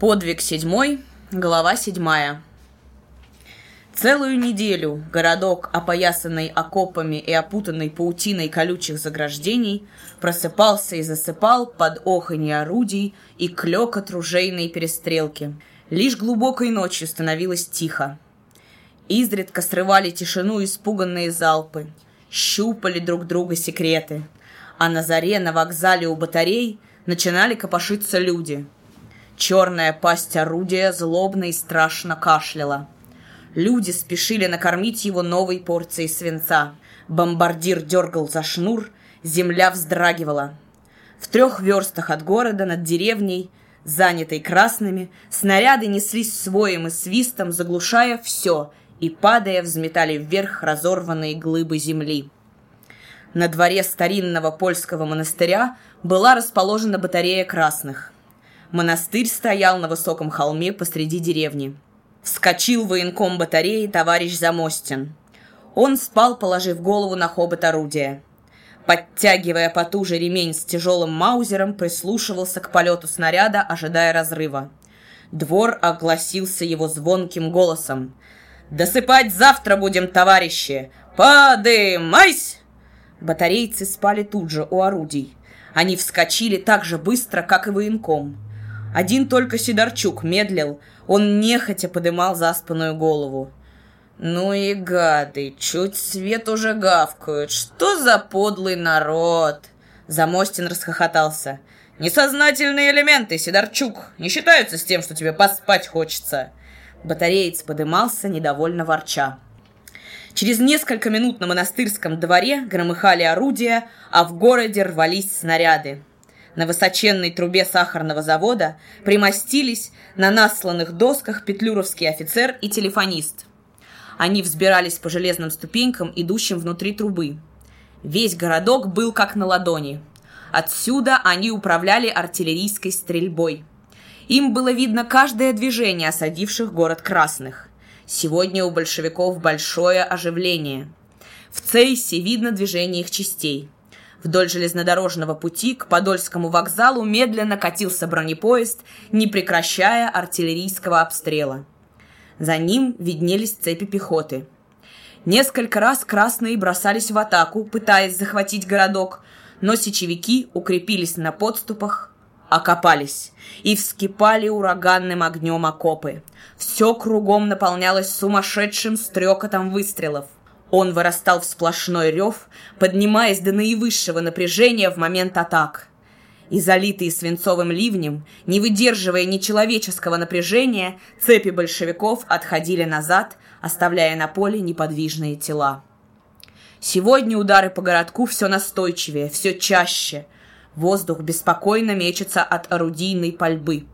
Подвиг седьмой, глава седьмая. Целую неделю городок, опоясанный окопами и опутанный паутиной колючих заграждений, просыпался и засыпал под оханье орудий и клёкот ружейной перестрелки. Лишь глубокой ночью становилось тихо. Изредка срывали тишину испуганные залпы, щупали друг друга секреты, а на заре на вокзале у батарей начинали копошиться люди. Черная пасть орудия злобно и страшно кашляла. Люди спешили накормить его новой порцией свинца. Бомбардир дергал за шнур, земля вздрагивала. В трех верстах от города над деревней, занятой красными, снаряды неслись своим и свистом, заглушая все, и, падая, взметали вверх разорванные глыбы земли. На дворе старинного польского монастыря была расположена батарея красных. Монастырь стоял на высоком холме посреди деревни. Вскочил военком батареи товарищ Замостин. Он спал, положив голову на хобот орудия. Подтягивая потуже ремень с тяжелым маузером, прислушивался к полету снаряда, ожидая разрыва. Двор огласился его звонким голосом. «Досыпать завтра будем, товарищи! Подымайсь!» Батарейцы спали тут же у орудий. Они вскочили так же быстро, как и военком. Один только Сидорчук медлил, он нехотя подымал заспанную голову. «Ну и гады, чуть свет уже гавкают. Что за подлый народ?» Замостин расхохотался. «Несознательные элементы, Сидорчук, не считаются с тем, что тебе поспать хочется». Батареец подымался, недовольно ворча. Через несколько минут на монастырском дворе громыхали орудия, а в городе рвались снаряды. На высоченной трубе сахарного завода примостились на насланных досках петлюровский офицер и телефонист. Они взбирались по железным ступенькам, идущим внутри трубы. Весь городок был как на ладони. Отсюда они управляли артиллерийской стрельбой. Им было видно каждое движение осадивших город красных. Сегодня у большевиков большое оживление. В Цейсе видно движение их частей – Вдоль железнодорожного пути к Подольскому вокзалу медленно катился бронепоезд, не прекращая артиллерийского обстрела. За ним виднелись цепи пехоты. Несколько раз красные бросались в атаку, пытаясь захватить городок, но сечевики укрепились на подступах, окопались и вскипали ураганным огнем окопы. Все кругом наполнялось сумасшедшим стрекотом выстрелов. Он вырастал в сплошной рев, поднимаясь до наивысшего напряжения в момент атак. И залитые свинцовым ливнем, не выдерживая нечеловеческого напряжения, цепи большевиков отходили назад, оставляя на поле неподвижные тела. Сегодня удары по городку все настойчивее, все чаще. Воздух беспокойно мечется от орудийной пальбы –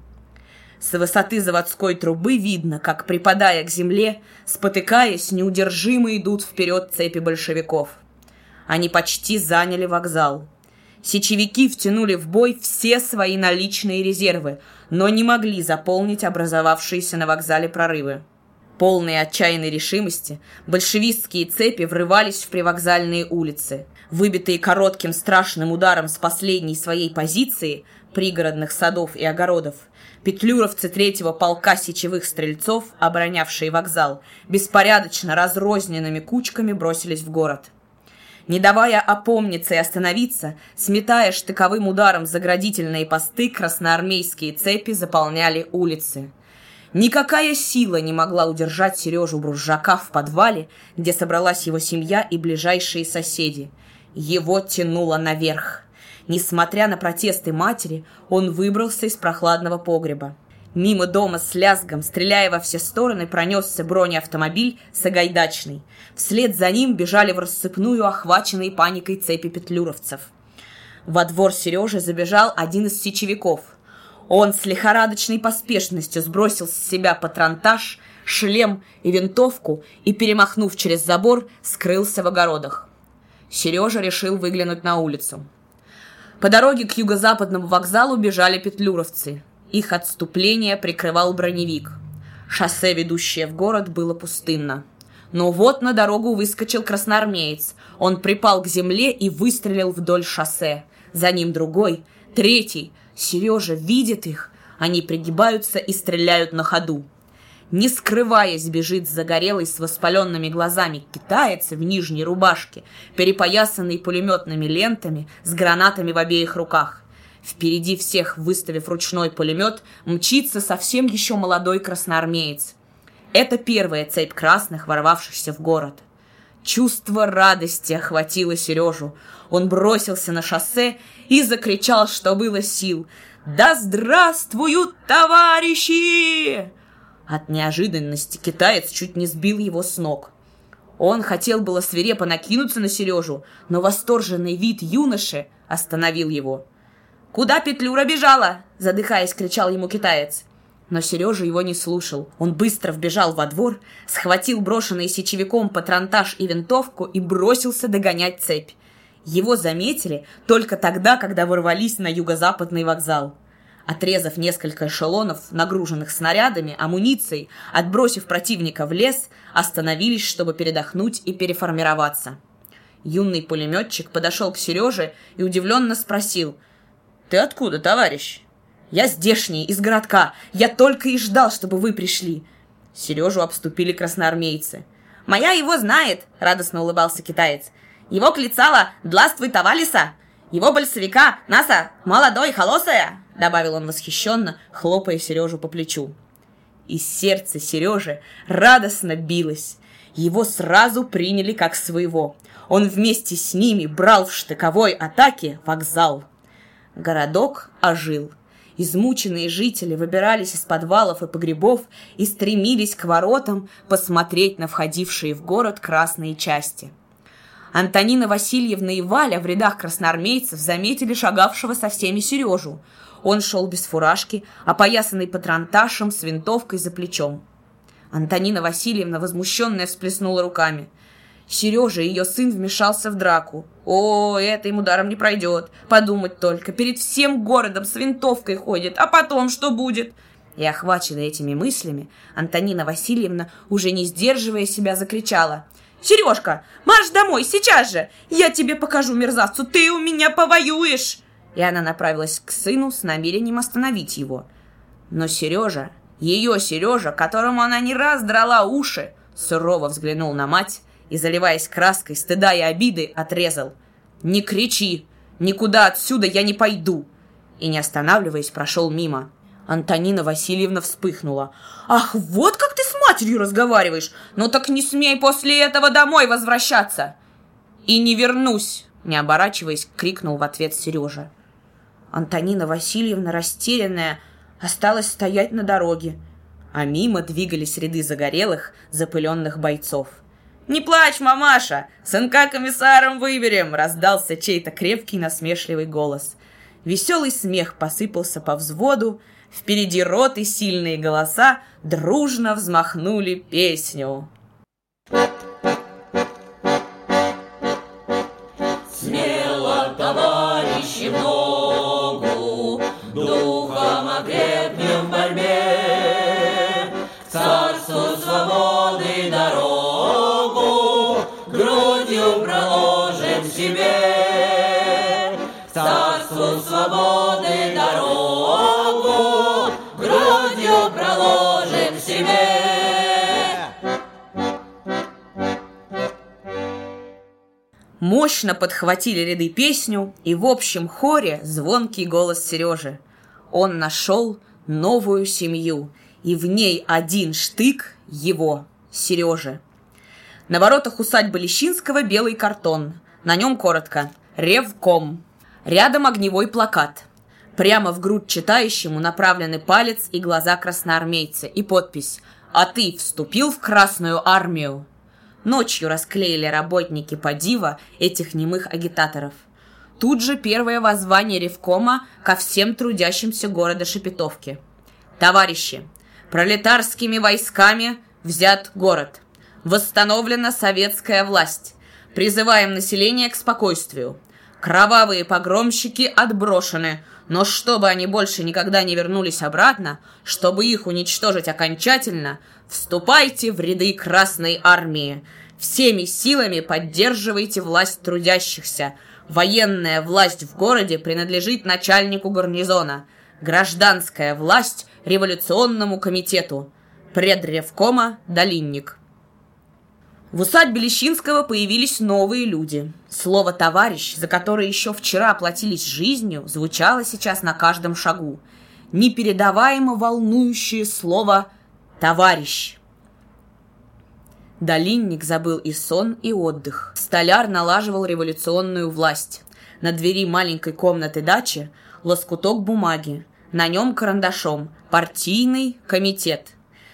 с высоты заводской трубы видно, как, припадая к земле, спотыкаясь, неудержимо идут вперед цепи большевиков. Они почти заняли вокзал. Сечевики втянули в бой все свои наличные резервы, но не могли заполнить образовавшиеся на вокзале прорывы. Полные отчаянной решимости, большевистские цепи врывались в привокзальные улицы. Выбитые коротким страшным ударом с последней своей позиции, пригородных садов и огородов, Петлюровцы третьего полка сечевых стрельцов, оборонявшие вокзал, беспорядочно разрозненными кучками бросились в город. Не давая опомниться и остановиться, сметая штыковым ударом заградительные посты, красноармейские цепи заполняли улицы. Никакая сила не могла удержать Сережу Бружака в подвале, где собралась его семья и ближайшие соседи. Его тянуло наверх. Несмотря на протесты матери, он выбрался из прохладного погреба. Мимо дома с лязгом, стреляя во все стороны, пронесся бронеавтомобиль Сагайдачный. Вслед за ним бежали в рассыпную охваченные паникой цепи петлюровцев. Во двор Сережи забежал один из сечевиков. Он с лихорадочной поспешностью сбросил с себя патронтаж, шлем и винтовку и, перемахнув через забор, скрылся в огородах. Сережа решил выглянуть на улицу. По дороге к юго-западному вокзалу бежали петлюровцы. Их отступление прикрывал броневик. Шоссе, ведущее в город, было пустынно. Но вот на дорогу выскочил красноармеец. Он припал к земле и выстрелил вдоль шоссе. За ним другой, третий. Сережа видит их. Они пригибаются и стреляют на ходу. Не скрываясь, бежит загорелый с воспаленными глазами китаец в нижней рубашке, перепоясанный пулеметными лентами, с гранатами в обеих руках. Впереди всех, выставив ручной пулемет, мчится совсем еще молодой красноармеец. Это первая цепь красных, ворвавшихся в город. Чувство радости охватило Сережу. Он бросился на шоссе и закричал, что было сил. «Да здравствуют товарищи!» От неожиданности китаец чуть не сбил его с ног. Он хотел было свирепо накинуться на Сережу, но восторженный вид юноши остановил его. «Куда Петлюра бежала?» – задыхаясь, кричал ему китаец. Но Сережа его не слушал. Он быстро вбежал во двор, схватил брошенный сечевиком патронтаж и винтовку и бросился догонять цепь. Его заметили только тогда, когда ворвались на юго-западный вокзал. Отрезав несколько эшелонов, нагруженных снарядами, амуницией, отбросив противника в лес, остановились, чтобы передохнуть и переформироваться. Юный пулеметчик подошел к Сереже и удивленно спросил «Ты откуда, товарищ?» «Я здешний, из городка. Я только и ждал, чтобы вы пришли». Сережу обступили красноармейцы. «Моя его знает», — радостно улыбался китаец. «Его клицала «Дластвуй, Тавалиса!» Его большевика, Наса, молодой, холосая!» Добавил он восхищенно, хлопая Сережу по плечу. И сердце Сережи радостно билось. Его сразу приняли как своего. Он вместе с ними брал в штыковой атаке вокзал. Городок ожил. Измученные жители выбирались из подвалов и погребов и стремились к воротам посмотреть на входившие в город красные части – Антонина Васильевна и Валя в рядах красноармейцев заметили шагавшего со всеми Сережу. Он шел без фуражки, опоясанный патронташем с винтовкой за плечом. Антонина Васильевна, возмущенная, всплеснула руками. Сережа, ее сын, вмешался в драку. О, это ему даром не пройдет. Подумать только, перед всем городом с винтовкой ходит, а потом что будет? И, охваченная этими мыслями, Антонина Васильевна, уже не сдерживая себя, закричала – Сережка, марш домой, сейчас же! Я тебе покажу, мерзавцу, ты у меня повоюешь!» И она направилась к сыну с намерением остановить его. Но Сережа, ее Сережа, которому она не раз драла уши, сурово взглянул на мать и, заливаясь краской, стыда и обиды, отрезал. «Не кричи! Никуда отсюда я не пойду!» И, не останавливаясь, прошел мимо. Антонина Васильевна вспыхнула. «Ах, вот как ты с матерью разговариваешь! Ну так не смей после этого домой возвращаться!» «И не вернусь!» Не оборачиваясь, крикнул в ответ Сережа. Антонина Васильевна, растерянная, осталась стоять на дороге, а мимо двигались ряды загорелых, запыленных бойцов. «Не плачь, мамаша! Сынка комиссаром выберем!» раздался чей-то крепкий насмешливый голос. Веселый смех посыпался по взводу, Впереди рот и сильные голоса дружно взмахнули песню. Смело, свободы дорогу Мощно подхватили ряды песню, и в общем хоре звонкий голос Сережи. Он нашел новую семью, и в ней один штык его, Сережи. На воротах усадьбы Лещинского белый картон. На нем коротко «Ревком». Рядом огневой плакат. Прямо в грудь читающему направлены палец и глаза красноармейца и подпись «А ты вступил в Красную армию?» Ночью расклеили работники Падива этих немых агитаторов. Тут же первое воззвание Ревкома ко всем трудящимся города Шепетовки. Товарищи, пролетарскими войсками взят город. Восстановлена советская власть. Призываем население к спокойствию. Кровавые погромщики отброшены, но чтобы они больше никогда не вернулись обратно, чтобы их уничтожить окончательно, вступайте в ряды Красной Армии. Всеми силами поддерживайте власть трудящихся. Военная власть в городе принадлежит начальнику гарнизона. Гражданская власть революционному комитету. Предревкома Долинник. В усадьбе Лещинского появились новые люди. Слово «товарищ», за которое еще вчера оплатились жизнью, звучало сейчас на каждом шагу. Непередаваемо волнующее слово «товарищ». Долинник забыл и сон, и отдых. Столяр налаживал революционную власть. На двери маленькой комнаты дачи лоскуток бумаги. На нем карандашом «Партийный комитет».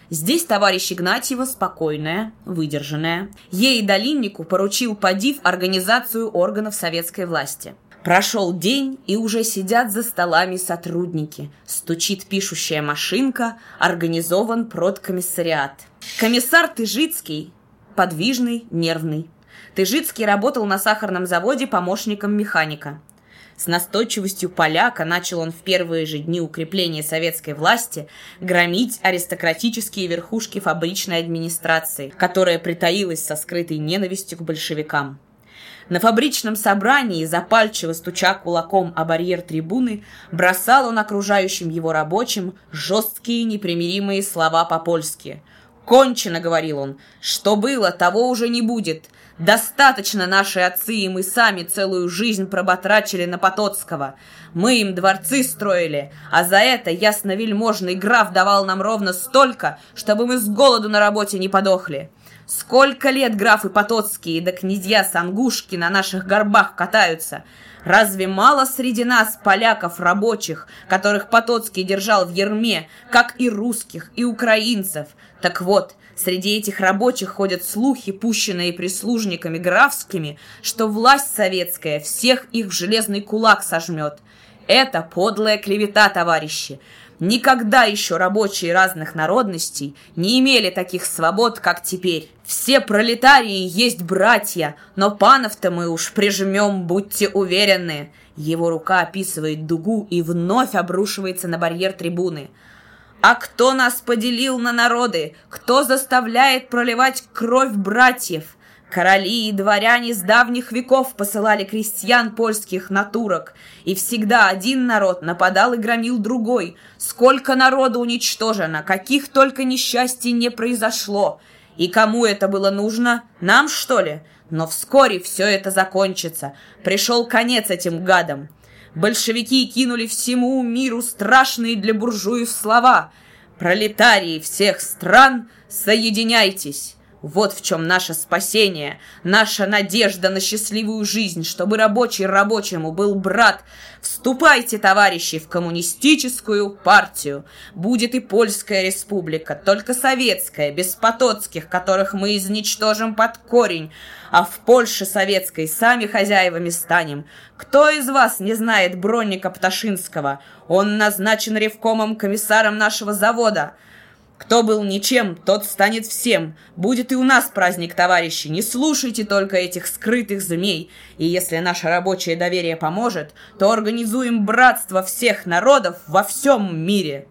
Здесь товарищ Игнатьева спокойная, выдержанная. Ей и Долиннику поручил подив организацию органов советской власти. Прошел день, и уже сидят за столами сотрудники. Стучит пишущая машинка, организован продкомиссариат. Комиссар Тыжицкий, подвижный, нервный. Тыжицкий работал на сахарном заводе помощником механика. С настойчивостью поляка начал он в первые же дни укрепления советской власти громить аристократические верхушки фабричной администрации, которая притаилась со скрытой ненавистью к большевикам. На фабричном собрании, запальчиво стуча кулаком о барьер трибуны, бросал он окружающим его рабочим жесткие непримиримые слова по-польски. «Кончено», — говорил он, — «что было, того уже не будет. Достаточно наши отцы и мы сами целую жизнь проботрачили на Потоцкого. Мы им дворцы строили, а за это ясновельможный граф давал нам ровно столько, чтобы мы с голоду на работе не подохли. Сколько лет графы Потоцкие да князья Сангушки на наших горбах катаются. Разве мало среди нас поляков рабочих, которых Потоцкий держал в ерме, как и русских, и украинцев? Так вот, Среди этих рабочих ходят слухи, пущенные прислужниками графскими, что власть советская всех их в железный кулак сожмет. Это подлая клевета, товарищи. Никогда еще рабочие разных народностей не имели таких свобод, как теперь. Все пролетарии есть братья, но панов-то мы уж прижмем, будьте уверены. Его рука описывает дугу и вновь обрушивается на барьер трибуны. А кто нас поделил на народы? Кто заставляет проливать кровь братьев? Короли и дворяне с давних веков посылали крестьян польских на турок, и всегда один народ нападал и громил другой. Сколько народа уничтожено, каких только несчастий не произошло. И кому это было нужно? Нам, что ли? Но вскоре все это закончится. Пришел конец этим гадам. Большевики кинули всему миру страшные для буржуев слова. Пролетарии всех стран, соединяйтесь! Вот в чем наше спасение, наша надежда на счастливую жизнь, чтобы рабочий рабочему был брат. Вступайте, товарищи, в коммунистическую партию. Будет и Польская республика, только советская, без потоцких, которых мы изничтожим под корень. А в Польше советской сами хозяевами станем. Кто из вас не знает Бронника Пташинского? Он назначен ревкомом комиссаром нашего завода. Кто был ничем, тот станет всем. Будет и у нас праздник, товарищи. Не слушайте только этих скрытых змей. И если наше рабочее доверие поможет, то организуем братство всех народов во всем мире.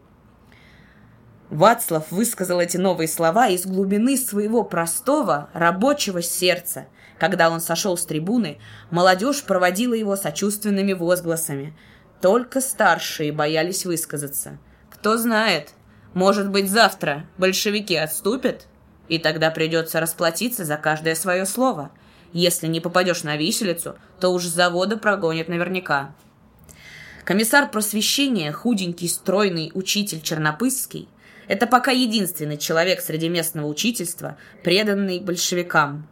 Вацлав высказал эти новые слова из глубины своего простого рабочего сердца. Когда он сошел с трибуны, молодежь проводила его сочувственными возгласами. Только старшие боялись высказаться. Кто знает, может быть, завтра большевики отступят, и тогда придется расплатиться за каждое свое слово. Если не попадешь на виселицу, то уж завода прогонят наверняка. Комиссар просвещения, худенький, стройный учитель Чернопысский, это пока единственный человек среди местного учительства, преданный большевикам.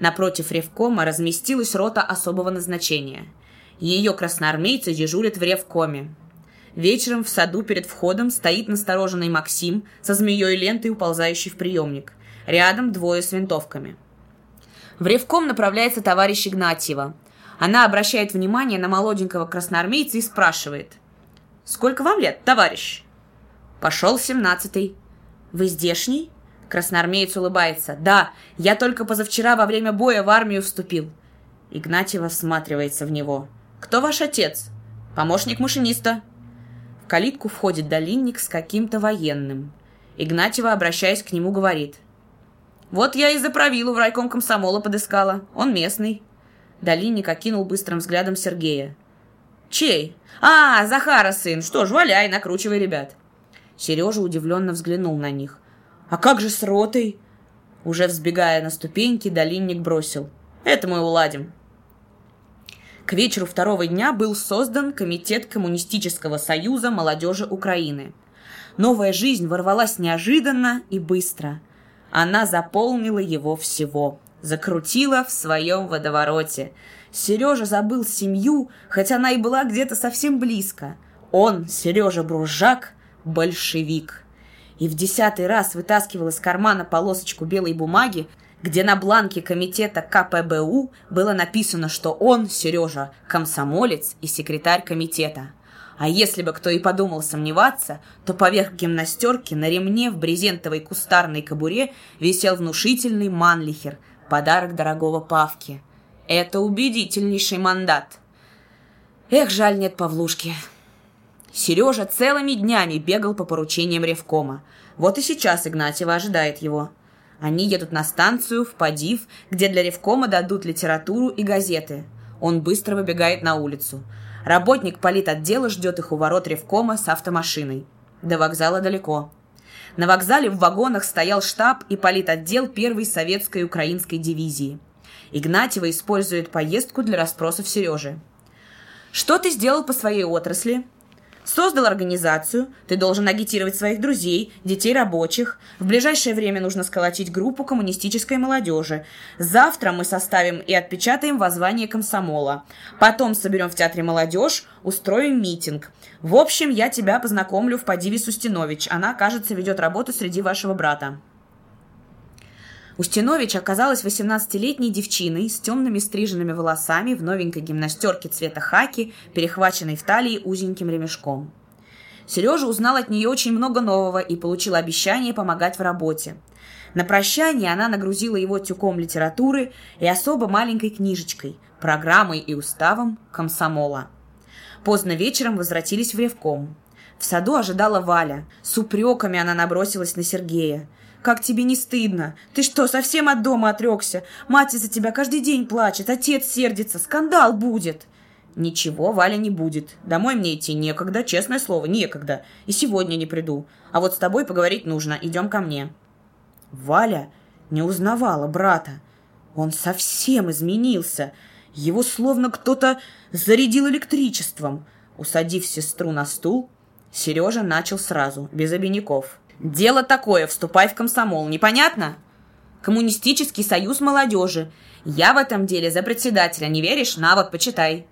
Напротив Ревкома разместилась рота особого назначения. Ее красноармейцы дежурят в Ревкоме. Вечером в саду перед входом стоит настороженный Максим со змеей лентой, уползающий в приемник. Рядом двое с винтовками. В ревком направляется товарищ Игнатьева. Она обращает внимание на молоденького красноармейца и спрашивает. «Сколько вам лет, товарищ?» «Пошел семнадцатый». «Вы здешний?» Красноармеец улыбается. «Да, я только позавчера во время боя в армию вступил». Игнатьева всматривается в него. «Кто ваш отец?» «Помощник машиниста». Калитку входит долинник с каким-то военным. Игнатьева, обращаясь к нему, говорит. «Вот я и за правилу в райком комсомола подыскала. Он местный». Долинник окинул быстрым взглядом Сергея. Чей? А, Захара сын. Что ж, валяй, накручивай ребят. Сережа удивленно взглянул на них. А как же с ротой? Уже взбегая на ступеньки, долинник бросил. Это мы уладим. К вечеру второго дня был создан Комитет Коммунистического союза молодежи Украины. Новая жизнь ворвалась неожиданно и быстро. Она заполнила его всего, закрутила в своем водовороте. Сережа забыл семью, хотя она и была где-то совсем близко. Он, Сережа Бружак, большевик. И в десятый раз вытаскивал из кармана полосочку белой бумаги, где на бланке комитета КПБУ было написано, что он, Сережа, комсомолец и секретарь комитета. А если бы кто и подумал сомневаться, то поверх гимнастерки на ремне в брезентовой кустарной кобуре висел внушительный манлихер, подарок дорогого Павки. Это убедительнейший мандат. Эх, жаль, нет Павлушки. Сережа целыми днями бегал по поручениям Ревкома. Вот и сейчас Игнатьева ожидает его. Они едут на станцию в Падив, где для Ревкома дадут литературу и газеты. Он быстро выбегает на улицу. Работник политотдела ждет их у ворот Ревкома с автомашиной. До вокзала далеко. На вокзале в вагонах стоял штаб и политотдел первой советской украинской дивизии. Игнатьева использует поездку для расспросов Сережи. «Что ты сделал по своей отрасли?» Создал организацию, ты должен агитировать своих друзей, детей рабочих. В ближайшее время нужно сколотить группу коммунистической молодежи. Завтра мы составим и отпечатаем воззвание комсомола. Потом соберем в театре молодежь, устроим митинг. В общем, я тебя познакомлю в Падиве Сустинович. Она, кажется, ведет работу среди вашего брата. Устинович оказалась 18-летней девчиной с темными стриженными волосами в новенькой гимнастерке цвета хаки, перехваченной в талии узеньким ремешком. Сережа узнал от нее очень много нового и получил обещание помогать в работе. На прощание она нагрузила его тюком литературы и особо маленькой книжечкой, программой и уставом комсомола. Поздно вечером возвратились в Ревком. В саду ожидала Валя. С упреками она набросилась на Сергея. Как тебе не стыдно? Ты что, совсем от дома отрекся? Мать из-за тебя каждый день плачет, отец сердится, скандал будет. Ничего, Валя, не будет. Домой мне идти некогда, честное слово, некогда. И сегодня не приду. А вот с тобой поговорить нужно. Идем ко мне. Валя не узнавала брата. Он совсем изменился. Его словно кто-то зарядил электричеством. Усадив сестру на стул, Сережа начал сразу, без обиняков. Дело такое, вступай в комсомол, непонятно? Коммунистический союз молодежи. Я в этом деле за председателя, не веришь? На вот, почитай.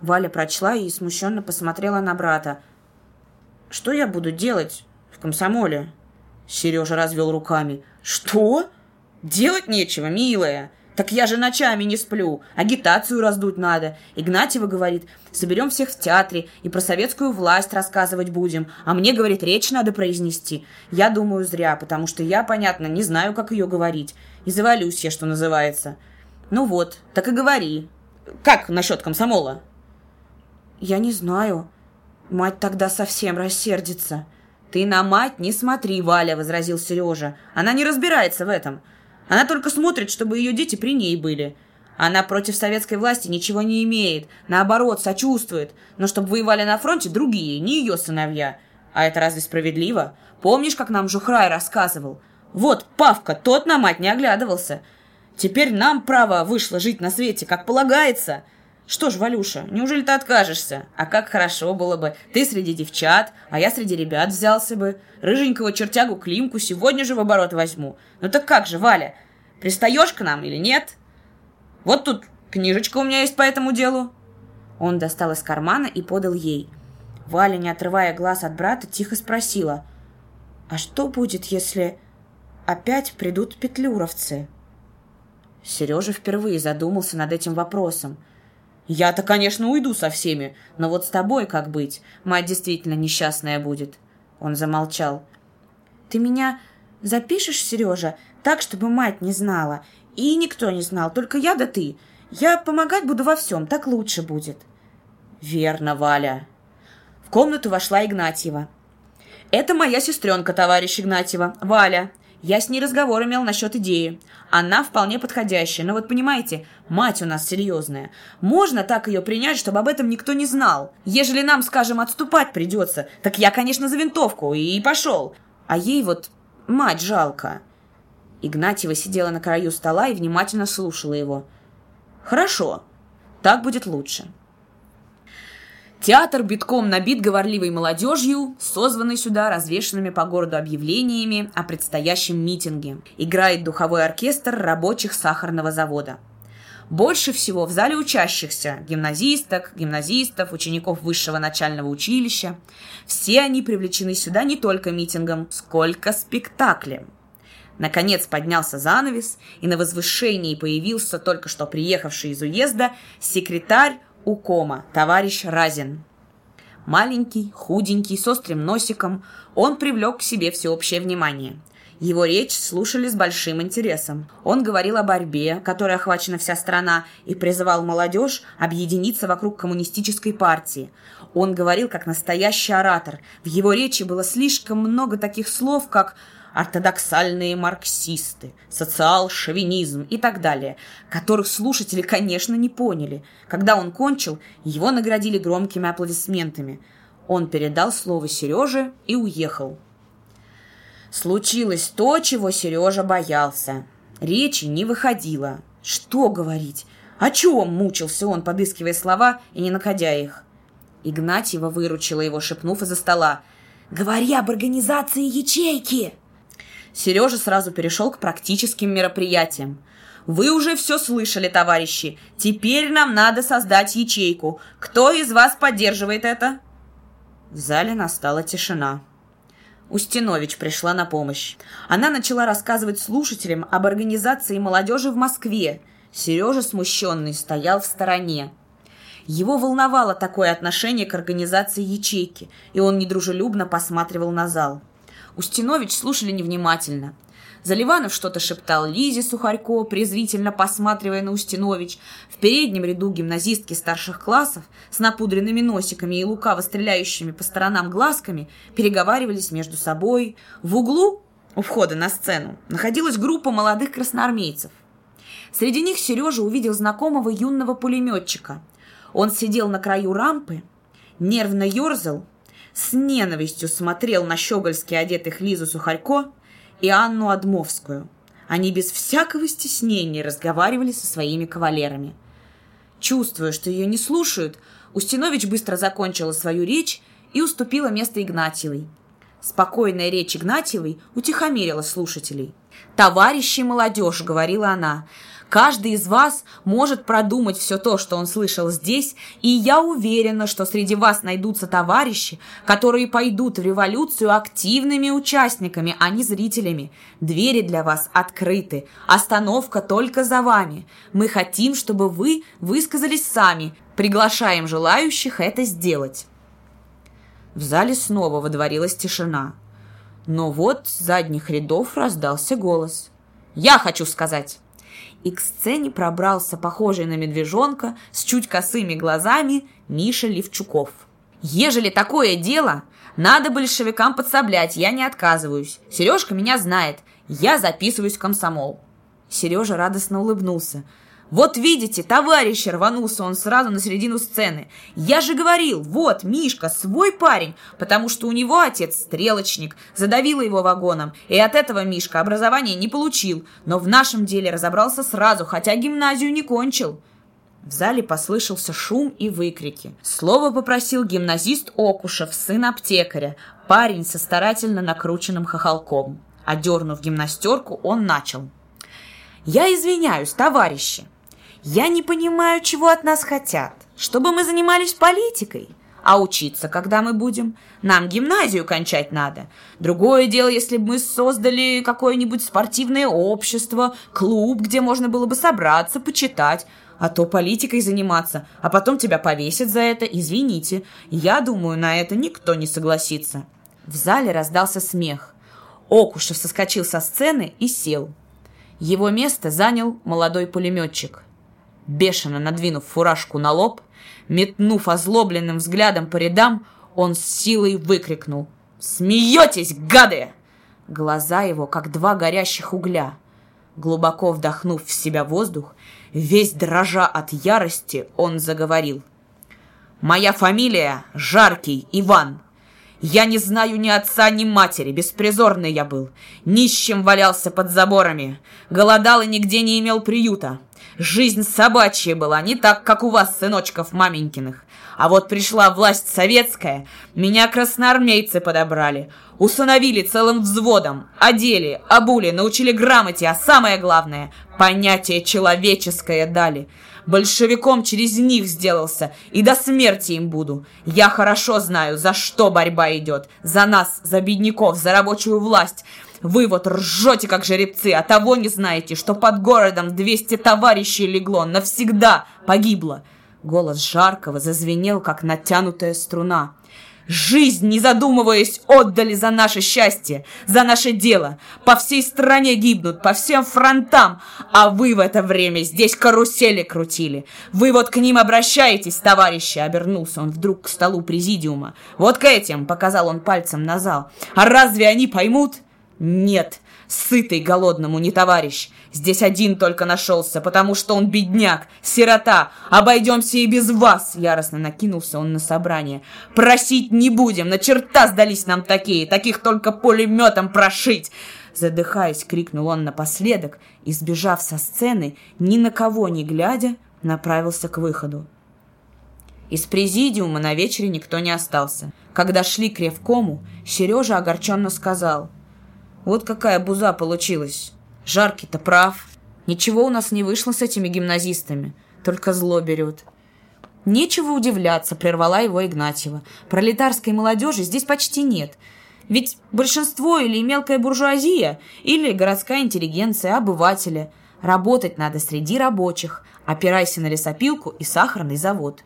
Валя прочла и смущенно посмотрела на брата. Что я буду делать в комсомоле? Сережа развел руками. Что? Делать нечего, милая. Так я же ночами не сплю. Агитацию раздуть надо. Игнатьева говорит, соберем всех в театре и про советскую власть рассказывать будем. А мне, говорит, речь надо произнести. Я думаю, зря, потому что я, понятно, не знаю, как ее говорить. И завалюсь я, что называется. Ну вот, так и говори. Как насчет комсомола? Я не знаю. Мать тогда совсем рассердится. Ты на мать не смотри, Валя, возразил Сережа. Она не разбирается в этом. Она только смотрит, чтобы ее дети при ней были. Она против советской власти ничего не имеет. Наоборот, сочувствует. Но чтобы воевали на фронте другие, не ее сыновья. А это разве справедливо? Помнишь, как нам Жухрай рассказывал? Вот, Павка, тот на мать не оглядывался. Теперь нам право вышло жить на свете, как полагается. Что ж, Валюша, неужели ты откажешься? А как хорошо было бы. Ты среди девчат, а я среди ребят взялся бы. Рыженького чертягу Климку сегодня же в оборот возьму. Ну так как же, Валя, пристаешь к нам или нет? Вот тут книжечка у меня есть по этому делу. Он достал из кармана и подал ей. Валя, не отрывая глаз от брата, тихо спросила. «А что будет, если опять придут петлюровцы?» Сережа впервые задумался над этим вопросом – я-то, конечно, уйду со всеми, но вот с тобой как быть? Мать действительно несчастная будет. Он замолчал. Ты меня запишешь, Сережа, так, чтобы мать не знала. И никто не знал, только я да ты. Я помогать буду во всем, так лучше будет. Верно, Валя. В комнату вошла Игнатьева. Это моя сестренка, товарищ Игнатьева, Валя. Я с ней разговор имел насчет идеи. Она вполне подходящая, но вот понимаете, мать у нас серьезная. Можно так ее принять, чтобы об этом никто не знал. Ежели нам, скажем, отступать придется, так я, конечно, за винтовку и пошел. А ей вот мать жалко. Игнатьева сидела на краю стола и внимательно слушала его. «Хорошо, так будет лучше». Театр битком набит говорливой молодежью, созванной сюда развешенными по городу объявлениями о предстоящем митинге. Играет духовой оркестр рабочих сахарного завода. Больше всего в зале учащихся, гимназисток, гимназистов, учеников высшего начального училища. Все они привлечены сюда не только митингом, сколько спектаклем. Наконец поднялся занавес, и на возвышении появился только что приехавший из уезда секретарь укома, товарищ Разин. Маленький, худенький, с острым носиком, он привлек к себе всеобщее внимание. Его речь слушали с большим интересом. Он говорил о борьбе, которой охвачена вся страна, и призывал молодежь объединиться вокруг коммунистической партии. Он говорил как настоящий оратор. В его речи было слишком много таких слов, как ортодоксальные марксисты, социал-шовинизм и так далее, которых слушатели, конечно, не поняли. Когда он кончил, его наградили громкими аплодисментами. Он передал слово Сереже и уехал. Случилось то, чего Сережа боялся. Речи не выходило. Что говорить? О чем мучился он, подыскивая слова и не находя их? Игнатьева выручила его, шепнув из-за стола. «Говори об организации ячейки!» Сережа сразу перешел к практическим мероприятиям. «Вы уже все слышали, товарищи. Теперь нам надо создать ячейку. Кто из вас поддерживает это?» В зале настала тишина. Устинович пришла на помощь. Она начала рассказывать слушателям об организации молодежи в Москве. Сережа, смущенный, стоял в стороне. Его волновало такое отношение к организации ячейки, и он недружелюбно посматривал на зал. Устинович слушали невнимательно. Заливанов что-то шептал Лизе Сухарько, презрительно посматривая на Устинович. В переднем ряду гимназистки старших классов с напудренными носиками и лукаво стреляющими по сторонам глазками переговаривались между собой. В углу, у входа на сцену, находилась группа молодых красноармейцев. Среди них Сережа увидел знакомого юного пулеметчика. Он сидел на краю рампы, нервно ерзал с ненавистью смотрел на щегольски одетых Лизу Сухарько и Анну Адмовскую. Они без всякого стеснения разговаривали со своими кавалерами. Чувствуя, что ее не слушают, Устинович быстро закончила свою речь и уступила место Игнатьевой. Спокойная речь Игнатьевой утихомирила слушателей. «Товарищи молодежь», — говорила она, Каждый из вас может продумать все то, что он слышал здесь, и я уверена, что среди вас найдутся товарищи, которые пойдут в революцию активными участниками, а не зрителями. Двери для вас открыты. Остановка только за вами. Мы хотим, чтобы вы высказались сами. Приглашаем желающих это сделать. В зале снова водворилась тишина. Но вот с задних рядов раздался голос. «Я хочу сказать!» И к сцене пробрался похожий на медвежонка с чуть косыми глазами Миша Левчуков. «Ежели такое дело, надо большевикам подсоблять, я не отказываюсь. Сережка меня знает, я записываюсь в комсомол». Сережа радостно улыбнулся – «Вот видите, товарищ!» — рванулся он сразу на середину сцены. «Я же говорил, вот, Мишка, свой парень, потому что у него отец стрелочник, задавила его вагоном, и от этого Мишка образование не получил, но в нашем деле разобрался сразу, хотя гимназию не кончил». В зале послышался шум и выкрики. Слово попросил гимназист Окушев, сын аптекаря, парень со старательно накрученным хохолком. Одернув гимнастерку, он начал. «Я извиняюсь, товарищи, я не понимаю, чего от нас хотят. Чтобы мы занимались политикой. А учиться, когда мы будем? Нам гимназию кончать надо. Другое дело, если бы мы создали какое-нибудь спортивное общество, клуб, где можно было бы собраться, почитать. А то политикой заниматься, а потом тебя повесят за это, извините. Я думаю, на это никто не согласится. В зале раздался смех. Окушев соскочил со сцены и сел. Его место занял молодой пулеметчик бешено надвинув фуражку на лоб, метнув озлобленным взглядом по рядам, он с силой выкрикнул «Смеетесь, гады!» Глаза его, как два горящих угля. Глубоко вдохнув в себя воздух, весь дрожа от ярости, он заговорил. «Моя фамилия Жаркий Иван. Я не знаю ни отца, ни матери, беспризорный я был. Нищим валялся под заборами, голодал и нигде не имел приюта. Жизнь собачья была, не так, как у вас, сыночков маменькиных. А вот пришла власть советская, меня красноармейцы подобрали, усыновили целым взводом, одели, обули, научили грамоте, а самое главное — понятие человеческое дали. Большевиком через них сделался, и до смерти им буду. Я хорошо знаю, за что борьба идет. За нас, за бедняков, за рабочую власть. Вы вот ржете, как жеребцы, а того не знаете, что под городом 200 товарищей легло, навсегда погибло. Голос Жаркого зазвенел, как натянутая струна. Жизнь, не задумываясь, отдали за наше счастье, за наше дело. По всей стране гибнут, по всем фронтам. А вы в это время здесь карусели крутили. Вы вот к ним обращаетесь, товарищи, обернулся он вдруг к столу президиума. Вот к этим, показал он пальцем на зал. А разве они поймут? Нет, сытый голодному не товарищ. Здесь один только нашелся, потому что он бедняк, сирота. Обойдемся и без вас, яростно накинулся он на собрание. Просить не будем, на черта сдались нам такие, таких только пулеметом прошить. Задыхаясь, крикнул он напоследок и, сбежав со сцены, ни на кого не глядя, направился к выходу. Из президиума на вечере никто не остался. Когда шли к Ревкому, Сережа огорченно сказал – вот какая буза получилась. Жаркий-то прав. Ничего у нас не вышло с этими гимназистами. Только зло берет. Нечего удивляться, прервала его Игнатьева. Пролетарской молодежи здесь почти нет. Ведь большинство или мелкая буржуазия, или городская интеллигенция, обыватели. Работать надо среди рабочих. Опирайся на лесопилку и сахарный завод.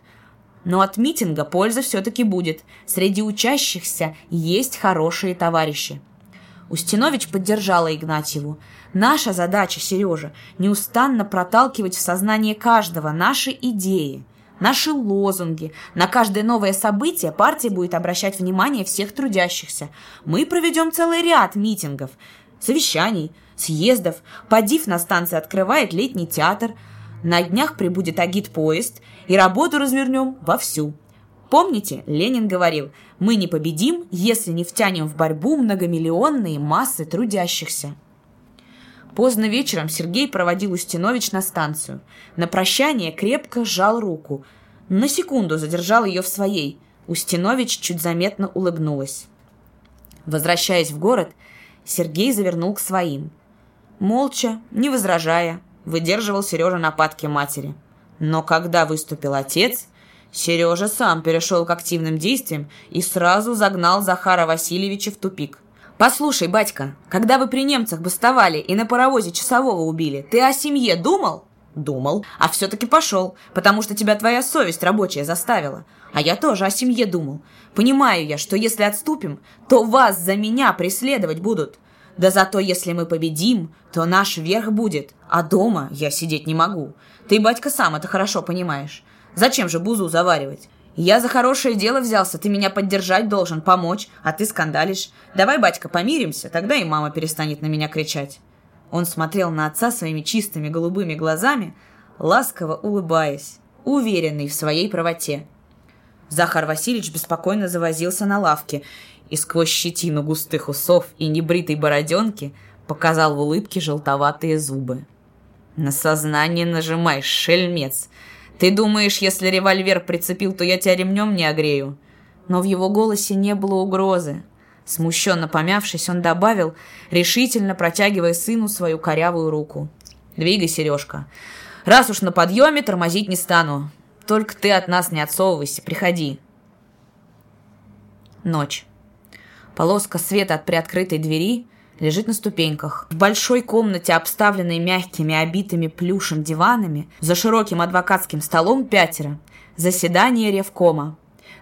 Но от митинга польза все-таки будет. Среди учащихся есть хорошие товарищи. Устинович поддержала Игнатьеву. Наша задача, Сережа, неустанно проталкивать в сознание каждого наши идеи, наши лозунги. На каждое новое событие партия будет обращать внимание всех трудящихся. Мы проведем целый ряд митингов, совещаний, съездов. Подив на станции открывает летний театр. На днях прибудет агит-поезд, и работу развернем вовсю. Помните, Ленин говорил, мы не победим, если не втянем в борьбу многомиллионные массы трудящихся. Поздно вечером Сергей проводил Устинович на станцию. На прощание крепко сжал руку. На секунду задержал ее в своей. Устинович чуть заметно улыбнулась. Возвращаясь в город, Сергей завернул к своим. Молча, не возражая, выдерживал Сережа нападки матери. Но когда выступил отец, Сережа сам перешел к активным действиям и сразу загнал Захара Васильевича в тупик. «Послушай, батька, когда вы при немцах бастовали и на паровозе часового убили, ты о семье думал?» «Думал. А все-таки пошел, потому что тебя твоя совесть рабочая заставила. А я тоже о семье думал. Понимаю я, что если отступим, то вас за меня преследовать будут. Да зато если мы победим, то наш верх будет, а дома я сидеть не могу. Ты, батька, сам это хорошо понимаешь. Зачем же бузу заваривать? Я за хорошее дело взялся, ты меня поддержать должен, помочь, а ты скандалишь. Давай, батька, помиримся, тогда и мама перестанет на меня кричать». Он смотрел на отца своими чистыми голубыми глазами, ласково улыбаясь, уверенный в своей правоте. Захар Васильевич беспокойно завозился на лавке и сквозь щетину густых усов и небритой бороденки показал в улыбке желтоватые зубы. «На сознание нажимаешь, шельмец!» Ты думаешь, если револьвер прицепил, то я тебя ремнем не огрею?» Но в его голосе не было угрозы. Смущенно помявшись, он добавил, решительно протягивая сыну свою корявую руку. «Двигай, Сережка. Раз уж на подъеме, тормозить не стану. Только ты от нас не отсовывайся, приходи». Ночь. Полоска света от приоткрытой двери лежит на ступеньках. В большой комнате, обставленной мягкими, обитыми плюшем диванами, за широким адвокатским столом пятеро. Заседание Ревкома.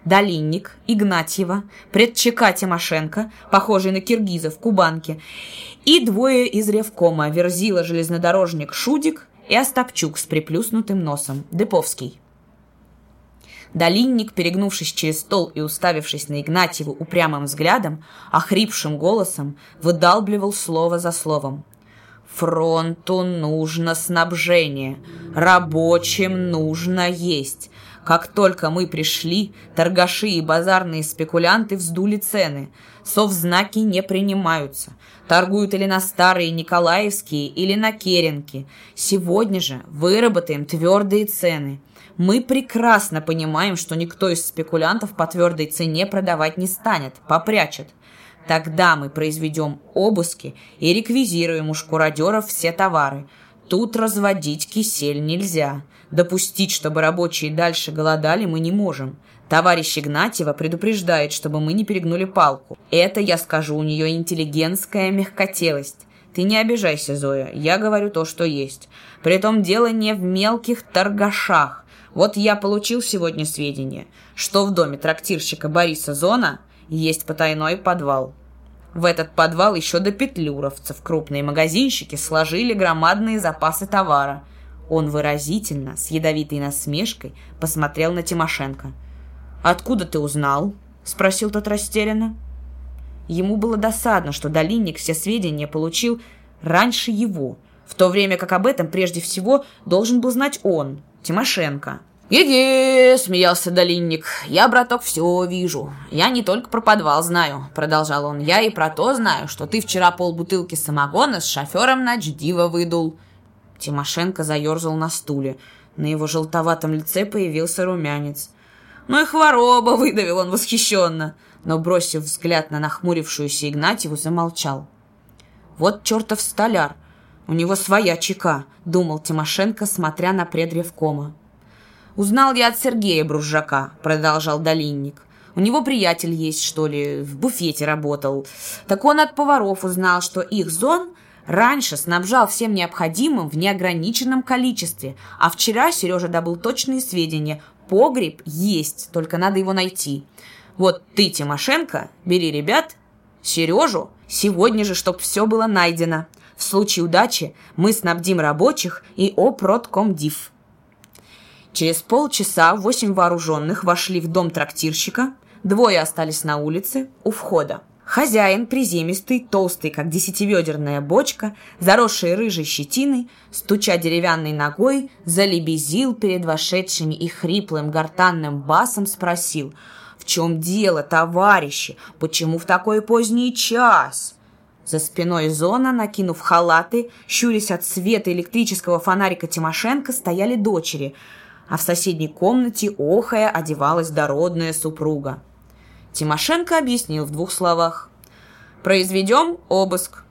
Долинник, Игнатьева, предчека Тимошенко, похожий на киргизов, кубанки, и двое из Ревкома, Верзила железнодорожник Шудик и Остапчук с приплюснутым носом, Деповский. Долинник, перегнувшись через стол и уставившись на Игнатьеву упрямым взглядом, охрипшим голосом выдалбливал слово за словом. «Фронту нужно снабжение, рабочим нужно есть. Как только мы пришли, торгаши и базарные спекулянты вздули цены. Совзнаки не принимаются. Торгуют или на старые Николаевские, или на Керенки. Сегодня же выработаем твердые цены. Мы прекрасно понимаем, что никто из спекулянтов по твердой цене продавать не станет, попрячет. Тогда мы произведем обыски и реквизируем у шкуродеров все товары. Тут разводить кисель нельзя. Допустить, чтобы рабочие дальше голодали, мы не можем. Товарищ Игнатьева предупреждает, чтобы мы не перегнули палку. Это, я скажу, у нее интеллигентская мягкотелость. Ты не обижайся, Зоя, я говорю то, что есть. Притом дело не в мелких торгашах. Вот я получил сегодня сведения, что в доме трактирщика Бориса Зона есть потайной подвал. В этот подвал еще до петлюровцев крупные магазинщики сложили громадные запасы товара. Он выразительно, с ядовитой насмешкой, посмотрел на Тимошенко. «Откуда ты узнал?» — спросил тот растерянно. Ему было досадно, что Долинник все сведения получил раньше его, в то время как об этом прежде всего должен был знать он, Тимошенко. «Еге!» — смеялся Долинник. «Я, браток, все вижу. Я не только про подвал знаю», — продолжал он. «Я и про то знаю, что ты вчера полбутылки самогона с шофером на Дждива выдул». Тимошенко заерзал на стуле. На его желтоватом лице появился румянец. «Ну и хвороба!» — выдавил он восхищенно. Но, бросив взгляд на нахмурившуюся Игнатьеву, замолчал. «Вот чертов столяр! У него своя чека!» — думал Тимошенко, смотря на предревкома. «Узнал я от Сергея Бружака», — продолжал Долинник. «У него приятель есть, что ли, в буфете работал. Так он от поваров узнал, что их зон раньше снабжал всем необходимым в неограниченном количестве, а вчера Сережа добыл точные сведения. Погреб есть, только надо его найти. Вот ты, Тимошенко, бери ребят, Сережу, сегодня же, чтоб все было найдено. В случае удачи мы снабдим рабочих и опродкомдив». Через полчаса восемь вооруженных вошли в дом трактирщика, двое остались на улице у входа. Хозяин, приземистый, толстый, как десятиведерная бочка, заросший рыжей щетиной, стуча деревянной ногой, залебезил перед вошедшими и хриплым гортанным басом спросил «В чем дело, товарищи? Почему в такой поздний час?» За спиной зона, накинув халаты, щурясь от света электрического фонарика Тимошенко, стояли дочери – а в соседней комнате, охая, одевалась дородная супруга. Тимошенко объяснил в двух словах. «Произведем обыск».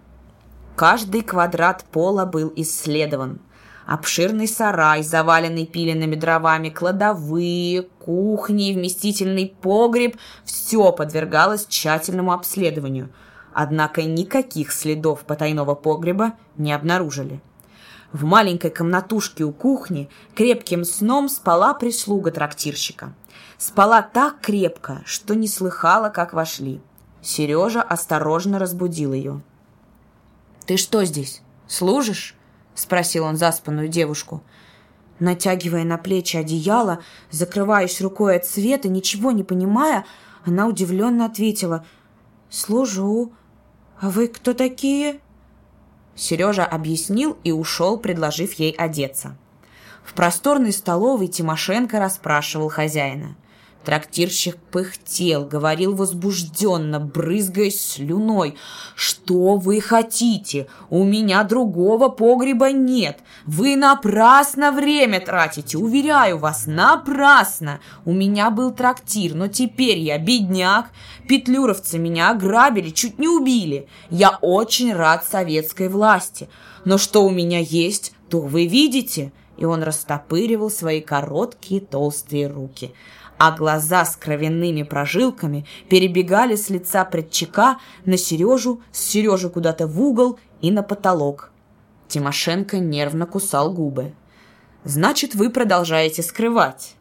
Каждый квадрат пола был исследован. Обширный сарай, заваленный пиленными дровами, кладовые, кухни, вместительный погреб – все подвергалось тщательному обследованию. Однако никаких следов потайного погреба не обнаружили. В маленькой комнатушке у кухни крепким сном спала прислуга трактирщика. Спала так крепко, что не слыхала, как вошли. Сережа осторожно разбудил ее. «Ты что здесь, служишь?» — спросил он заспанную девушку. Натягивая на плечи одеяло, закрываясь рукой от света, ничего не понимая, она удивленно ответила «Служу. А вы кто такие?» Сережа объяснил и ушел, предложив ей одеться. В просторной столовой Тимошенко расспрашивал хозяина. Трактирщик пыхтел, говорил возбужденно, брызгаясь слюной. «Что вы хотите? У меня другого погреба нет. Вы напрасно время тратите, уверяю вас, напрасно. У меня был трактир, но теперь я бедняк. Петлюровцы меня ограбили, чуть не убили. Я очень рад советской власти. Но что у меня есть, то вы видите». И он растопыривал свои короткие толстые руки – а глаза с кровяными прожилками перебегали с лица предчека на Сережу, с Сережи куда-то в угол и на потолок. Тимошенко нервно кусал губы. «Значит, вы продолжаете скрывать.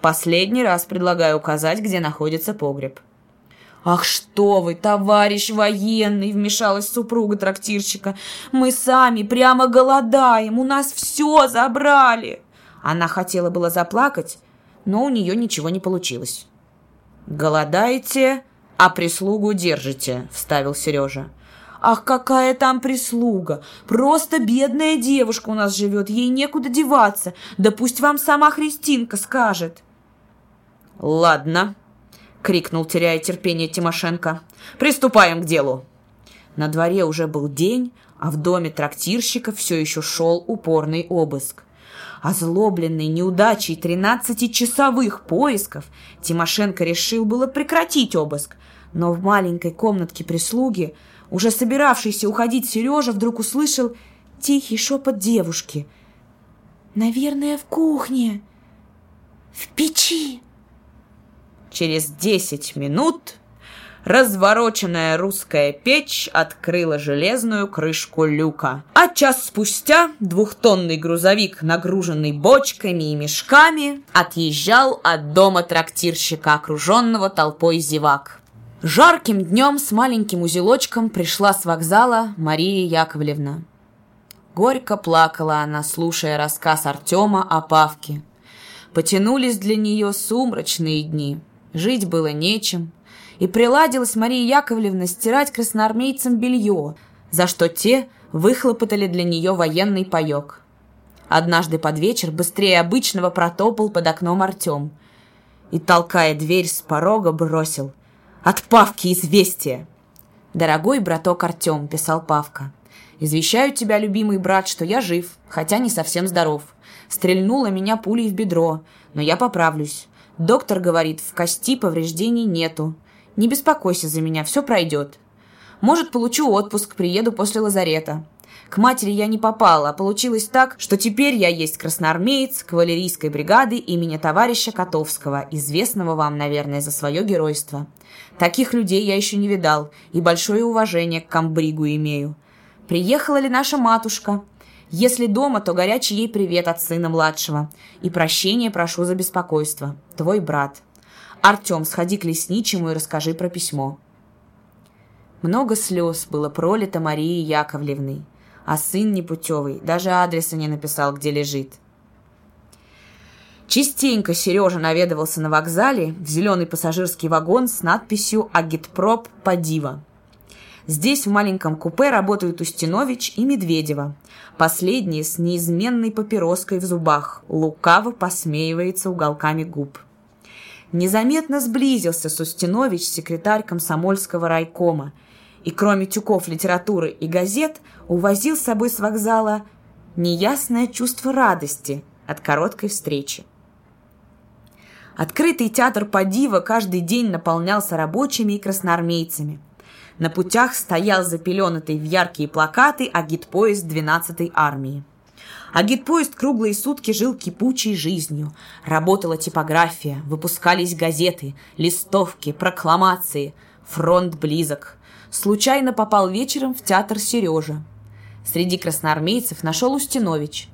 Последний раз предлагаю указать, где находится погреб». «Ах, что вы, товарищ военный!» — вмешалась супруга трактирщика. «Мы сами прямо голодаем, у нас все забрали!» Она хотела было заплакать, но у нее ничего не получилось. «Голодаете, а прислугу держите», — вставил Сережа. «Ах, какая там прислуга! Просто бедная девушка у нас живет, ей некуда деваться. Да пусть вам сама Христинка скажет». «Ладно», — крикнул, теряя терпение Тимошенко. «Приступаем к делу». На дворе уже был день, а в доме трактирщика все еще шел упорный обыск. Озлобленный неудачей тринадцатичасовых поисков, Тимошенко решил было прекратить обыск, но в маленькой комнатке прислуги, уже собиравшийся уходить Сережа, вдруг услышал тихий шепот девушки. «Наверное, в кухне, в печи». Через десять минут развороченная русская печь открыла железную крышку люка. А час спустя двухтонный грузовик, нагруженный бочками и мешками, отъезжал от дома трактирщика, окруженного толпой зевак. Жарким днем с маленьким узелочком пришла с вокзала Мария Яковлевна. Горько плакала она, слушая рассказ Артема о Павке. Потянулись для нее сумрачные дни. Жить было нечем, и приладилась Мария Яковлевна стирать красноармейцам белье, за что те выхлопотали для нее военный паек. Однажды под вечер быстрее обычного протопал под окном Артем и, толкая дверь с порога, бросил «От Павки известие!» «Дорогой браток Артем», — писал Павка, — «извещаю тебя, любимый брат, что я жив, хотя не совсем здоров. Стрельнула меня пулей в бедро, но я поправлюсь. Доктор говорит, в кости повреждений нету. Не беспокойся за меня, все пройдет. Может, получу отпуск, приеду после лазарета. К матери я не попала, а получилось так, что теперь я есть красноармеец кавалерийской бригады имени товарища Котовского, известного вам, наверное, за свое геройство. Таких людей я еще не видал, и большое уважение к комбригу имею. Приехала ли наша матушка? Если дома, то горячий ей привет от сына младшего. И прощения прошу за беспокойство. Твой брат. «Артем, сходи к лесничему и расскажи про письмо». Много слез было пролито Марии Яковлевной, а сын непутевый даже адреса не написал, где лежит. Частенько Сережа наведывался на вокзале в зеленый пассажирский вагон с надписью «Агитпроп Падива». Здесь в маленьком купе работают Устинович и Медведева. Последний с неизменной папироской в зубах, лукаво посмеивается уголками губ незаметно сблизился с Устинович, секретарь комсомольского райкома, и кроме тюков литературы и газет увозил с собой с вокзала неясное чувство радости от короткой встречи. Открытый театр Падива каждый день наполнялся рабочими и красноармейцами. На путях стоял запеленатый в яркие плакаты агитпоезд 12-й армии. А гидпоезд круглые сутки жил кипучей жизнью. Работала типография, выпускались газеты, листовки, прокламации. Фронт близок. Случайно попал вечером в театр Сережа. Среди красноармейцев нашел Устинович.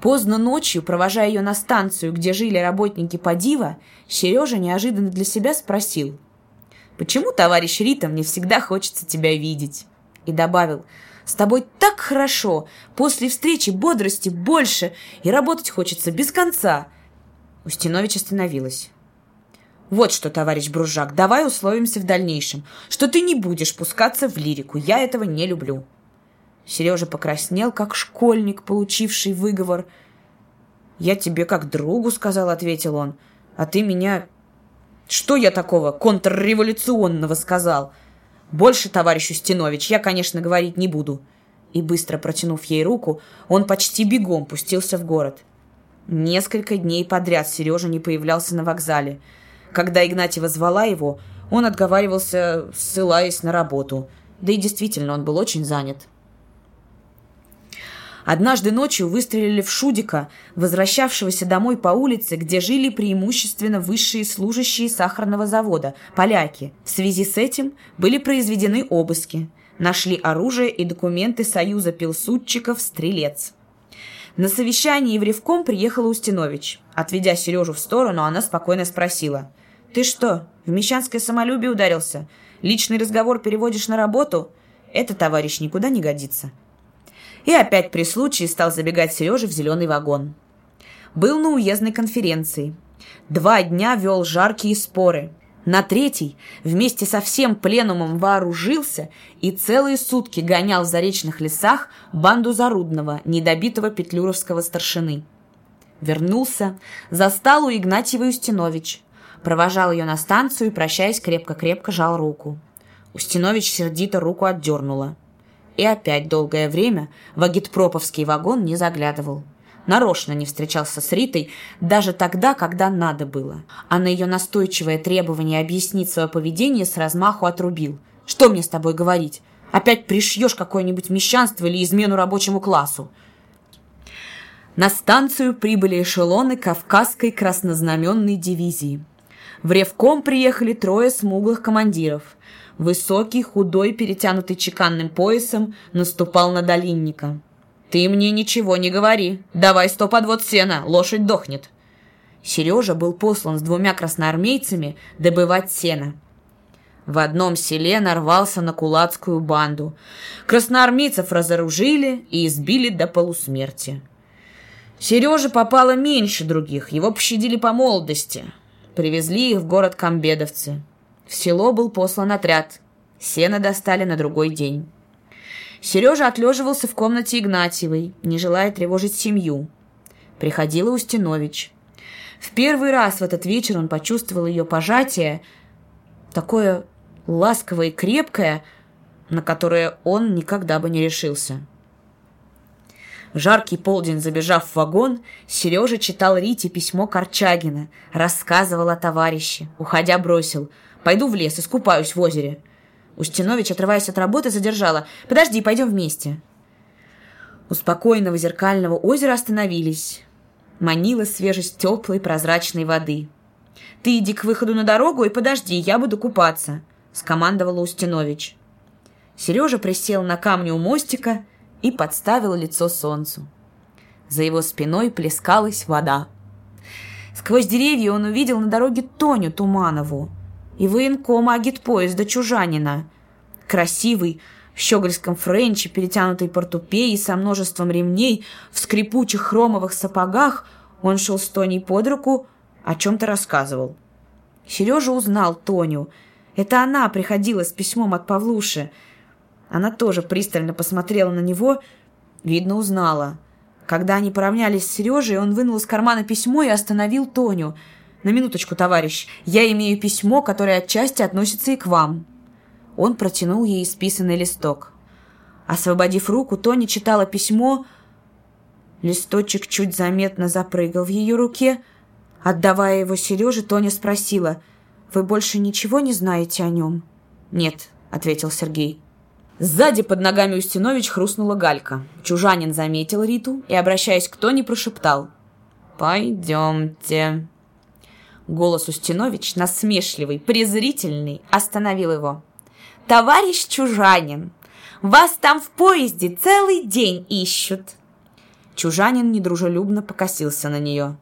Поздно ночью, провожая ее на станцию, где жили работники Падива, Сережа неожиданно для себя спросил, «Почему, товарищ Рита, мне всегда хочется тебя видеть?» И добавил, с тобой так хорошо. После встречи бодрости больше, и работать хочется без конца. Устинович остановилась. Вот что, товарищ Бружак, давай условимся в дальнейшем, что ты не будешь пускаться в лирику. Я этого не люблю. Сережа покраснел, как школьник, получивший выговор. «Я тебе как другу сказал», — ответил он. «А ты меня...» «Что я такого контрреволюционного сказал?» «Больше, товарищ Устинович, я, конечно, говорить не буду». И быстро протянув ей руку, он почти бегом пустился в город. Несколько дней подряд Сережа не появлялся на вокзале. Когда Игнатьева звала его, он отговаривался, ссылаясь на работу. Да и действительно, он был очень занят. Однажды ночью выстрелили в Шудика, возвращавшегося домой по улице, где жили преимущественно высшие служащие сахарного завода, поляки. В связи с этим были произведены обыски. Нашли оружие и документы Союза пилсудчиков «Стрелец». На совещании в Ревком приехала Устинович. Отведя Сережу в сторону, она спокойно спросила. «Ты что, в мещанское самолюбие ударился? Личный разговор переводишь на работу? Это, товарищ, никуда не годится». И опять при случае стал забегать Сережа в зеленый вагон. Был на уездной конференции. Два дня вел жаркие споры. На третий вместе со всем пленумом вооружился и целые сутки гонял в заречных лесах банду Зарудного, недобитого петлюровского старшины. Вернулся, застал у Игнатьева Устинович. Провожал ее на станцию и, прощаясь, крепко-крепко жал руку. Устинович сердито руку отдернула. И опять долгое время в агитпроповский вагон не заглядывал нарочно не встречался с Ритой даже тогда, когда надо было. А на ее настойчивое требование объяснить свое поведение с размаху отрубил. «Что мне с тобой говорить? Опять пришьешь какое-нибудь мещанство или измену рабочему классу?» На станцию прибыли эшелоны Кавказской краснознаменной дивизии. В Ревком приехали трое смуглых командиров. Высокий, худой, перетянутый чеканным поясом, наступал на долинника. «Ты мне ничего не говори. Давай сто подвод сена, лошадь дохнет». Сережа был послан с двумя красноармейцами добывать сено. В одном селе нарвался на кулацкую банду. Красноармейцев разоружили и избили до полусмерти. Сереже попало меньше других, его пощадили по молодости. Привезли их в город Камбедовцы. В село был послан отряд. Сено достали на другой день. Сережа отлеживался в комнате Игнатьевой, не желая тревожить семью. Приходила Устинович. В первый раз в этот вечер он почувствовал ее пожатие, такое ласковое и крепкое, на которое он никогда бы не решился. В жаркий полдень, забежав в вагон, Сережа читал Рите письмо Корчагина, рассказывал о товарище. Уходя, бросил. «Пойду в лес, искупаюсь в озере. Устинович, отрываясь от работы, задержала. «Подожди, пойдем вместе». У спокойного зеркального озера остановились. Манила свежесть теплой прозрачной воды. «Ты иди к выходу на дорогу и подожди, я буду купаться», — скомандовала Устинович. Сережа присел на камни у мостика и подставил лицо солнцу. За его спиной плескалась вода. Сквозь деревья он увидел на дороге Тоню Туманову, и военкома агитпоезда Чужанина. Красивый, в щегольском френче, перетянутой портупеей со множеством ремней, в скрипучих хромовых сапогах, он шел с Тоней под руку, о чем-то рассказывал. Сережа узнал Тоню. Это она приходила с письмом от Павлуши. Она тоже пристально посмотрела на него, видно, узнала. Когда они поравнялись с Сережей, он вынул из кармана письмо и остановил Тоню – на минуточку, товарищ. Я имею письмо, которое отчасти относится и к вам». Он протянул ей исписанный листок. Освободив руку, Тони читала письмо. Листочек чуть заметно запрыгал в ее руке. Отдавая его Сереже, Тоня спросила, «Вы больше ничего не знаете о нем?» «Нет», — ответил Сергей. Сзади под ногами Устинович хрустнула галька. Чужанин заметил Риту и, обращаясь к Тони, прошептал, «Пойдемте». Голос Устинович, насмешливый, презрительный, остановил его. «Товарищ Чужанин, вас там в поезде целый день ищут!» Чужанин недружелюбно покосился на нее.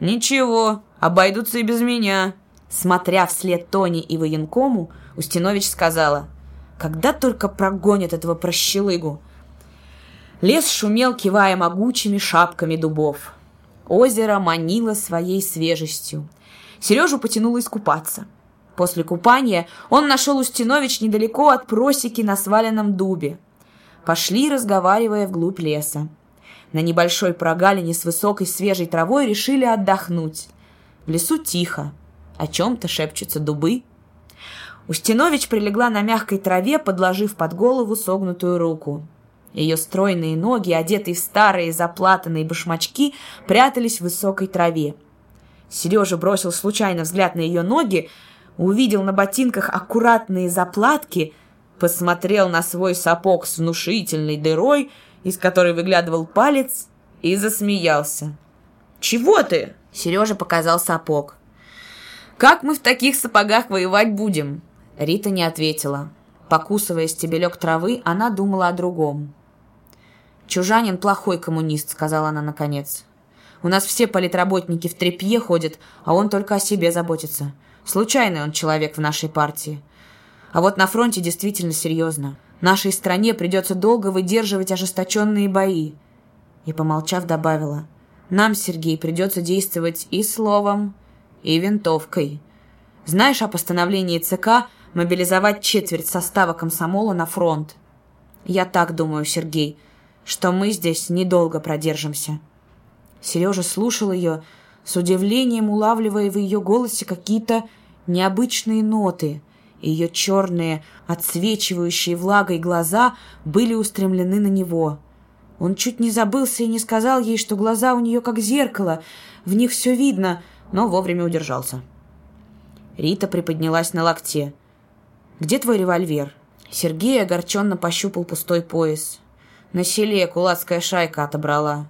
«Ничего, обойдутся и без меня!» Смотря вслед Тони и военкому, Устинович сказала, «Когда только прогонят этого прощелыгу!» Лес шумел, кивая могучими шапками дубов. Озеро манило своей свежестью. Сережу потянуло искупаться. После купания он нашел Устинович недалеко от просеки на сваленном дубе. Пошли, разговаривая вглубь леса. На небольшой прогалине с высокой свежей травой решили отдохнуть. В лесу тихо. О чем-то шепчутся дубы. Устинович прилегла на мягкой траве, подложив под голову согнутую руку. Ее стройные ноги, одетые в старые заплатанные башмачки, прятались в высокой траве. Сережа бросил случайно взгляд на ее ноги, увидел на ботинках аккуратные заплатки, посмотрел на свой сапог с внушительной дырой, из которой выглядывал палец, и засмеялся. «Чего ты?» — Сережа показал сапог. «Как мы в таких сапогах воевать будем?» Рита не ответила. Покусывая стебелек травы, она думала о другом. «Чужанин плохой коммунист», — сказала она наконец. У нас все политработники в трепье ходят, а он только о себе заботится. Случайный он человек в нашей партии. А вот на фронте действительно серьезно. Нашей стране придется долго выдерживать ожесточенные бои. И, помолчав, добавила, нам, Сергей, придется действовать и словом, и винтовкой. Знаешь о постановлении ЦК мобилизовать четверть состава комсомола на фронт? Я так думаю, Сергей, что мы здесь недолго продержимся. Сережа слушал ее, с удивлением улавливая в ее голосе какие-то необычные ноты. Ее черные, отсвечивающие влагой глаза были устремлены на него. Он чуть не забылся и не сказал ей, что глаза у нее как зеркало, в них все видно, но вовремя удержался. Рита приподнялась на локте. «Где твой револьвер?» Сергей огорченно пощупал пустой пояс. «На селе кулацкая шайка отобрала».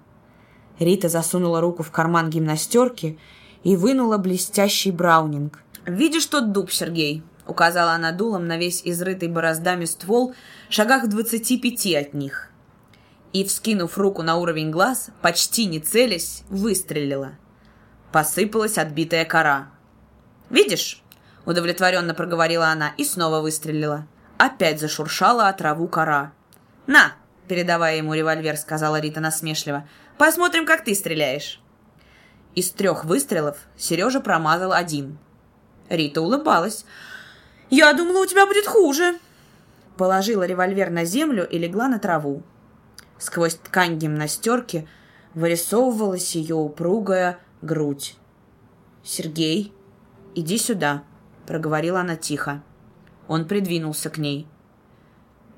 Рита засунула руку в карман гимнастерки и вынула блестящий браунинг. «Видишь тот дуб, Сергей?» — указала она дулом на весь изрытый бороздами ствол, шагах двадцати пяти от них. И, вскинув руку на уровень глаз, почти не целясь, выстрелила. Посыпалась отбитая кора. «Видишь?» — удовлетворенно проговорила она и снова выстрелила. Опять зашуршала от траву кора. «На!» — передавая ему револьвер, сказала Рита насмешливо. «Посмотрим, как ты стреляешь». Из трех выстрелов Сережа промазал один. Рита улыбалась. «Я думала, у тебя будет хуже!» Положила револьвер на землю и легла на траву. Сквозь ткань гимнастерки вырисовывалась ее упругая грудь. «Сергей, иди сюда», — проговорила она тихо. Он придвинулся к ней.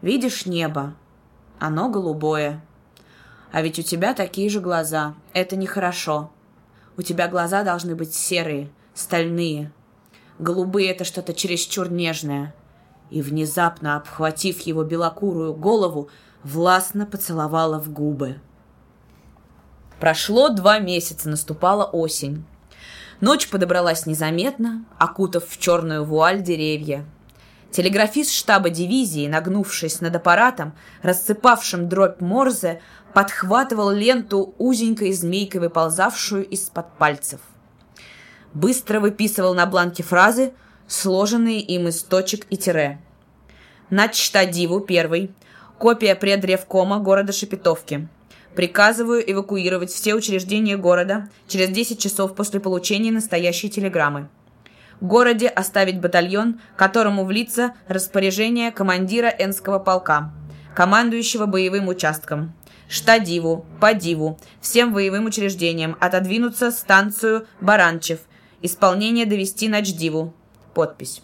«Видишь небо? Оно голубое. А ведь у тебя такие же глаза. Это нехорошо. У тебя глаза должны быть серые, стальные. Голубые — это что-то чересчур нежное». И, внезапно обхватив его белокурую голову, властно поцеловала в губы. Прошло два месяца, наступала осень. Ночь подобралась незаметно, окутав в черную вуаль деревья. Телеграфист штаба дивизии, нагнувшись над аппаратом, рассыпавшим дробь Морзе, подхватывал ленту узенькой змейкой, выползавшую из-под пальцев. Быстро выписывал на бланке фразы, сложенные им из точек и тире. Начта диву первый. Копия предревкома города Шепетовки. Приказываю эвакуировать все учреждения города через 10 часов после получения настоящей телеграммы. В городе оставить батальон, которому влиться распоряжение командира Энского полка, командующего боевым участком. Штадиву, Падиву, всем боевым учреждениям отодвинуться станцию Баранчев. Исполнение довести на Чдиву. Подпись.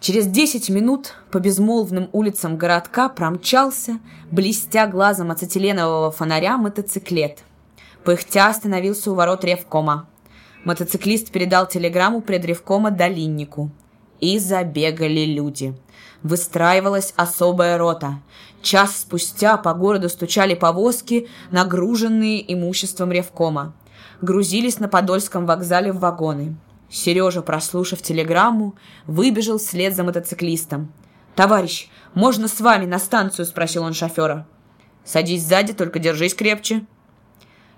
Через десять минут по безмолвным улицам городка промчался, блестя глазом ацетиленового фонаря, мотоциклет. Пыхтя остановился у ворот ревкома. Мотоциклист передал телеграмму предревкома долиннику. И забегали люди. Выстраивалась особая рота. Час спустя по городу стучали повозки, нагруженные имуществом ревкома. Грузились на Подольском вокзале в вагоны. Сережа, прослушав телеграмму, выбежал вслед за мотоциклистом. «Товарищ, можно с вами на станцию?» – спросил он шофера. «Садись сзади, только держись крепче».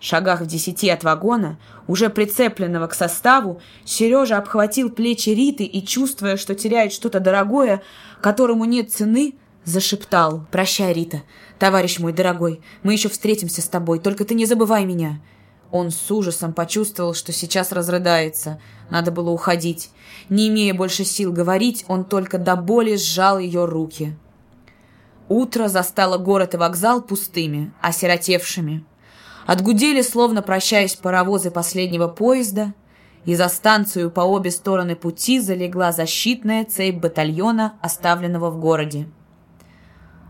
Шагах в десяти от вагона, уже прицепленного к составу, Сережа обхватил плечи Риты и, чувствуя, что теряет что-то дорогое, которому нет цены, зашептал. «Прощай, Рита. Товарищ мой дорогой, мы еще встретимся с тобой, только ты не забывай меня. Он с ужасом почувствовал, что сейчас разрыдается. Надо было уходить. Не имея больше сил говорить, он только до боли сжал ее руки. Утро застало город и вокзал пустыми, осиротевшими. Отгудели, словно прощаясь паровозы последнего поезда, и за станцию по обе стороны пути залегла защитная цепь батальона, оставленного в городе.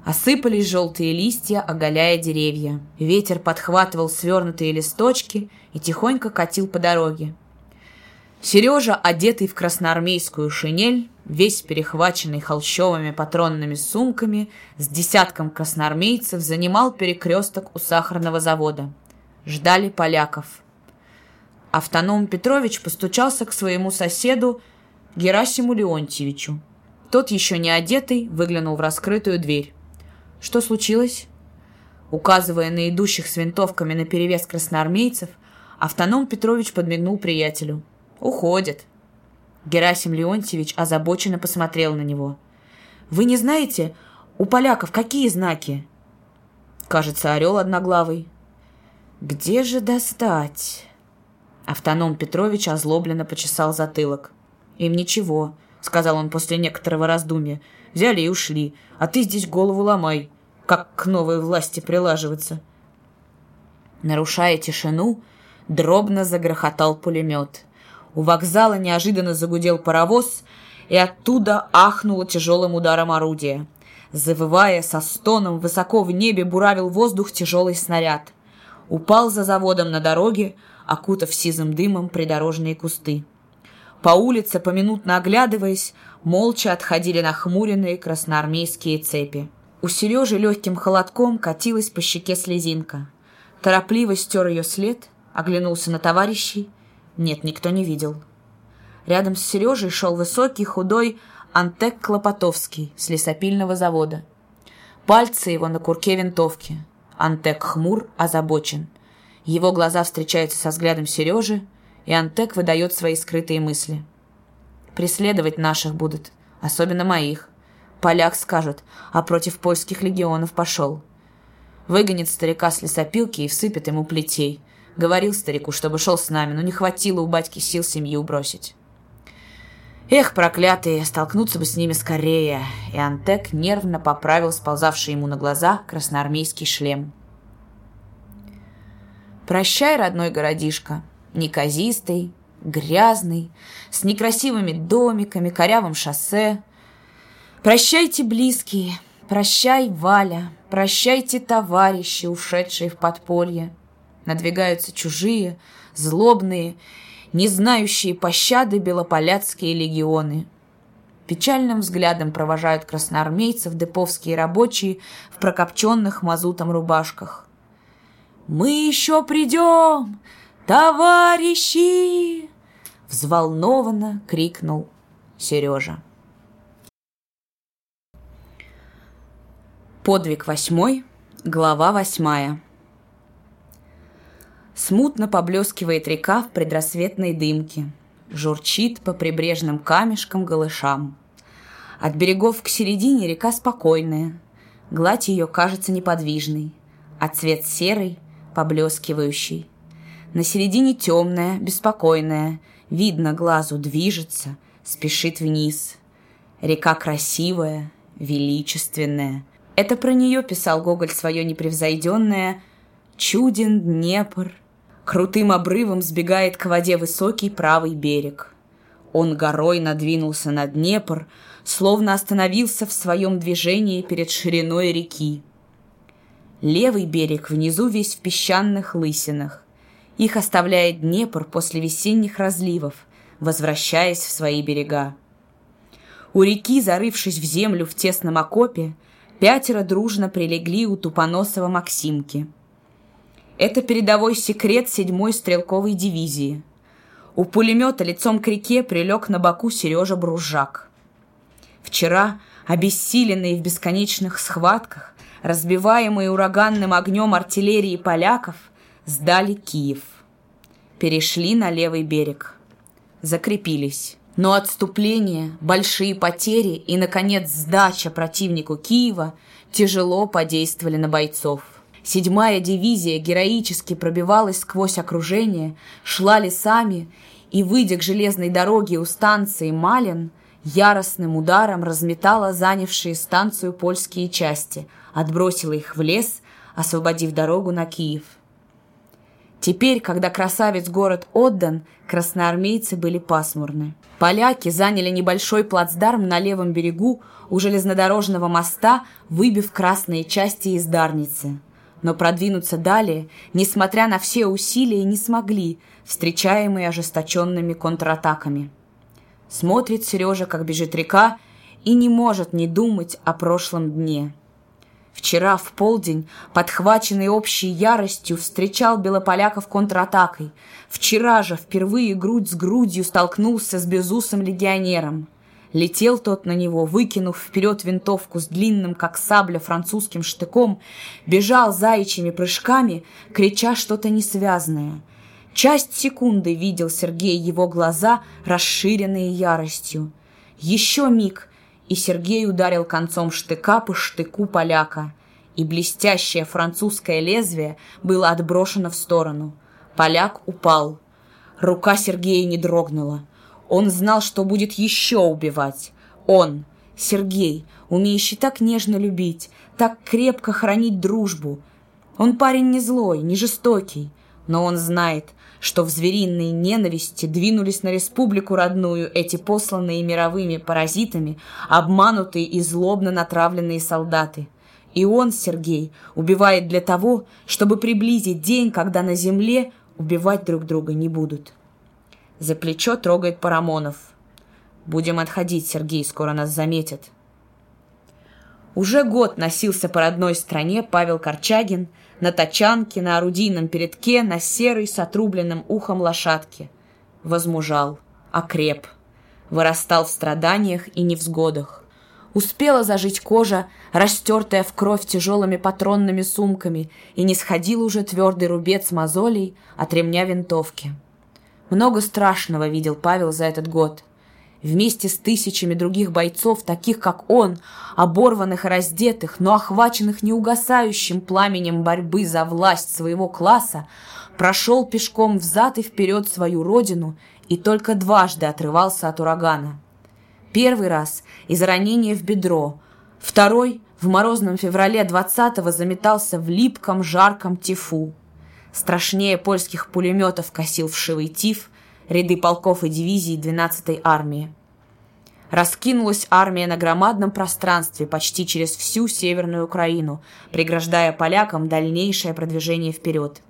Осыпались желтые листья, оголяя деревья. Ветер подхватывал свернутые листочки и тихонько катил по дороге. Сережа, одетый в красноармейскую шинель, весь перехваченный холщовыми патронными сумками, с десятком красноармейцев занимал перекресток у сахарного завода. Ждали поляков. Автоном Петрович постучался к своему соседу Герасиму Леонтьевичу. Тот, еще не одетый, выглянул в раскрытую дверь. Что случилось? Указывая на идущих с винтовками на перевес красноармейцев, автоном Петрович подмигнул приятелю. «Уходит». Герасим Леонтьевич озабоченно посмотрел на него. «Вы не знаете, у поляков какие знаки?» «Кажется, орел одноглавый». «Где же достать?» Автоном Петрович озлобленно почесал затылок. «Им ничего», — сказал он после некоторого раздумья. «Взяли и ушли, а ты здесь голову ломай, как к новой власти прилаживаться». Нарушая тишину, дробно загрохотал пулемет. У вокзала неожиданно загудел паровоз, и оттуда ахнуло тяжелым ударом орудия. Завывая со стоном, высоко в небе буравил воздух тяжелый снаряд. Упал за заводом на дороге, окутав сизым дымом придорожные кусты. По улице, поминутно оглядываясь, молча отходили нахмуренные красноармейские цепи. У Сережи легким холодком катилась по щеке слезинка. Торопливо стер ее след, оглянулся на товарищей. Нет, никто не видел. Рядом с Сережей шел высокий, худой Антек Клопотовский с лесопильного завода. Пальцы его на курке винтовки. Антек хмур, озабочен. Его глаза встречаются со взглядом Сережи, и Антек выдает свои скрытые мысли. Преследовать наших будут, особенно моих. Поляк скажет, а против польских легионов пошел. Выгонит старика с лесопилки и всыпет ему плетей. Говорил старику, чтобы шел с нами, но не хватило у батьки сил семью бросить. Эх, проклятые, столкнуться бы с ними скорее. И Антек нервно поправил сползавший ему на глаза красноармейский шлем. Прощай, родной городишко, неказистый, грязный, с некрасивыми домиками, корявым шоссе. Прощайте, близкие, прощай, Валя, прощайте, товарищи, ушедшие в подполье. Надвигаются чужие, злобные, не знающие пощады белополяцкие легионы. Печальным взглядом провожают красноармейцев деповские рабочие в прокопченных мазутом рубашках. «Мы еще придем, товарищи!» Взволнованно крикнул Сережа. Подвиг восьмой, глава восьмая. Смутно поблескивает река в предрассветной дымке. Журчит по прибрежным камешкам голышам. От берегов к середине река спокойная. Гладь ее кажется неподвижной, а цвет серый, поблескивающий. На середине темная, беспокойная, видно глазу движется, спешит вниз. Река красивая, величественная. Это про нее писал Гоголь свое непревзойденное «Чуден Днепр, Крутым обрывом сбегает к воде высокий правый берег. Он горой надвинулся на Днепр, словно остановился в своем движении перед шириной реки. Левый берег внизу весь в песчаных лысинах. Их оставляет Днепр после весенних разливов, возвращаясь в свои берега. У реки, зарывшись в землю в тесном окопе, пятеро дружно прилегли у тупоносого Максимки — это передовой секрет седьмой стрелковой дивизии. У пулемета лицом к реке прилег на боку Сережа Бружак. Вчера, обессиленные в бесконечных схватках, разбиваемые ураганным огнем артиллерии поляков, сдали Киев. Перешли на левый берег. Закрепились. Но отступление, большие потери и, наконец, сдача противнику Киева тяжело подействовали на бойцов. Седьмая дивизия героически пробивалась сквозь окружение, шла лесами и, выйдя к железной дороге у станции Малин, яростным ударом разметала занявшие станцию польские части, отбросила их в лес, освободив дорогу на Киев. Теперь, когда красавец город отдан, красноармейцы были пасмурны. Поляки заняли небольшой плацдарм на левом берегу у железнодорожного моста, выбив красные части из Дарницы – но продвинуться далее, несмотря на все усилия, не смогли, встречаемые ожесточенными контратаками. Смотрит Сережа, как бежит река, и не может не думать о прошлом дне. Вчера в полдень, подхваченный общей яростью, встречал Белополяков контратакой. Вчера же впервые грудь с грудью столкнулся с безусым легионером. Летел тот на него, выкинув вперед винтовку с длинным, как сабля, французским штыком, бежал заячьими прыжками, крича что-то несвязное. Часть секунды видел Сергей его глаза, расширенные яростью. Еще миг, и Сергей ударил концом штыка по штыку поляка, и блестящее французское лезвие было отброшено в сторону. Поляк упал. Рука Сергея не дрогнула. Он знал, что будет еще убивать. Он, Сергей, умеющий так нежно любить, так крепко хранить дружбу. Он парень не злой, не жестокий, но он знает, что в звериной ненависти двинулись на республику родную эти посланные мировыми паразитами, обманутые и злобно натравленные солдаты. И он, Сергей, убивает для того, чтобы приблизить день, когда на земле убивать друг друга не будут. За плечо трогает Парамонов. «Будем отходить, Сергей, скоро нас заметят». Уже год носился по родной стране Павел Корчагин на тачанке, на орудийном передке, на серой с отрубленным ухом лошадке. Возмужал, окреп, вырастал в страданиях и невзгодах. Успела зажить кожа, растертая в кровь тяжелыми патронными сумками, и не сходил уже твердый рубец мозолей от ремня винтовки. Много страшного видел Павел за этот год. Вместе с тысячами других бойцов, таких как он, оборванных и раздетых, но охваченных неугасающим пламенем борьбы за власть своего класса, прошел пешком взад и вперед свою родину и только дважды отрывался от урагана. Первый раз из-за ранения в бедро, второй в морозном феврале 20-го заметался в липком жарком тифу. Страшнее польских пулеметов косил вшивый тиф ряды полков и дивизий 12-й армии. Раскинулась армия на громадном пространстве почти через всю Северную Украину, преграждая полякам дальнейшее продвижение вперед.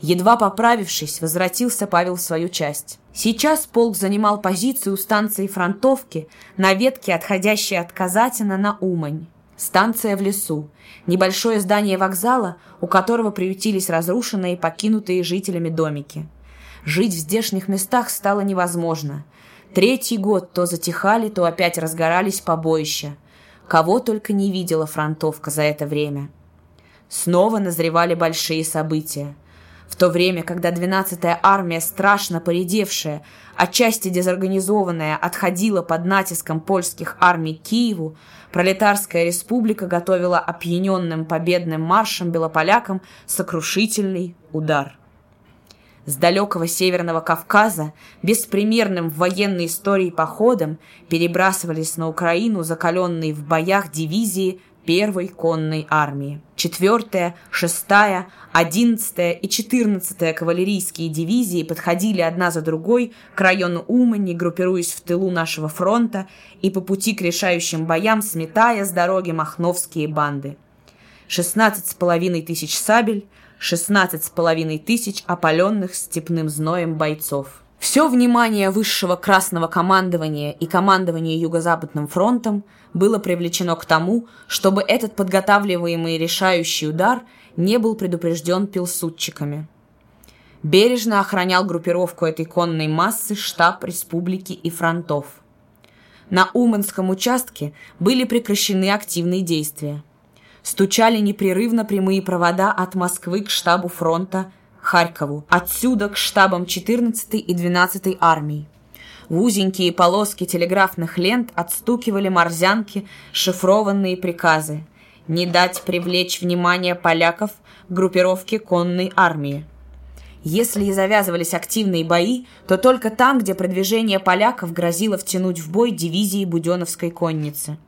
Едва поправившись, возвратился Павел в свою часть. Сейчас полк занимал позицию у станции Фронтовки на ветке, отходящей от Казатина на Умань. Станция в лесу. Небольшое здание вокзала, у которого приютились разрушенные и покинутые жителями домики. Жить в здешних местах стало невозможно. Третий год то затихали, то опять разгорались побоища. Кого только не видела фронтовка за это время. Снова назревали большие события. В то время, когда 12-я армия, страшно поредевшая, отчасти дезорганизованная, отходила под натиском польских армий к Киеву, Пролетарская республика готовила опьяненным победным маршем белополякам сокрушительный удар. С далекого Северного Кавказа беспримерным в военной истории походом перебрасывались на Украину закаленные в боях дивизии первой конной армии. Четвертая, шестая, одиннадцатая и четырнадцатая кавалерийские дивизии подходили одна за другой к району Умани, группируясь в тылу нашего фронта и по пути к решающим боям сметая с дороги махновские банды. Шестнадцать с половиной тысяч сабель, шестнадцать с половиной тысяч опаленных степным зноем бойцов. Все внимание высшего красного командования и командования Юго-Западным фронтом было привлечено к тому, чтобы этот подготавливаемый решающий удар не был предупрежден пилсудчиками. Бережно охранял группировку этой конной массы штаб республики и фронтов. На Уманском участке были прекращены активные действия – стучали непрерывно прямые провода от Москвы к штабу фронта Харькову, отсюда к штабам 14 и 12 армий. В узенькие полоски телеграфных лент отстукивали морзянки шифрованные приказы не дать привлечь внимание поляков группировке конной армии. Если и завязывались активные бои, то только там, где продвижение поляков грозило втянуть в бой дивизии Буденовской конницы.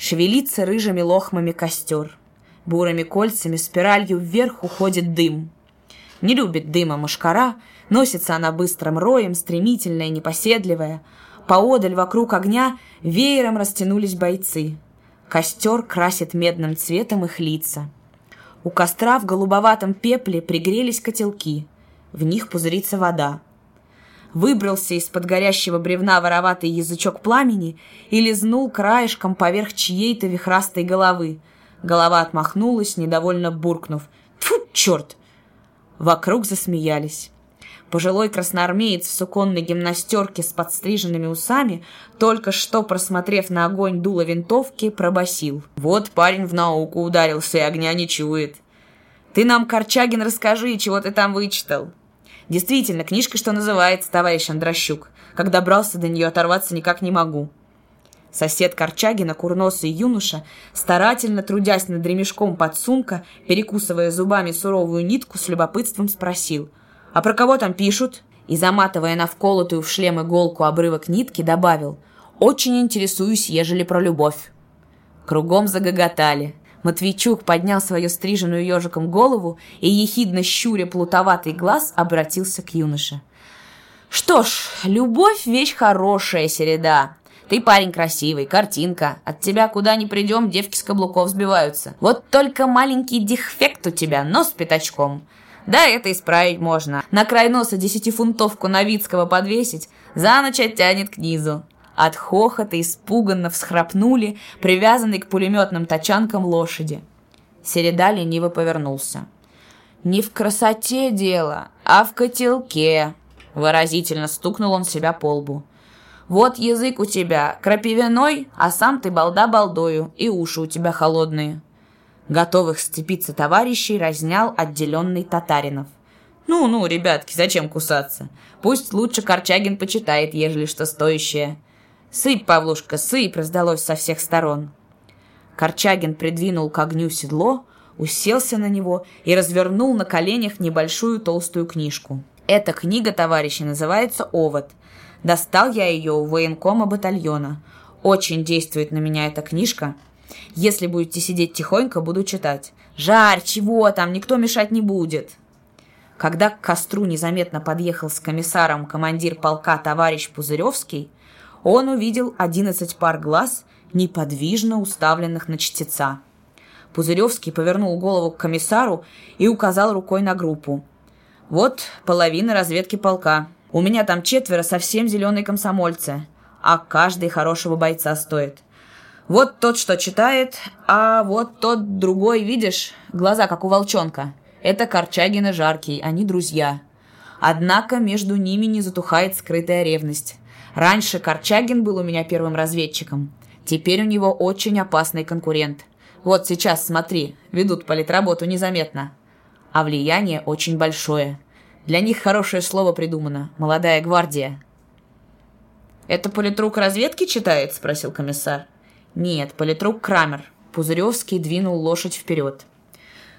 Шевелится рыжими лохмами костер. Бурыми кольцами спиралью вверх уходит дым. Не любит дыма мушкара, носится она быстрым роем, стремительная, непоседливая. Поодаль вокруг огня веером растянулись бойцы. Костер красит медным цветом их лица. У костра в голубоватом пепле пригрелись котелки. В них пузырится вода выбрался из-под горящего бревна вороватый язычок пламени и лизнул краешком поверх чьей-то вихрастой головы. Голова отмахнулась, недовольно буркнув. «Тьфу, черт!» Вокруг засмеялись. Пожилой красноармеец в суконной гимнастерке с подстриженными усами, только что просмотрев на огонь дуло винтовки, пробасил. «Вот парень в науку ударился и огня не чует. Ты нам, Корчагин, расскажи, чего ты там вычитал?» Действительно, книжка, что называется, товарищ Андрощук. Как добрался до нее, оторваться никак не могу. Сосед Корчагина, курносый юноша, старательно трудясь над ремешком подсумка, перекусывая зубами суровую нитку, с любопытством спросил. «А про кого там пишут?» и, заматывая на вколотую в шлем иголку обрывок нитки, добавил «Очень интересуюсь, ежели про любовь». Кругом загоготали. Матвейчук поднял свою стриженную ежиком голову и, ехидно щуря плутоватый глаз, обратился к юноше. «Что ж, любовь — вещь хорошая, Середа. Ты парень красивый, картинка. От тебя куда ни придем, девки с каблуков сбиваются. Вот только маленький дефект у тебя, нос пятачком. Да, это исправить можно. На край носа десятифунтовку Новицкого подвесить, за ночь оттянет к низу. От хохота испуганно всхрапнули привязанные к пулеметным тачанкам лошади. Середа лениво повернулся. «Не в красоте дело, а в котелке», — выразительно стукнул он себя по лбу. «Вот язык у тебя крапивиной, а сам ты балда балдою, и уши у тебя холодные». Готовых сцепиться товарищей разнял отделенный Татаринов. «Ну-ну, ребятки, зачем кусаться? Пусть лучше Корчагин почитает, ежели что стоящее». «Сыпь, Павлушка, сыпь!» раздалось со всех сторон. Корчагин придвинул к огню седло, уселся на него и развернул на коленях небольшую толстую книжку. Эта книга, товарищи, называется «Овод». Достал я ее у военкома батальона. Очень действует на меня эта книжка. Если будете сидеть тихонько, буду читать. Жарь, чего там, никто мешать не будет. Когда к костру незаметно подъехал с комиссаром командир полка товарищ Пузыревский, он увидел одиннадцать пар глаз, неподвижно уставленных на чтеца. Пузыревский повернул голову к комиссару и указал рукой на группу. «Вот половина разведки полка. У меня там четверо совсем зеленые комсомольцы, а каждый хорошего бойца стоит. Вот тот, что читает, а вот тот другой, видишь, глаза как у волчонка. Это Корчагин и Жаркий, они друзья. Однако между ними не затухает скрытая ревность. Раньше Корчагин был у меня первым разведчиком. Теперь у него очень опасный конкурент. Вот сейчас, смотри, ведут политработу незаметно. А влияние очень большое. Для них хорошее слово придумано. Молодая гвардия. «Это политрук разведки читает?» – спросил комиссар. «Нет, политрук Крамер». Пузыревский двинул лошадь вперед.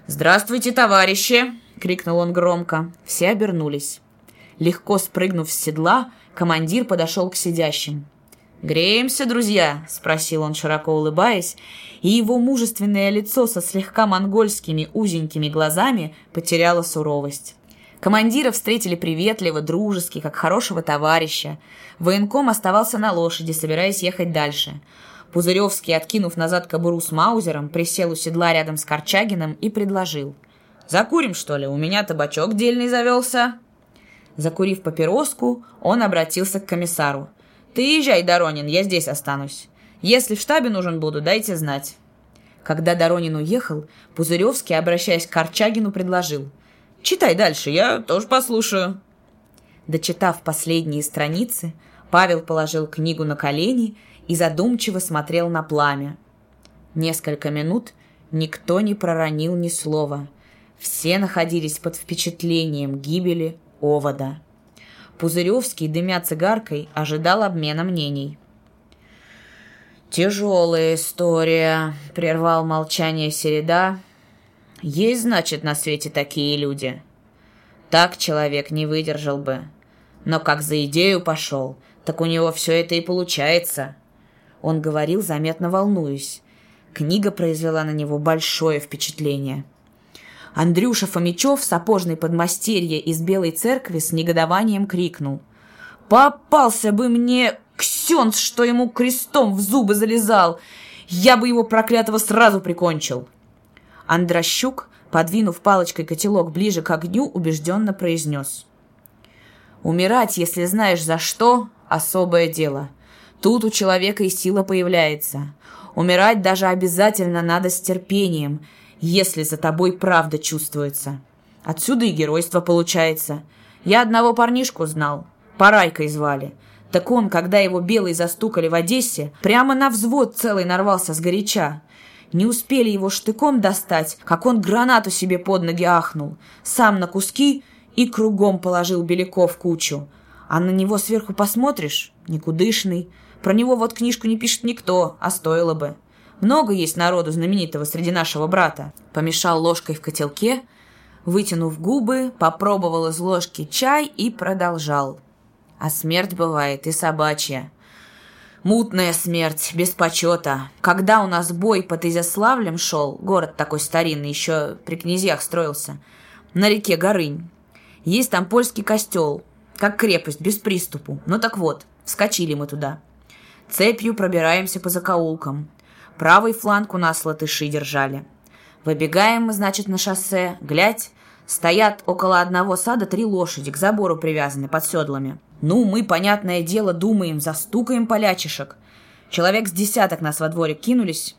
«Здравствуйте, товарищи!» — крикнул он громко. Все обернулись. Легко спрыгнув с седла, Командир подошел к сидящим. «Греемся, друзья?» – спросил он, широко улыбаясь, и его мужественное лицо со слегка монгольскими узенькими глазами потеряло суровость. Командира встретили приветливо, дружески, как хорошего товарища. Военком оставался на лошади, собираясь ехать дальше. Пузыревский, откинув назад кобуру с Маузером, присел у седла рядом с Корчагиным и предложил. «Закурим, что ли? У меня табачок дельный завелся». Закурив папироску, он обратился к комиссару. «Ты езжай, Доронин, я здесь останусь. Если в штабе нужен буду, дайте знать». Когда Доронин уехал, Пузыревский, обращаясь к Корчагину, предложил. «Читай дальше, я тоже послушаю». Дочитав последние страницы, Павел положил книгу на колени и задумчиво смотрел на пламя. Несколько минут никто не проронил ни слова. Все находились под впечатлением гибели овода. Пузыревский, дымя цигаркой, ожидал обмена мнений. «Тяжелая история», — прервал молчание Середа. «Есть, значит, на свете такие люди. Так человек не выдержал бы. Но как за идею пошел, так у него все это и получается». Он говорил, заметно волнуясь. Книга произвела на него большое впечатление. Андрюша Фомичев, сапожный подмастерье из Белой Церкви, с негодованием крикнул. «Попался бы мне ксенц, что ему крестом в зубы залезал! Я бы его проклятого сразу прикончил!» Андрощук, подвинув палочкой котелок ближе к огню, убежденно произнес. «Умирать, если знаешь за что, особое дело. Тут у человека и сила появляется. Умирать даже обязательно надо с терпением – если за тобой правда чувствуется. Отсюда и геройство получается. Я одного парнишку знал, Парайкой звали. Так он, когда его белый застукали в Одессе, прямо на взвод целый нарвался с горяча. Не успели его штыком достать, как он гранату себе под ноги ахнул, сам на куски и кругом положил Беляков кучу. А на него сверху посмотришь — никудышный. Про него вот книжку не пишет никто, а стоило бы. Много есть народу знаменитого среди нашего брата. Помешал ложкой в котелке, Вытянув губы, попробовал из ложки чай и продолжал. А смерть бывает и собачья. Мутная смерть, без почета. Когда у нас бой под Изяславлем шел, город такой старинный, еще при князьях строился, на реке Горынь. Есть там польский костел, как крепость, без приступу. Ну так вот, вскочили мы туда. Цепью пробираемся по закоулкам. Правый фланг у нас латыши держали. Выбегаем мы, значит, на шоссе. Глядь, стоят около одного сада три лошади, к забору привязаны, под седлами. Ну, мы, понятное дело, думаем, застукаем полячишек. Человек с десяток нас во дворе кинулись.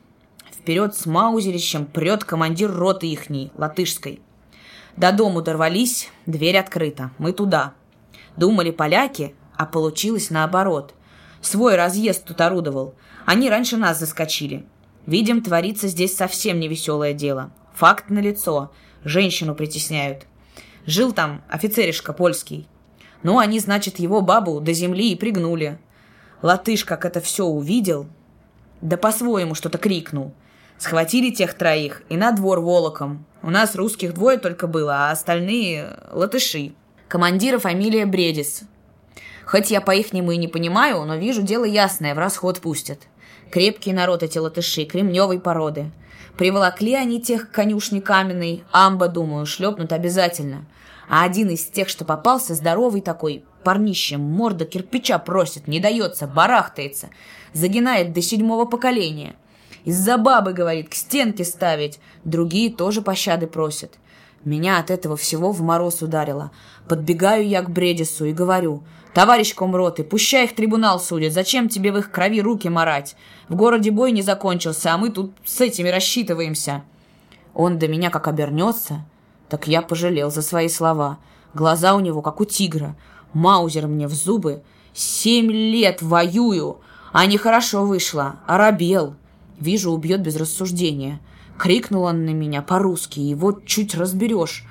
Вперед с маузерищем прет командир роты ихней, латышской. До дому дорвались, дверь открыта. Мы туда. Думали поляки, а получилось наоборот. Свой разъезд тут орудовал. Они раньше нас заскочили. Видим, творится здесь совсем невеселое дело. Факт налицо. Женщину притесняют. Жил там офицеришка польский. Ну, они, значит, его бабу до земли и пригнули. Латыш, как это все увидел, да по-своему что-то крикнул. Схватили тех троих и на двор волоком. У нас русских двое только было, а остальные — латыши. Командира фамилия Бредис. Хоть я по-ихнему и не понимаю, но вижу, дело ясное, в расход пустят. Крепкий народ эти латыши, кремневой породы. Приволокли они тех к конюшне каменной, амба, думаю, шлепнут обязательно — а один из тех, что попался, здоровый такой, парнище, морда кирпича просит, не дается, барахтается, загинает до седьмого поколения. Из-за бабы, говорит, к стенке ставить. Другие тоже пощады просят. Меня от этого всего в мороз ударило. Подбегаю я к Бредису и говорю, «Товарищ комроты, пущай их трибунал судит, зачем тебе в их крови руки марать? В городе бой не закончился, а мы тут с этими рассчитываемся». Он до меня как обернется, так я пожалел за свои слова. Глаза у него, как у тигра. Маузер мне в зубы. Семь лет воюю, а нехорошо вышло. Оробел. Вижу, убьет без рассуждения. Крикнул он на меня по-русски, его чуть разберешь.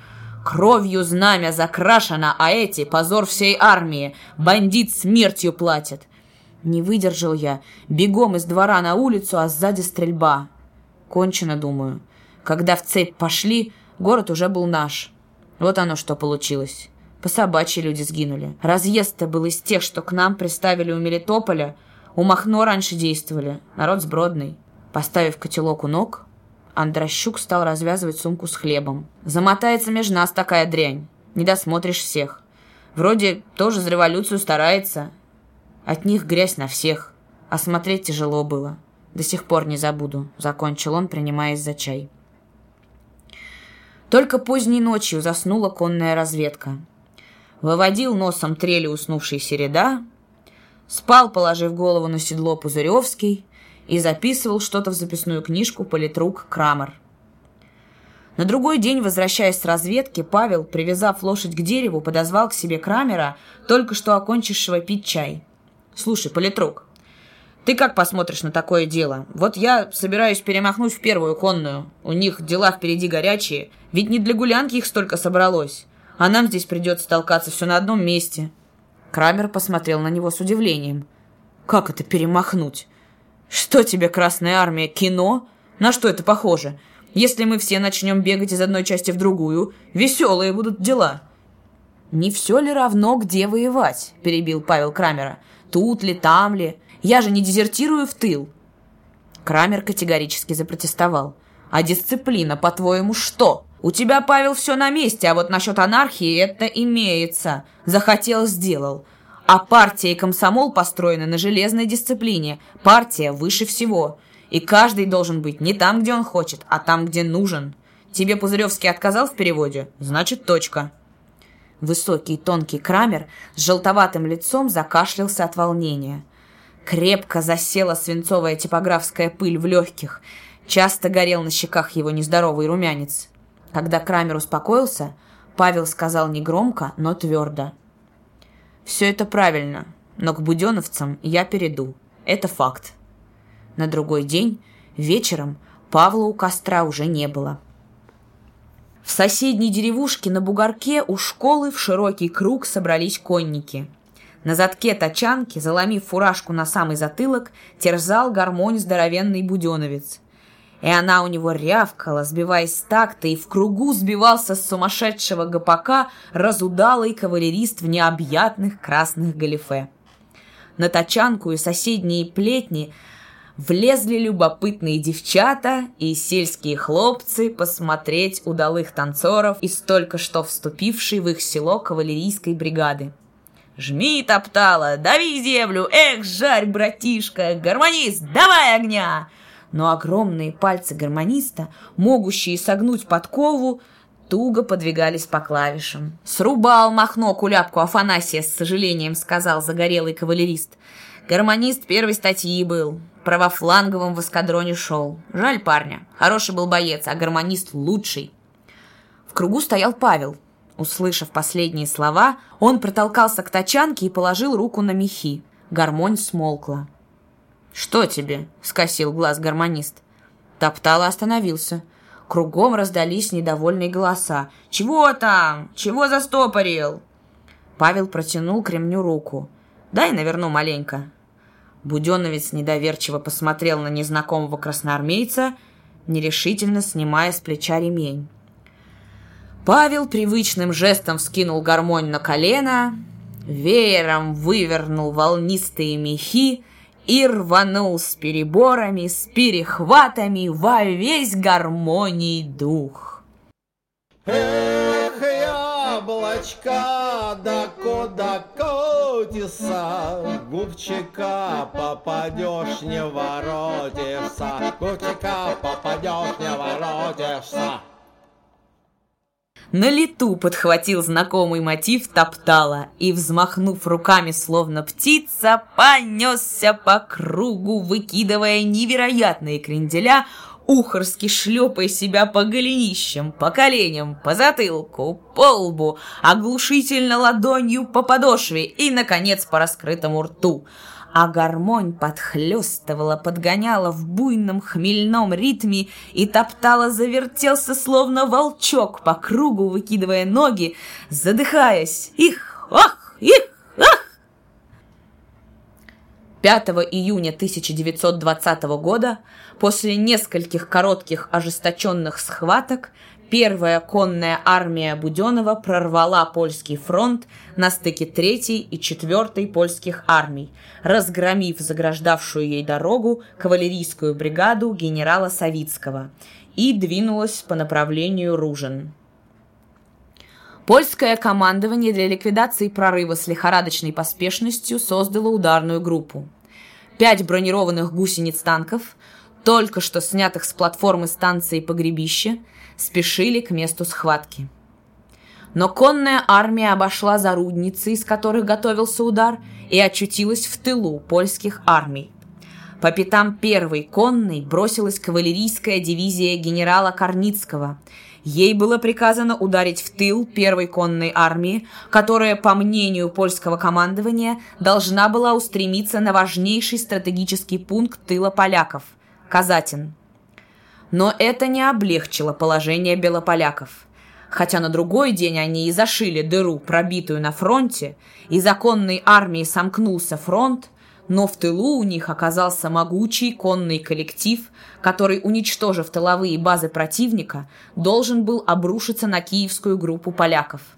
Кровью знамя закрашено, а эти — позор всей армии. Бандит смертью платит. Не выдержал я. Бегом из двора на улицу, а сзади стрельба. Кончено, думаю. Когда в цепь пошли, Город уже был наш. Вот оно что получилось. По собачьи люди сгинули. Разъезд-то был из тех, что к нам приставили у Мелитополя. У Махно раньше действовали. Народ сбродный. Поставив котелок у ног, Андрощук стал развязывать сумку с хлебом. «Замотается между нас такая дрянь. Не досмотришь всех. Вроде тоже за революцию старается. От них грязь на всех. А смотреть тяжело было. До сих пор не забуду», — закончил он, принимаясь за чай. Только поздней ночью заснула конная разведка. Выводил носом трели уснувший Середа, спал, положив голову на седло Пузыревский, и записывал что-то в записную книжку политрук Крамер. На другой день, возвращаясь с разведки, Павел, привязав лошадь к дереву, подозвал к себе Крамера, только что окончившего пить чай. «Слушай, политрук, ты как посмотришь на такое дело? Вот я собираюсь перемахнуть в первую конную. У них дела впереди горячие. Ведь не для гулянки их столько собралось. А нам здесь придется толкаться все на одном месте. Крамер посмотрел на него с удивлением. Как это перемахнуть? Что тебе, Красная Армия, кино? На что это похоже? Если мы все начнем бегать из одной части в другую, веселые будут дела. «Не все ли равно, где воевать?» – перебил Павел Крамера. «Тут ли, там ли? Я же не дезертирую в тыл. Крамер категорически запротестовал. А дисциплина, по-твоему, что? У тебя, Павел, все на месте, а вот насчет анархии это имеется. Захотел, сделал. А партия и комсомол построены на железной дисциплине. Партия выше всего. И каждый должен быть не там, где он хочет, а там, где нужен. Тебе Пузыревский отказал в переводе? Значит, точка. Высокий тонкий Крамер с желтоватым лицом закашлялся от волнения. Крепко засела свинцовая типографская пыль в легких. Часто горел на щеках его нездоровый румянец. Когда Крамер успокоился, Павел сказал негромко, но твердо. «Все это правильно, но к буденовцам я перейду. Это факт». На другой день, вечером, Павла у костра уже не было. В соседней деревушке на бугорке у школы в широкий круг собрались конники – на задке тачанки, заломив фуражку на самый затылок, терзал гармонь здоровенный буденовец. И она у него рявкала, сбиваясь с такта, и в кругу сбивался с сумасшедшего гопака разудалый кавалерист в необъятных красных галифе. На тачанку и соседние плетни влезли любопытные девчата и сельские хлопцы посмотреть удалых танцоров из только что вступившей в их село кавалерийской бригады. «Жми, топтала, дави землю! Эх, жарь, братишка! Гармонист, давай огня!» Но огромные пальцы гармониста, могущие согнуть подкову, туго подвигались по клавишам. «Срубал Махно куляпку Афанасия, с сожалением сказал загорелый кавалерист. Гармонист первой статьи был, правофланговым в эскадроне шел. Жаль парня, хороший был боец, а гармонист лучший». В кругу стоял Павел, Услышав последние слова, он протолкался к тачанке и положил руку на мехи. Гармонь смолкла. «Что тебе?» — скосил глаз гармонист. Топтало остановился. Кругом раздались недовольные голоса. «Чего там? Чего застопорил?» Павел протянул к ремню руку. «Дай наверну маленько». Буденовец недоверчиво посмотрел на незнакомого красноармейца, нерешительно снимая с плеча ремень. Павел привычным жестом вскинул гармонь на колено, веером вывернул волнистые мехи и рванул с переборами, с перехватами во весь гармоний дух. Эх, яблочко, да куда котиса, Губчика попадешь, не воротишься, Губчика попадешь, не воротишься. На лету подхватил знакомый мотив топтала и, взмахнув руками, словно птица, понесся по кругу, выкидывая невероятные кренделя, ухорски шлепая себя по голенищам, по коленям, по затылку, по лбу, оглушительно ладонью по подошве и, наконец, по раскрытому рту – а гармонь подхлестывала, подгоняла в буйном хмельном ритме и топтала, завертелся, словно волчок, по кругу выкидывая ноги, задыхаясь. Их, ах, их, ах! 5 июня 1920 года, после нескольких коротких ожесточенных схваток, Первая конная армия Буденова прорвала польский фронт на стыке третьей и четвертой польских армий, разгромив заграждавшую ей дорогу кавалерийскую бригаду генерала Савицкого и двинулась по направлению Ружин. Польское командование для ликвидации прорыва с лихорадочной поспешностью создало ударную группу. Пять бронированных гусениц танков, только что снятых с платформы станции Погребище, спешили к месту схватки. Но конная армия обошла зарудницы, из которых готовился удар, и очутилась в тылу польских армий. По пятам первой конной бросилась кавалерийская дивизия генерала Корницкого. Ей было приказано ударить в тыл первой конной армии, которая, по мнению польского командования, должна была устремиться на важнейший стратегический пункт тыла поляков – Казатин – но это не облегчило положение белополяков. Хотя на другой день они и зашили дыру, пробитую на фронте, и законной армии сомкнулся фронт, но в тылу у них оказался могучий конный коллектив, который, уничтожив тыловые базы противника, должен был обрушиться на киевскую группу поляков –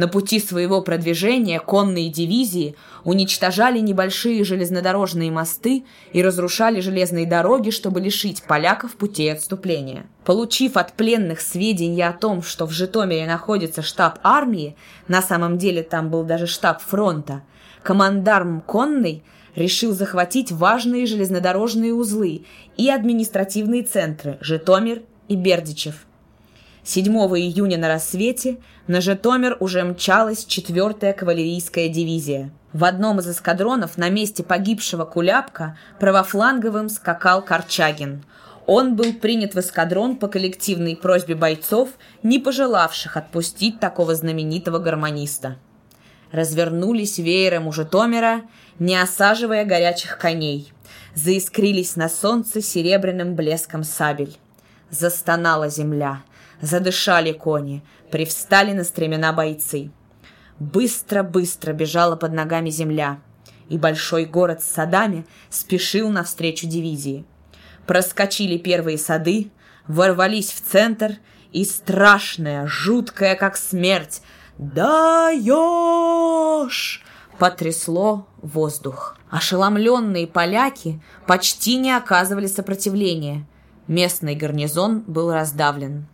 на пути своего продвижения конные дивизии уничтожали небольшие железнодорожные мосты и разрушали железные дороги, чтобы лишить поляков путей отступления. Получив от пленных сведения о том, что в Житомире находится штаб армии, на самом деле там был даже штаб фронта, командарм конный решил захватить важные железнодорожные узлы и административные центры Житомир и Бердичев – 7 июня на рассвете на Житомир уже мчалась 4-я кавалерийская дивизия. В одном из эскадронов на месте погибшего Куляпка правофланговым скакал Корчагин. Он был принят в эскадрон по коллективной просьбе бойцов, не пожелавших отпустить такого знаменитого гармониста. Развернулись веером у Житомира, не осаживая горячих коней. Заискрились на солнце серебряным блеском сабель. Застонала земля – Задышали кони, привстали на стремена бойцы. Быстро-быстро бежала под ногами земля, и большой город с садами спешил навстречу дивизии. Проскочили первые сады, ворвались в центр, и страшная, жуткая, как смерть, «Даешь!» потрясло воздух. Ошеломленные поляки почти не оказывали сопротивления. Местный гарнизон был раздавлен.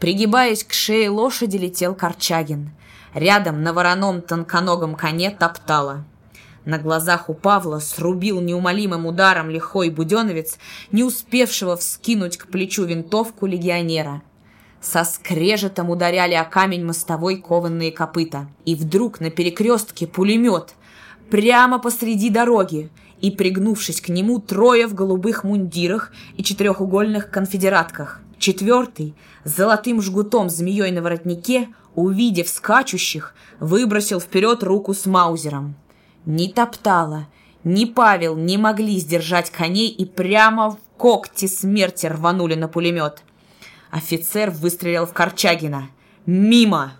Пригибаясь к шее лошади, летел Корчагин. Рядом на вороном тонконогом коне топтала. На глазах у Павла срубил неумолимым ударом лихой буденовец, не успевшего вскинуть к плечу винтовку легионера. Со скрежетом ударяли о камень мостовой кованные копыта. И вдруг на перекрестке пулемет прямо посреди дороги, и, пригнувшись к нему, трое в голубых мундирах и четырехугольных конфедератках. Четвертый, с золотым жгутом змеей на воротнике, увидев скачущих, выбросил вперед руку с маузером. Ни Топтала, ни Павел не могли сдержать коней и прямо в когти смерти рванули на пулемет. Офицер выстрелил в Корчагина. Мимо!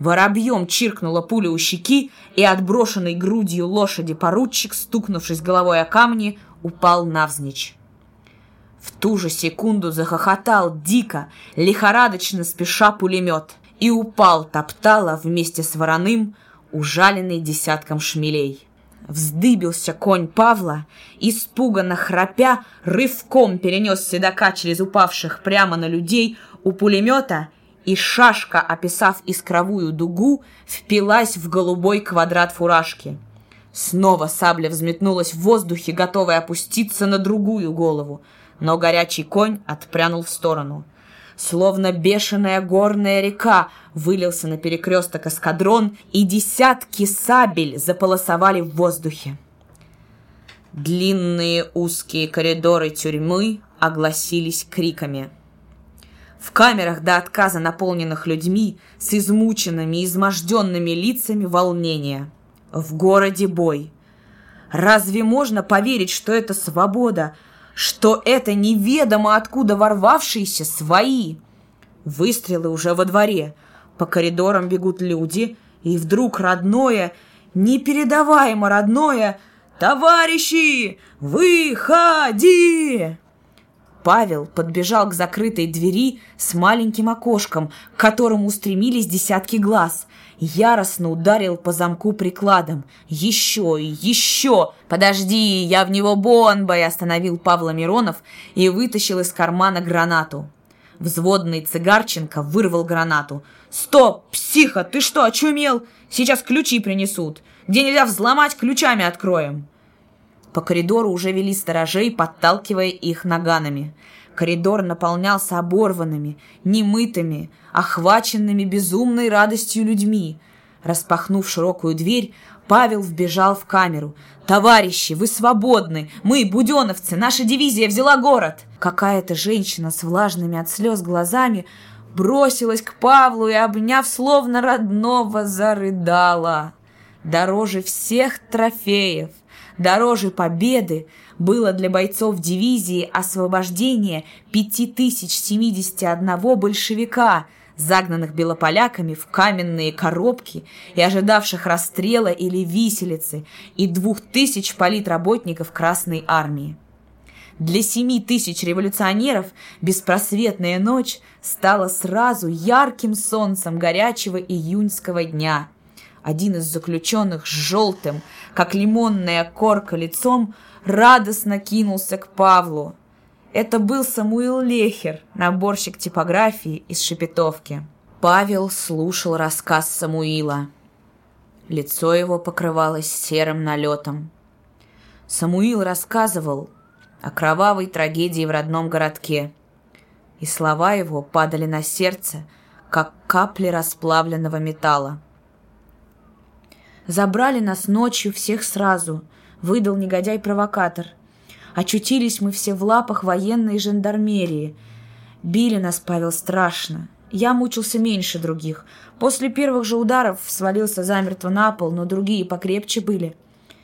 Воробьем чиркнула пуля у щеки, и отброшенный грудью лошади поручик, стукнувшись головой о камни, упал навзничь. В ту же секунду захохотал дико, лихорадочно спеша пулемет, и упал топтала вместе с вороным, ужаленный десятком шмелей. Вздыбился конь Павла, испуганно храпя, рывком перенес седока через упавших прямо на людей у пулемета — и шашка, описав искровую дугу, впилась в голубой квадрат фуражки. Снова сабля взметнулась в воздухе, готовая опуститься на другую голову, но горячий конь отпрянул в сторону. Словно бешеная горная река вылился на перекресток эскадрон, и десятки сабель заполосовали в воздухе. Длинные узкие коридоры тюрьмы огласились криками – в камерах до отказа наполненных людьми с измученными, изможденными лицами волнения. В городе бой. Разве можно поверить, что это свобода, что это неведомо откуда ворвавшиеся свои? Выстрелы уже во дворе. По коридорам бегут люди, и вдруг родное, непередаваемо родное «Товарищи, выходи!» Павел подбежал к закрытой двери с маленьким окошком, к которому устремились десятки глаз. Яростно ударил по замку прикладом. «Еще еще! Подожди, я в него бомбой!» Остановил Павла Миронов и вытащил из кармана гранату. Взводный Цыгарченко вырвал гранату. «Стоп, психа, ты что, очумел? Сейчас ключи принесут. Где нельзя взломать, ключами откроем!» По коридору уже вели сторожей, подталкивая их наганами. Коридор наполнялся оборванными, немытыми, охваченными безумной радостью людьми. Распахнув широкую дверь, Павел вбежал в камеру. «Товарищи, вы свободны! Мы, буденовцы, наша дивизия взяла город!» Какая-то женщина с влажными от слез глазами бросилась к Павлу и, обняв словно родного, зарыдала. Дороже всех трофеев, Дороже победы было для бойцов дивизии освобождение 5071 большевика, загнанных белополяками в каменные коробки и ожидавших расстрела или виселицы, и двух тысяч политработников Красной Армии. Для семи тысяч революционеров беспросветная ночь стала сразу ярким солнцем горячего июньского дня – один из заключенных с желтым, как лимонная корка лицом, радостно кинулся к Павлу. Это был Самуил Лехер, наборщик типографии из Шепетовки. Павел слушал рассказ Самуила. Лицо его покрывалось серым налетом. Самуил рассказывал о кровавой трагедии в родном городке, и слова его падали на сердце, как капли расплавленного металла. Забрали нас ночью всех сразу, выдал негодяй-провокатор. Очутились мы все в лапах военной жандармерии. Били нас, Павел, страшно. Я мучился меньше других. После первых же ударов свалился замертво на пол, но другие покрепче были.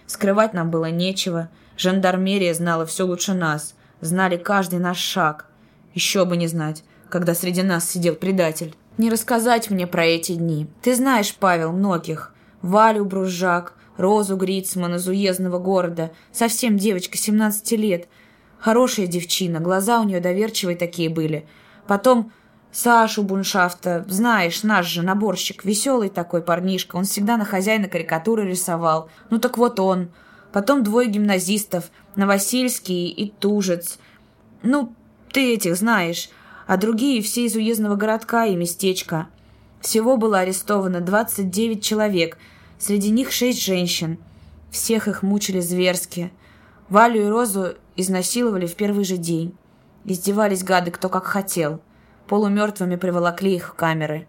Скрывать нам было нечего. Жандармерия знала все лучше нас. Знали каждый наш шаг. Еще бы не знать, когда среди нас сидел предатель. Не рассказать мне про эти дни. Ты знаешь, Павел, многих. Валю Бружак, Розу Грицман из уездного города, совсем девочка, 17 лет. Хорошая девчина, глаза у нее доверчивые такие были. Потом Сашу Буншафта, знаешь, наш же наборщик, веселый такой парнишка, он всегда на хозяина карикатуры рисовал. Ну так вот он. Потом двое гимназистов, Новосельский и Тужец. Ну, ты этих знаешь. А другие все из уездного городка и местечка. Всего было арестовано 29 человек, среди них 6 женщин. Всех их мучили зверски. Валю и Розу изнасиловали в первый же день. Издевались гады кто как хотел. Полумертвыми приволокли их в камеры.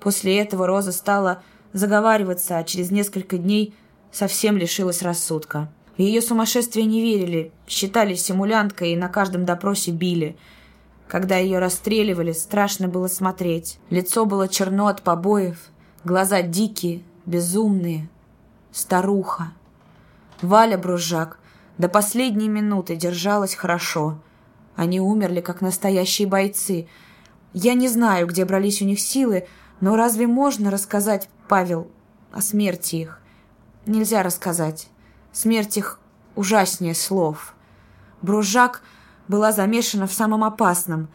После этого Роза стала заговариваться, а через несколько дней совсем лишилась рассудка. В ее сумасшествие не верили, считали симулянткой и на каждом допросе били. Когда ее расстреливали, страшно было смотреть. Лицо было черно от побоев, глаза дикие, безумные. Старуха. Валя Бружак до последней минуты держалась хорошо. Они умерли, как настоящие бойцы. Я не знаю, где брались у них силы, но разве можно рассказать, Павел, о смерти их? Нельзя рассказать. Смерть их ужаснее слов. Бружак была замешана в самом опасном.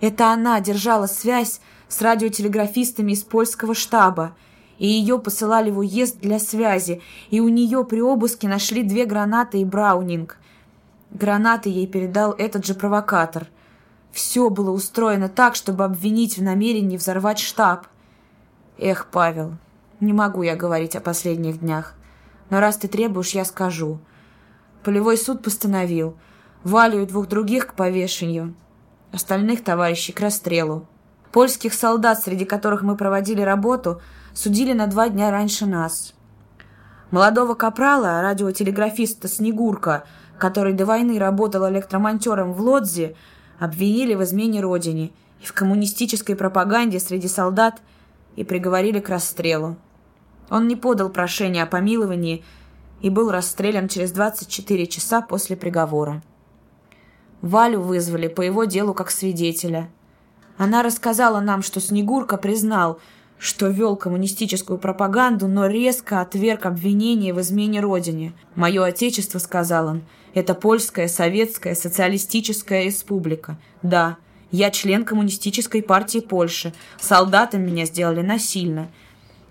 Это она держала связь с радиотелеграфистами из польского штаба, и ее посылали в уезд для связи, и у нее при обыске нашли две гранаты и браунинг. Гранаты ей передал этот же провокатор. Все было устроено так, чтобы обвинить в намерении взорвать штаб. Эх, Павел, не могу я говорить о последних днях. Но раз ты требуешь, я скажу. Полевой суд постановил Валю и двух других к повешению, остальных товарищей к расстрелу. Польских солдат, среди которых мы проводили работу, судили на два дня раньше нас. Молодого капрала, радиотелеграфиста Снегурка, который до войны работал электромонтером в Лодзе, обвинили в измене родине и в коммунистической пропаганде среди солдат и приговорили к расстрелу. Он не подал прошение о помиловании и был расстрелян через 24 часа после приговора. Валю вызвали по его делу как свидетеля. Она рассказала нам, что Снегурка признал, что вел коммунистическую пропаганду, но резко отверг обвинение в измене родине. «Мое отечество», — сказал он, — «это польская, советская, социалистическая республика. Да, я член коммунистической партии Польши. Солдатом меня сделали насильно.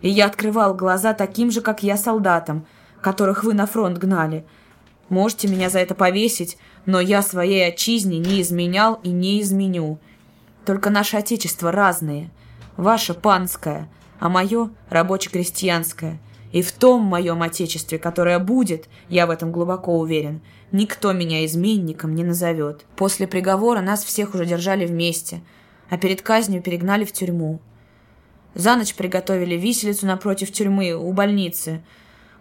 И я открывал глаза таким же, как я, солдатам, которых вы на фронт гнали. Можете меня за это повесить, но я своей отчизне не изменял и не изменю. Только наше отечество разные. Ваше панское, а мое рабоче-крестьянское. И в том моем отечестве, которое будет, я в этом глубоко уверен, никто меня изменником не назовет. После приговора нас всех уже держали вместе, а перед казнью перегнали в тюрьму. За ночь приготовили виселицу напротив тюрьмы, у больницы.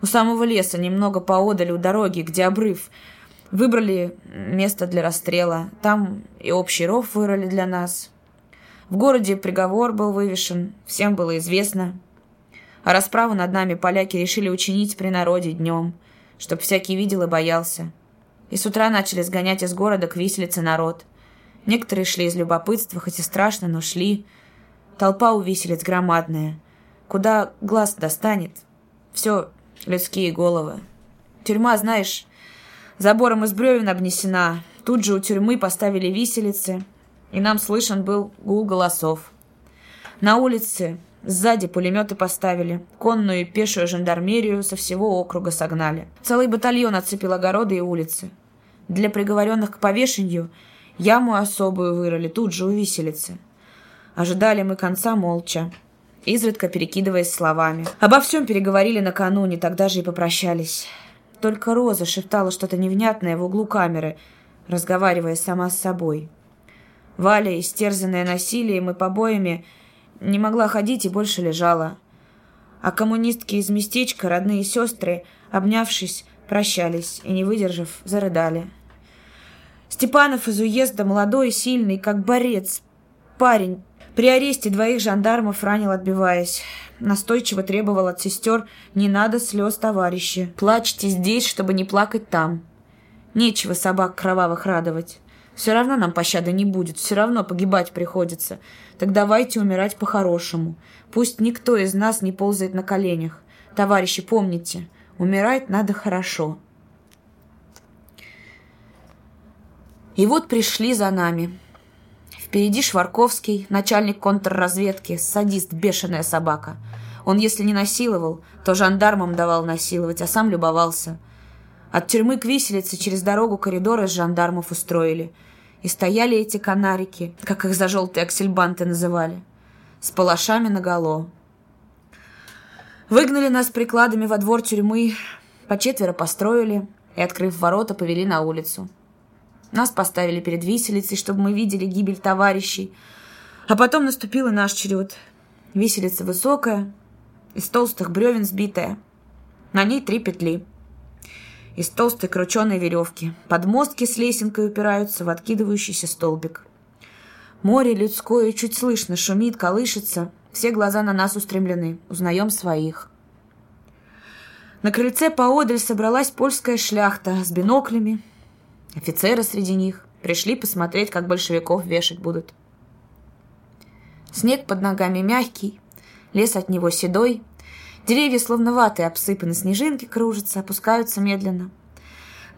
У самого леса, немного поодаль у дороги, где обрыв. Выбрали место для расстрела. Там и общий ров вырыли для нас. В городе приговор был вывешен, всем было известно. А расправу над нами поляки решили учинить при народе днем, чтоб всякий видел и боялся. И с утра начали сгонять из города к виселице народ. Некоторые шли из любопытства, хоть и страшно, но шли – Толпа у виселиц громадная. Куда глаз достанет? Все людские головы. Тюрьма, знаешь, забором из бревен обнесена. Тут же у тюрьмы поставили виселицы, и нам слышен был гул голосов. На улице сзади пулеметы поставили, конную и пешую жандармерию со всего округа согнали. Целый батальон отцепил огороды и улицы. Для приговоренных к повешению яму особую вырыли тут же у виселицы. Ожидали мы конца молча, изредка перекидываясь словами. Обо всем переговорили накануне, тогда же и попрощались. Только Роза шептала что-то невнятное в углу камеры, разговаривая сама с собой. Валя, истерзанная насилием и побоями, не могла ходить и больше лежала. А коммунистки из местечка, родные сестры, обнявшись, прощались и, не выдержав, зарыдали. Степанов из уезда, молодой, сильный, как борец, парень, при аресте двоих жандармов ранил, отбиваясь. Настойчиво требовал от сестер «Не надо слез, товарищи. Плачьте здесь, чтобы не плакать там. Нечего собак кровавых радовать. Все равно нам пощады не будет, все равно погибать приходится. Так давайте умирать по-хорошему. Пусть никто из нас не ползает на коленях. Товарищи, помните, умирать надо хорошо». И вот пришли за нами. Впереди Шварковский, начальник контрразведки, садист, бешеная собака. Он, если не насиловал, то жандармам давал насиловать, а сам любовался. От тюрьмы к виселице через дорогу коридоры с жандармов устроили. И стояли эти канарики, как их за желтые аксельбанты называли, с палашами наголо. Выгнали нас прикладами во двор тюрьмы, по четверо построили и, открыв ворота, повели на улицу. Нас поставили перед виселицей, чтобы мы видели гибель товарищей. А потом наступил и наш черед. Виселица высокая, из толстых бревен сбитая. На ней три петли. Из толстой крученой веревки. Подмостки с лесенкой упираются в откидывающийся столбик. Море людское чуть слышно, шумит, колышется. Все глаза на нас устремлены. Узнаем своих. На крыльце поодаль собралась польская шляхта с биноклями, Офицеры среди них пришли посмотреть, как большевиков вешать будут. Снег под ногами мягкий, лес от него седой, деревья словно ваты обсыпаны, снежинки кружатся, опускаются медленно.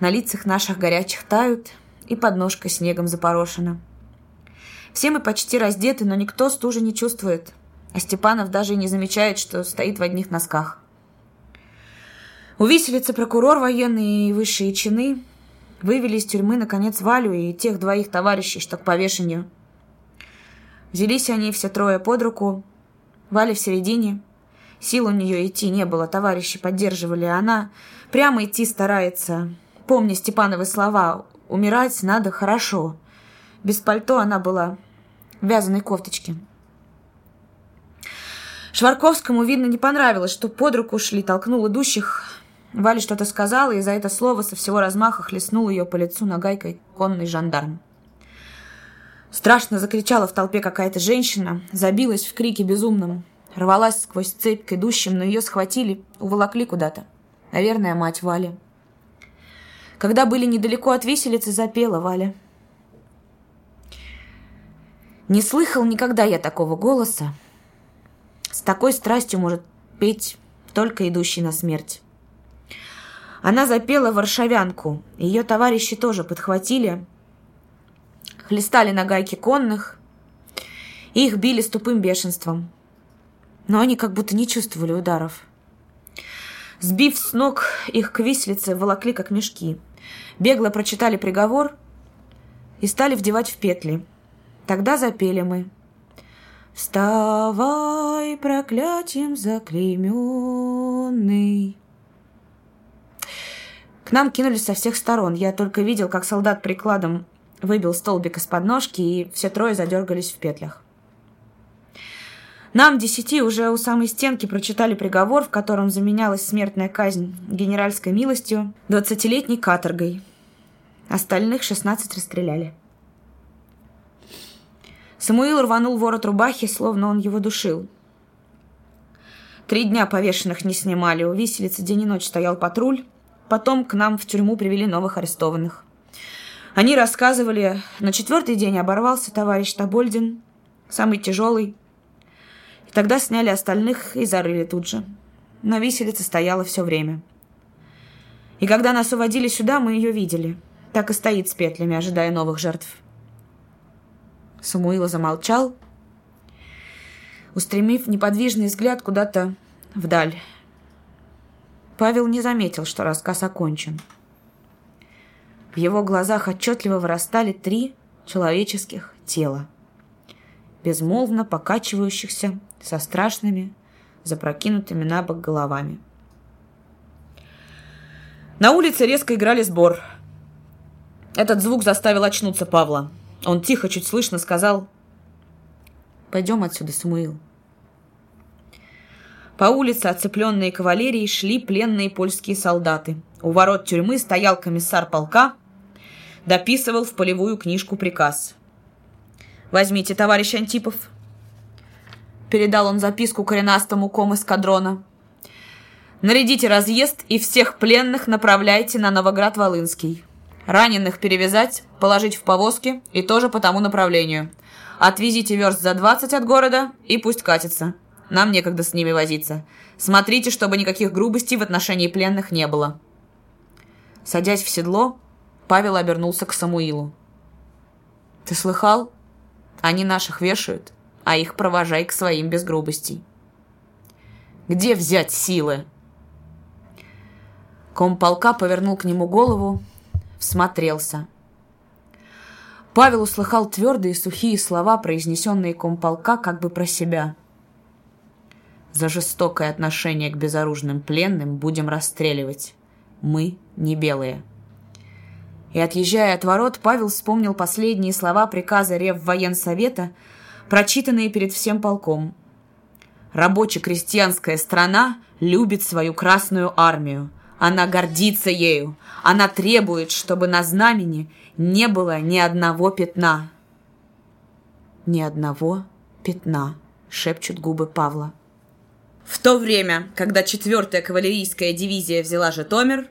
На лицах наших горячих тают, и подножка снегом запорошена. Все мы почти раздеты, но никто стужи не чувствует, а Степанов даже и не замечает, что стоит в одних носках. У виселицы прокурор военный и высшие чины – Вывели из тюрьмы, наконец, Валю и тех двоих товарищей, что к повешению. Взялись они все трое под руку. Валя в середине. Сил у нее идти не было, товарищи поддерживали. Она прямо идти старается. Помни Степановы слова «Умирать надо хорошо». Без пальто она была в вязаной кофточке. Шварковскому, видно, не понравилось, что под руку шли, толкнул идущих, Валя что-то сказала, и за это слово со всего размаха хлестнул ее по лицу нагайкой конный жандарм. Страшно закричала в толпе какая-то женщина, забилась в крике безумном, рвалась сквозь цепь к идущим, но ее схватили, уволокли куда-то. Наверное, мать Вали. Когда были недалеко от виселицы, запела Валя. Не слыхал никогда я такого голоса. С такой страстью может петь только идущий на смерть. Она запела варшавянку. Ее товарищи тоже подхватили, хлестали на гайки конных, и их били с тупым бешенством. Но они как будто не чувствовали ударов. Сбив с ног, их к виселице волокли, как мешки. Бегло прочитали приговор и стали вдевать в петли. Тогда запели мы. «Вставай, проклятием заклейменный!» К нам кинулись со всех сторон. Я только видел, как солдат прикладом выбил столбик из подножки, и все трое задергались в петлях. Нам, десяти, уже у самой стенки прочитали приговор, в котором заменялась смертная казнь генеральской милостью двадцатилетней каторгой. Остальных шестнадцать расстреляли. Самуил рванул ворот рубахи, словно он его душил. Три дня повешенных не снимали. У виселицы день и ночь стоял патруль. Потом к нам в тюрьму привели новых арестованных. Они рассказывали, на четвертый день оборвался товарищ Табольдин, самый тяжелый. Тогда сняли остальных и зарыли тут же. На виселице стояла все время. И когда нас уводили сюда, мы ее видели. Так и стоит с петлями, ожидая новых жертв. Самуила замолчал, устремив неподвижный взгляд куда-то вдаль. Павел не заметил, что рассказ окончен. В его глазах отчетливо вырастали три человеческих тела, безмолвно покачивающихся со страшными, запрокинутыми на бок головами. На улице резко играли сбор. Этот звук заставил очнуться Павла. Он тихо, чуть слышно сказал «Пойдем отсюда, Самуил». По улице, оцепленные кавалерией, шли пленные польские солдаты. У ворот тюрьмы стоял комиссар полка, дописывал в полевую книжку приказ. «Возьмите, товарищ Антипов», — передал он записку коренастому ком эскадрона. «Нарядите разъезд и всех пленных направляйте на Новоград-Волынский. Раненых перевязать, положить в повозки и тоже по тому направлению. Отвезите верст за 20 от города и пусть катится». Нам некогда с ними возиться. Смотрите, чтобы никаких грубостей в отношении пленных не было». Садясь в седло, Павел обернулся к Самуилу. Ты слыхал? Они наших вешают, а их провожай к своим без грубостей. Где взять силы? Комполка повернул к нему голову, всмотрелся. Павел услыхал твердые сухие слова, произнесенные комполка как бы про себя. За жестокое отношение к безоружным пленным будем расстреливать. Мы не белые. И отъезжая от ворот, Павел вспомнил последние слова приказа Реввоенсовета, прочитанные перед всем полком. Рабоче-крестьянская страна любит свою Красную Армию. Она гордится ею. Она требует, чтобы на знамени не было ни одного пятна. Ни одного пятна, шепчут губы Павла. В то время, когда 4-я кавалерийская дивизия взяла Житомир,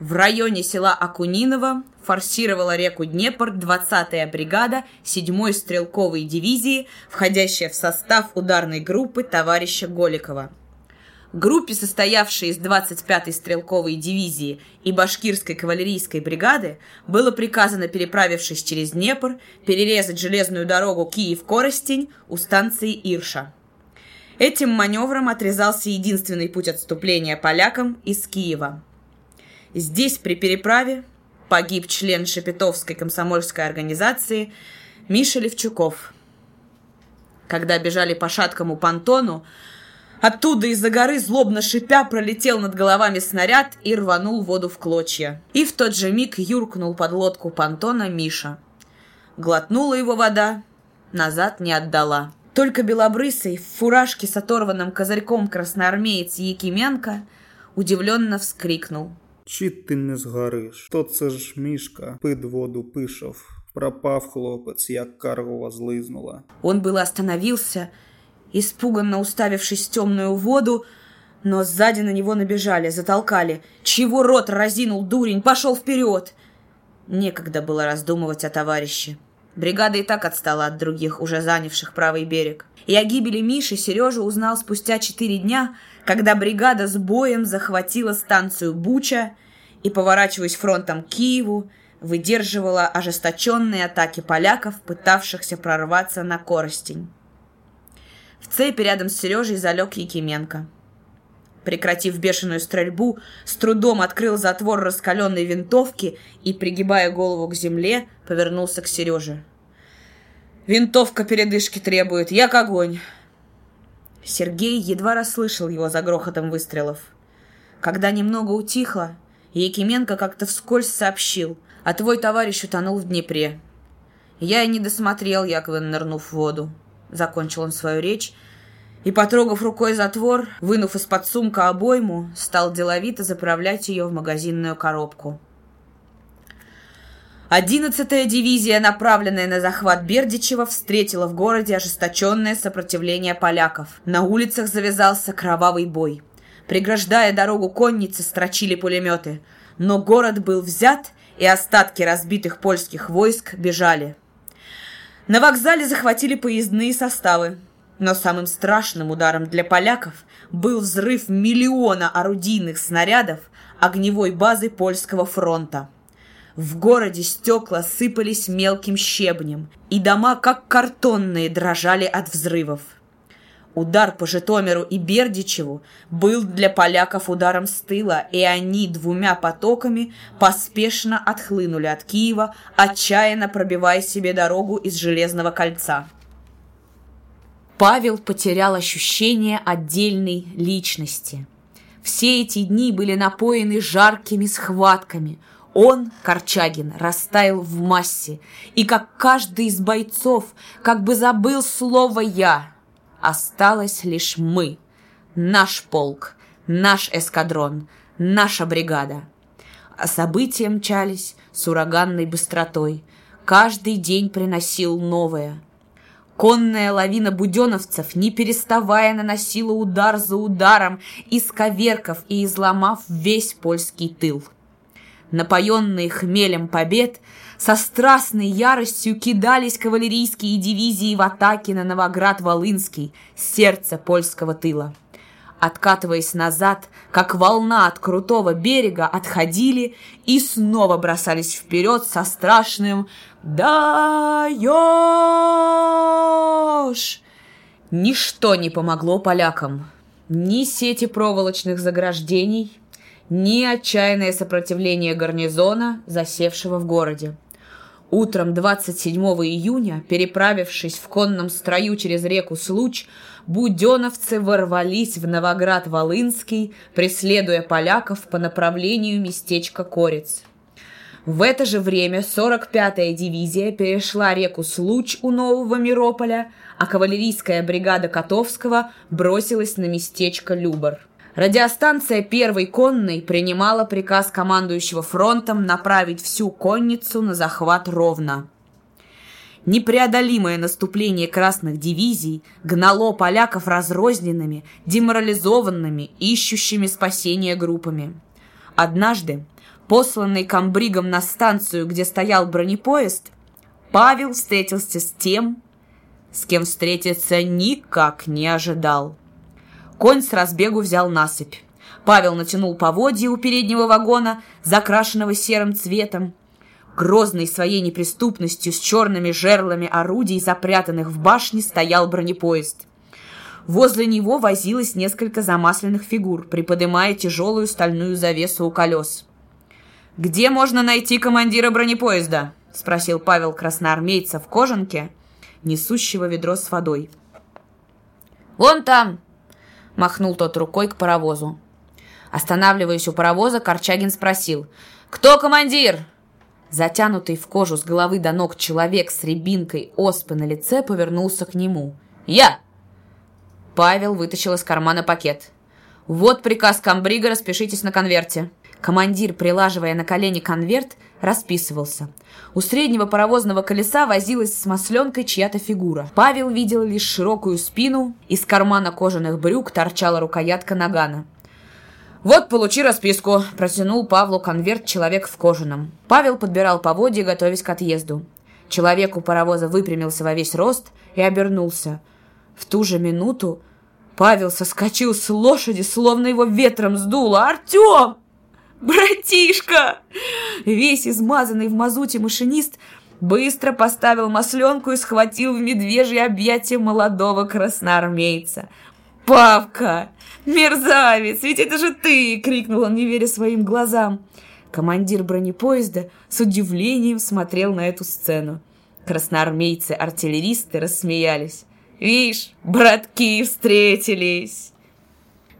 в районе села Акуниново форсировала реку Днепр 20-я бригада 7-й стрелковой дивизии, входящая в состав ударной группы товарища Голикова. Группе, состоявшей из 25-й стрелковой дивизии и башкирской кавалерийской бригады, было приказано, переправившись через Днепр, перерезать железную дорогу Киев-Коростень у станции Ирша. Этим маневром отрезался единственный путь отступления полякам из Киева. Здесь при переправе погиб член Шепетовской комсомольской организации Миша Левчуков. Когда бежали по шаткому понтону, Оттуда из-за горы, злобно шипя, пролетел над головами снаряд и рванул воду в клочья. И в тот же миг юркнул под лодку понтона Миша. Глотнула его вода, назад не отдала. Только белобрысый, в фуражке с оторванным козырьком красноармеец Якименко удивленно вскрикнул. Чи ти не згориш? То це ж мішка, пид воду пишов. Пропав хлопець, як каргова злизнула. Он было остановился, испуганно уставившись в темную воду, но сзади на него набежали, затолкали. Чего рот разинул, дурень, пошел вперед! Некогда было раздумывать о товарище. Бригада и так отстала от других, уже занявших правый берег. И о гибели Миши Сережа узнал спустя четыре дня, когда бригада с боем захватила станцию Буча и, поворачиваясь фронтом к Киеву, выдерживала ожесточенные атаки поляков, пытавшихся прорваться на Коростень. В цепи рядом с Сережей залег Якименко. Прекратив бешеную стрельбу, с трудом открыл затвор раскаленной винтовки и, пригибая голову к земле, повернулся к Сереже. «Винтовка передышки требует, як огонь!» Сергей едва расслышал его за грохотом выстрелов. Когда немного утихло, Якименко как-то вскользь сообщил, а твой товарищ утонул в Днепре. Я и не досмотрел, Яковин, нырнув в воду. Закончил он свою речь и, потрогав рукой затвор, вынув из-под сумка обойму, стал деловито заправлять ее в магазинную коробку. Одиннадцатая дивизия, направленная на захват Бердичева, встретила в городе ожесточенное сопротивление поляков. На улицах завязался кровавый бой. Преграждая дорогу конницы, строчили пулеметы. Но город был взят, и остатки разбитых польских войск бежали. На вокзале захватили поездные составы. Но самым страшным ударом для поляков был взрыв миллиона орудийных снарядов огневой базы польского фронта. В городе стекла сыпались мелким щебнем, и дома, как картонные, дрожали от взрывов. Удар по Житомиру и Бердичеву был для поляков ударом с тыла, и они двумя потоками поспешно отхлынули от Киева, отчаянно пробивая себе дорогу из Железного кольца. Павел потерял ощущение отдельной личности. Все эти дни были напоены жаркими схватками. Он, Корчагин, растаял в массе, и как каждый из бойцов как бы забыл слово «я», осталось лишь мы, наш полк, наш эскадрон, наша бригада. А события мчались с ураганной быстротой. Каждый день приносил новое. Конная лавина буденовцев, не переставая, наносила удар за ударом, исковеркав и изломав весь польский тыл. Напоенные хмелем побед, со страстной яростью кидались кавалерийские дивизии в атаке на Новоград-Волынский, сердце польского тыла. откатываясь назад, как волна от крутого берега, отходили и снова бросались вперед со страшным «Даешь!». Ничто не помогло полякам. Ни сети проволочных заграждений, ни отчаянное сопротивление гарнизона, засевшего в городе. Утром 27 июня, переправившись в конном строю через реку Случ, буденовцы ворвались в Новоград-Волынский, преследуя поляков по направлению местечка Корец. В это же время 45-я дивизия перешла реку Случ у Нового Мирополя, а кавалерийская бригада Котовского бросилась на местечко Любар. Радиостанция «Первой конной» принимала приказ командующего фронтом направить всю конницу на захват Ровно. Непреодолимое наступление красных дивизий гнало поляков разрозненными, деморализованными, ищущими спасения группами. Однажды, посланный комбригом на станцию, где стоял бронепоезд, Павел встретился с тем, с кем встретиться никак не ожидал. Конь с разбегу взял насыпь. Павел натянул поводья у переднего вагона, закрашенного серым цветом. Грозный своей неприступностью с черными жерлами орудий, запрятанных в башне, стоял бронепоезд. Возле него возилось несколько замасленных фигур, приподнимая тяжелую стальную завесу у колес. «Где можно найти командира бронепоезда?» — спросил Павел красноармейца в кожанке, несущего ведро с водой. «Вон там!» Махнул тот рукой к паровозу. Останавливаясь у паровоза, Корчагин спросил. «Кто командир?» Затянутый в кожу с головы до ног человек с рябинкой оспы на лице повернулся к нему. «Я!» Павел вытащил из кармана пакет. «Вот приказ комбрига, распишитесь на конверте». Командир, прилаживая на колени конверт, расписывался. У среднего паровозного колеса возилась с масленкой чья-то фигура. Павел видел лишь широкую спину, из кармана кожаных брюк торчала рукоятка нагана. «Вот, получи расписку», – протянул Павлу конверт человек в кожаном. Павел подбирал поводья, готовясь к отъезду. Человек у паровоза выпрямился во весь рост и обернулся. В ту же минуту Павел соскочил с лошади, словно его ветром сдуло. «Артем!» «Братишка!» Весь измазанный в мазуте машинист быстро поставил масленку и схватил в медвежье объятие молодого красноармейца. «Павка! Мерзавец! Ведь это же ты!» — крикнул он, не веря своим глазам. Командир бронепоезда с удивлением смотрел на эту сцену. Красноармейцы-артиллеристы рассмеялись. «Вишь, братки встретились!»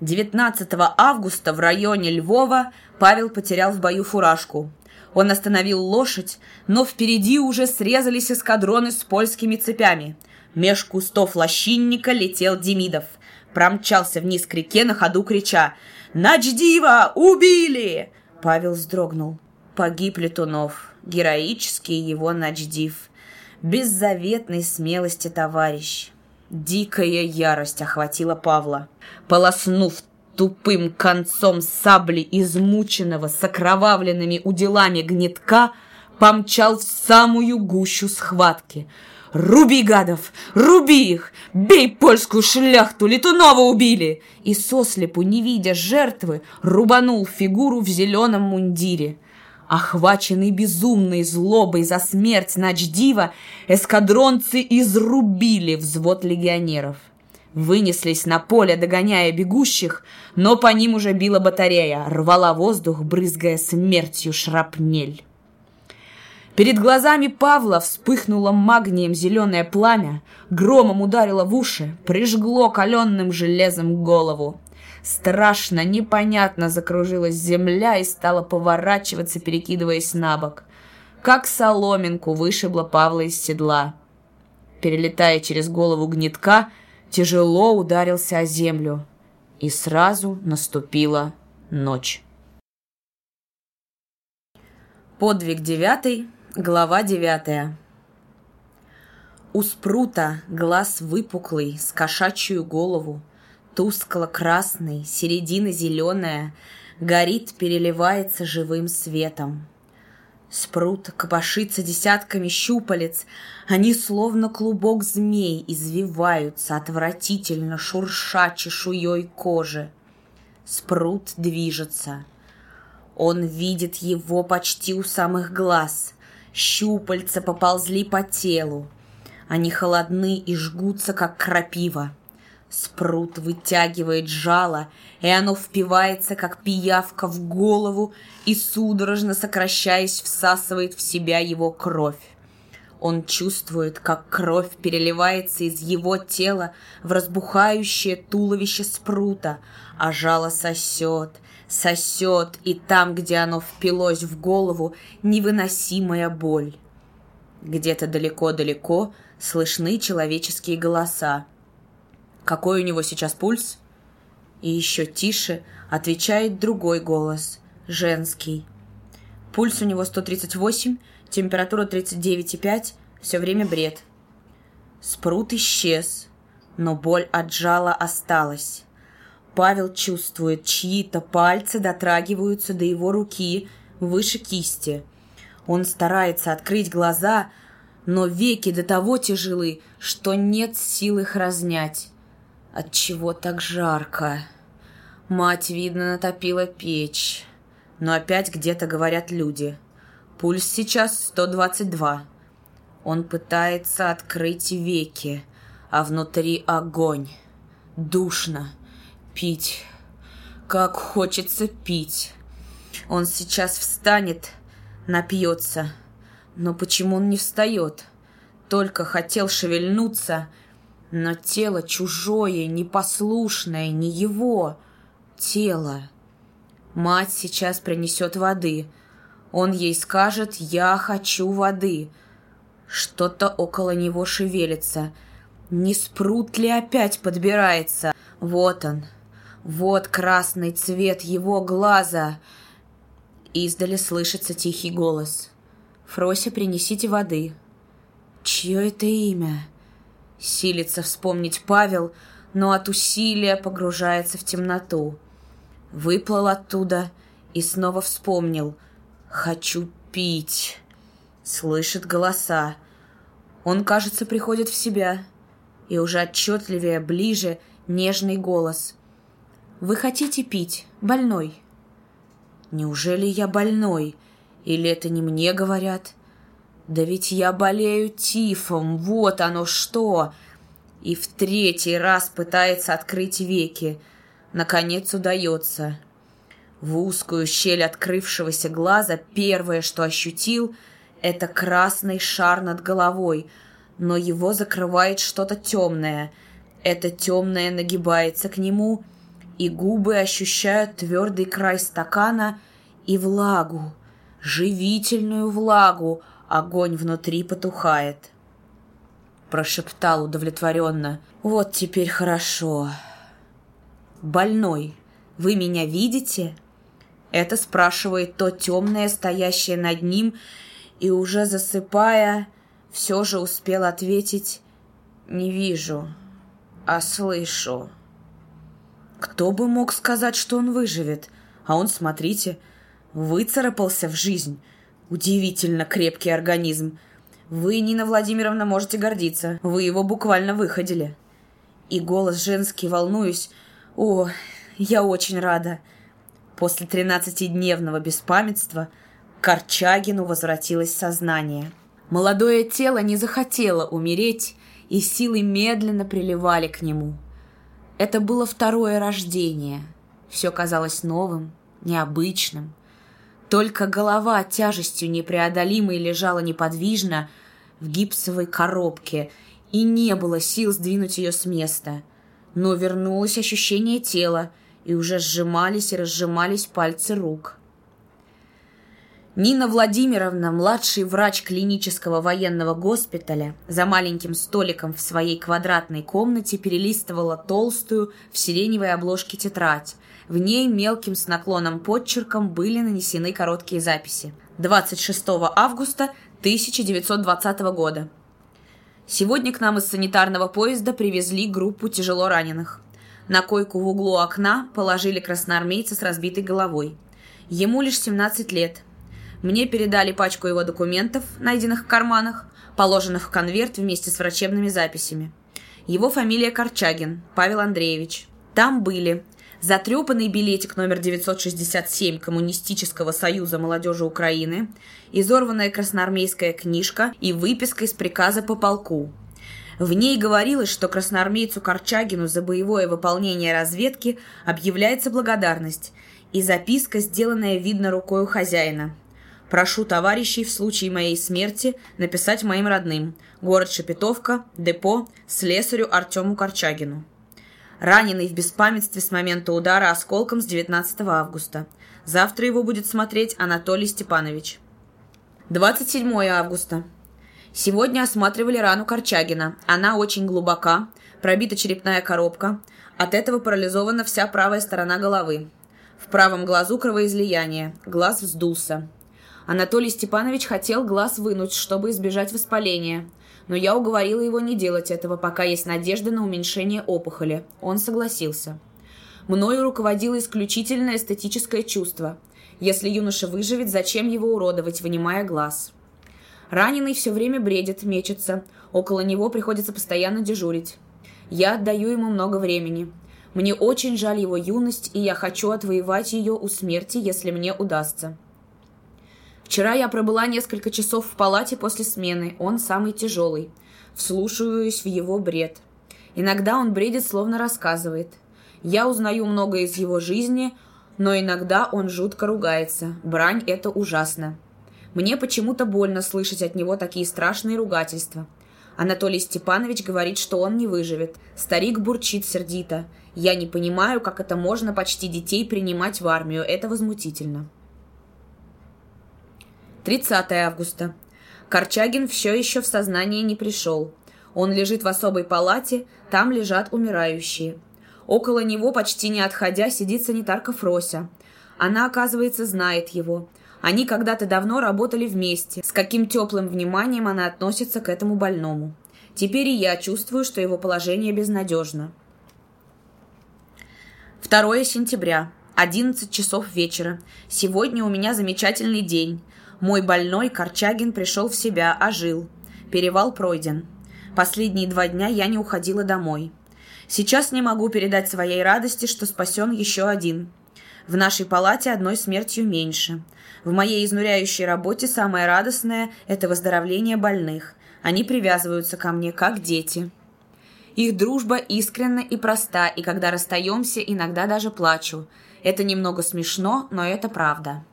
19 августа в районе Львова Павел потерял в бою фуражку. Он остановил лошадь, но впереди уже срезались эскадроны с польскими цепями. Меж кустов лощинника летел Демидов. Промчался вниз к реке на ходу, крича «Начдива! Убили!» Павел вздрогнул. Погиб Летунов, героический его Начдив. Беззаветной смелости товарищ. Дикая ярость охватила Павла. Полоснув тупым концом сабли измученного с окровавленными уделами гнетка, помчал в самую гущу схватки. «Руби, гадов! Руби их! Бей польскую шляхту! Летунова убили!» И сослепу, не видя жертвы, рубанул фигуру в зеленом мундире. Охваченный безумной злобой за смерть Начдива, эскадронцы изрубили взвод легионеров. Вынеслись на поле, догоняя бегущих, но по ним уже била батарея, рвала воздух, брызгая смертью шрапнель. Перед глазами Павла вспыхнуло магнием зеленое пламя, громом ударило в уши, прижгло каленным железом голову. Страшно, непонятно закружилась земля и стала поворачиваться, перекидываясь на бок. Как соломинку вышибла Павла из седла. Перелетая через голову гнетка, тяжело ударился о землю. И сразу наступила ночь. Подвиг девятый, глава девятая. У спрута глаз выпуклый, с кошачью голову, тускло-красный, середина зеленая, горит, переливается живым светом. Спрут копошится десятками щупалец. Они словно клубок змей извиваются, отвратительно шурша чешуей кожи. Спрут движется. Он видит его почти у самых глаз. Щупальца поползли по телу. Они холодны и жгутся, как крапива. Спрут вытягивает жало, и оно впивается, как пиявка, в голову и, судорожно сокращаясь, всасывает в себя его кровь. Он чувствует, как кровь переливается из его тела в разбухающее туловище спрута, а жало сосет, сосет, и там, где оно впилось в голову, невыносимая боль. Где-то далеко-далеко слышны человеческие голоса. Какой у него сейчас пульс? И еще тише отвечает другой голос, женский. Пульс у него 138, температура 39,5, все время бред. Спрут исчез, но боль от жала осталась. Павел чувствует, чьи-то пальцы дотрагиваются до его руки выше кисти. Он старается открыть глаза, но веки до того тяжелы, что нет сил их разнять. От чего так жарко? Мать, видно, натопила печь. Но опять где-то говорят люди. Пульс сейчас 122. Он пытается открыть веки, а внутри огонь. Душно. Пить. Как хочется пить. Он сейчас встанет, напьется. Но почему он не встает? Только хотел шевельнуться — но тело чужое, непослушное, не его. Тело. Мать сейчас принесет воды. Он ей скажет «Я хочу воды». Что-то около него шевелится. Не спрут ли опять подбирается? Вот он. Вот красный цвет его глаза. Издали слышится тихий голос. «Фрося, принесите воды». Чье это имя? Силится вспомнить Павел, но от усилия погружается в темноту. Выплыл оттуда и снова вспомнил. «Хочу пить». Слышит голоса. Он, кажется, приходит в себя. И уже отчетливее, ближе, нежный голос. «Вы хотите пить, больной?» «Неужели я больной? Или это не мне говорят?» Да ведь я болею тифом, вот оно что! И в третий раз пытается открыть веки. Наконец удается. В узкую щель открывшегося глаза первое, что ощутил, это красный шар над головой, но его закрывает что-то темное. Это темное нагибается к нему, и губы ощущают твердый край стакана и влагу, живительную влагу, Огонь внутри потухает. Прошептал удовлетворенно. Вот теперь хорошо. Больной, вы меня видите? Это спрашивает то темное, стоящее над ним, и уже засыпая, все же успел ответить «Не вижу, а слышу». Кто бы мог сказать, что он выживет? А он, смотрите, выцарапался в жизнь – Удивительно крепкий организм. Вы, Нина Владимировна, можете гордиться. Вы его буквально выходили. И голос женский, волнуюсь. О, я очень рада. После тринадцатидневного беспамятства Корчагину возвратилось сознание. Молодое тело не захотело умереть, и силы медленно приливали к нему. Это было второе рождение. Все казалось новым, необычным – только голова тяжестью непреодолимой лежала неподвижно в гипсовой коробке, и не было сил сдвинуть ее с места. Но вернулось ощущение тела, и уже сжимались и разжимались пальцы рук. Нина Владимировна, младший врач клинического военного госпиталя, за маленьким столиком в своей квадратной комнате перелистывала толстую в сиреневой обложке тетрадь, в ней мелким с наклоном подчерком были нанесены короткие записи. 26 августа 1920 года. Сегодня к нам из санитарного поезда привезли группу тяжело раненых. На койку в углу окна положили красноармейца с разбитой головой. Ему лишь 17 лет. Мне передали пачку его документов, найденных в карманах, положенных в конверт вместе с врачебными записями. Его фамилия Корчагин, Павел Андреевич. Там были затрепанный билетик номер 967 Коммунистического союза молодежи Украины, изорванная красноармейская книжка и выписка из приказа по полку. В ней говорилось, что красноармейцу Корчагину за боевое выполнение разведки объявляется благодарность, и записка, сделанная видно рукой у хозяина. Прошу товарищей в случае моей смерти написать моим родным. Город Шепетовка, депо, слесарю Артему Корчагину. Раненый в беспамятстве с момента удара осколком с 19 августа. Завтра его будет смотреть Анатолий Степанович. 27 августа. Сегодня осматривали рану Корчагина. Она очень глубока, пробита черепная коробка. От этого парализована вся правая сторона головы. В правом глазу кровоизлияние. Глаз вздулся. Анатолий Степанович хотел глаз вынуть, чтобы избежать воспаления. Но я уговорила его не делать этого, пока есть надежда на уменьшение опухоли. Он согласился. Мною руководило исключительно эстетическое чувство. Если юноша выживет, зачем его уродовать, вынимая глаз? Раненый все время бредит, мечется. Около него приходится постоянно дежурить. Я отдаю ему много времени. Мне очень жаль его юность, и я хочу отвоевать ее у смерти, если мне удастся. Вчера я пробыла несколько часов в палате после смены, он самый тяжелый. Вслушиваюсь в его бред. Иногда он бредит, словно рассказывает. Я узнаю много из его жизни, но иногда он жутко ругается. Брань — это ужасно. Мне почему-то больно слышать от него такие страшные ругательства. Анатолий Степанович говорит, что он не выживет. Старик бурчит сердито. Я не понимаю, как это можно почти детей принимать в армию. Это возмутительно. 30 августа. Корчагин все еще в сознание не пришел. Он лежит в особой палате, там лежат умирающие. Около него, почти не отходя, сидит санитарка Фрося. Она, оказывается, знает его. Они когда-то давно работали вместе. С каким теплым вниманием она относится к этому больному. Теперь и я чувствую, что его положение безнадежно. 2 сентября. 11 часов вечера. Сегодня у меня замечательный день. Мой больной Корчагин пришел в себя, ожил. Перевал пройден. Последние два дня я не уходила домой. Сейчас не могу передать своей радости, что спасен еще один. В нашей палате одной смертью меньше. В моей изнуряющей работе самое радостное – это выздоровление больных. Они привязываются ко мне, как дети. Их дружба искренна и проста, и когда расстаемся, иногда даже плачу. Это немного смешно, но это правда.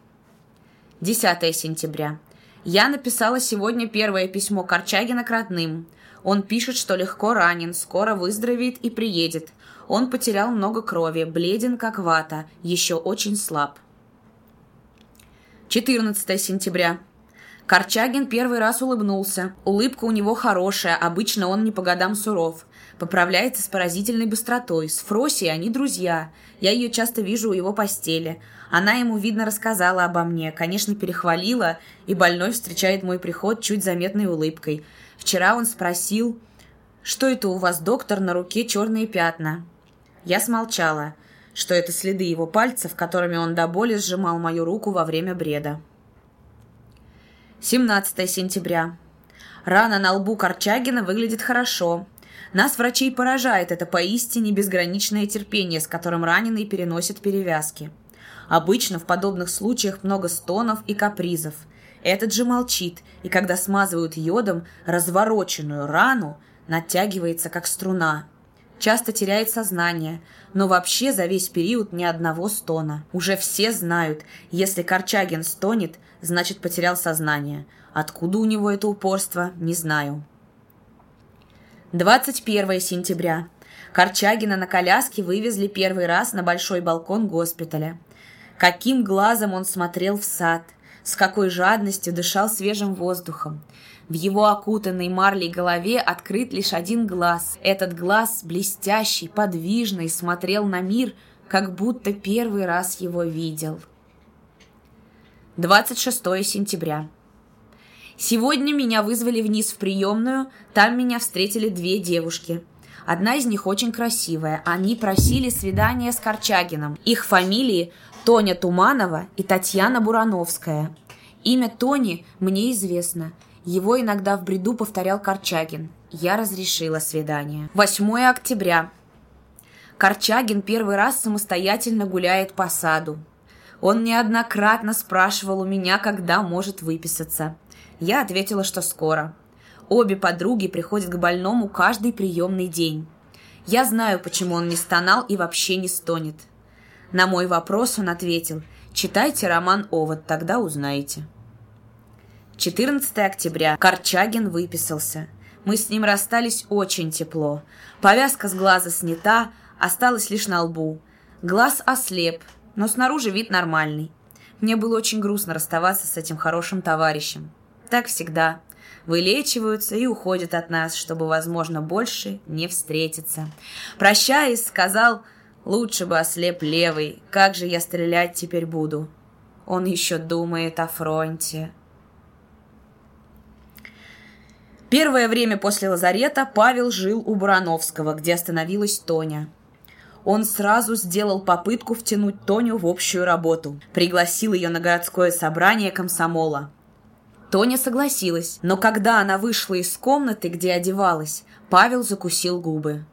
10 сентября. Я написала сегодня первое письмо Корчагина к родным. Он пишет, что легко ранен, скоро выздоровеет и приедет. Он потерял много крови, бледен как вата, еще очень слаб. 14 сентября. Корчагин первый раз улыбнулся. Улыбка у него хорошая, обычно он не по годам суров. Поправляется с поразительной быстротой. С Фросей они друзья. Я ее часто вижу у его постели. Она ему, видно, рассказала обо мне, конечно, перехвалила, и больной встречает мой приход чуть заметной улыбкой. Вчера он спросил, что это у вас, доктор, на руке черные пятна? Я смолчала, что это следы его пальцев, которыми он до боли сжимал мою руку во время бреда. 17 сентября. Рана на лбу Корчагина выглядит хорошо. Нас, врачей, поражает это поистине безграничное терпение, с которым раненый переносит перевязки. Обычно в подобных случаях много стонов и капризов. Этот же молчит, и когда смазывают йодом развороченную рану, натягивается как струна. Часто теряет сознание, но вообще за весь период ни одного стона. Уже все знают, если Корчагин стонет, значит потерял сознание. Откуда у него это упорство, не знаю. 21 сентября. Корчагина на коляске вывезли первый раз на большой балкон госпиталя. Каким глазом он смотрел в сад, с какой жадностью дышал свежим воздухом. В его окутанной марлей голове открыт лишь один глаз. Этот глаз, блестящий, подвижный, смотрел на мир, как будто первый раз его видел. 26 сентября. Сегодня меня вызвали вниз в приемную, там меня встретили две девушки. Одна из них очень красивая. Они просили свидания с Корчагином. Их фамилии Тоня Туманова и Татьяна Бурановская. Имя Тони мне известно. Его иногда в бреду повторял Корчагин. Я разрешила свидание. 8 октября. Корчагин первый раз самостоятельно гуляет по саду. Он неоднократно спрашивал у меня, когда может выписаться. Я ответила, что скоро. Обе подруги приходят к больному каждый приемный день. Я знаю, почему он не стонал и вообще не стонет. На мой вопрос он ответил, читайте роман «Овод», тогда узнаете. 14 октября. Корчагин выписался. Мы с ним расстались очень тепло. Повязка с глаза снята, осталась лишь на лбу. Глаз ослеп, но снаружи вид нормальный. Мне было очень грустно расставаться с этим хорошим товарищем. Так всегда. Вылечиваются и уходят от нас, чтобы, возможно, больше не встретиться. Прощаясь, сказал, лучше бы ослеп левый, как же я стрелять теперь буду? Он еще думает о фронте. Первое время после лазарета Павел жил у Бурановского, где остановилась Тоня. Он сразу сделал попытку втянуть Тоню в общую работу. Пригласил ее на городское собрание комсомола. Тоня согласилась, но когда она вышла из комнаты, где одевалась, Павел закусил губы.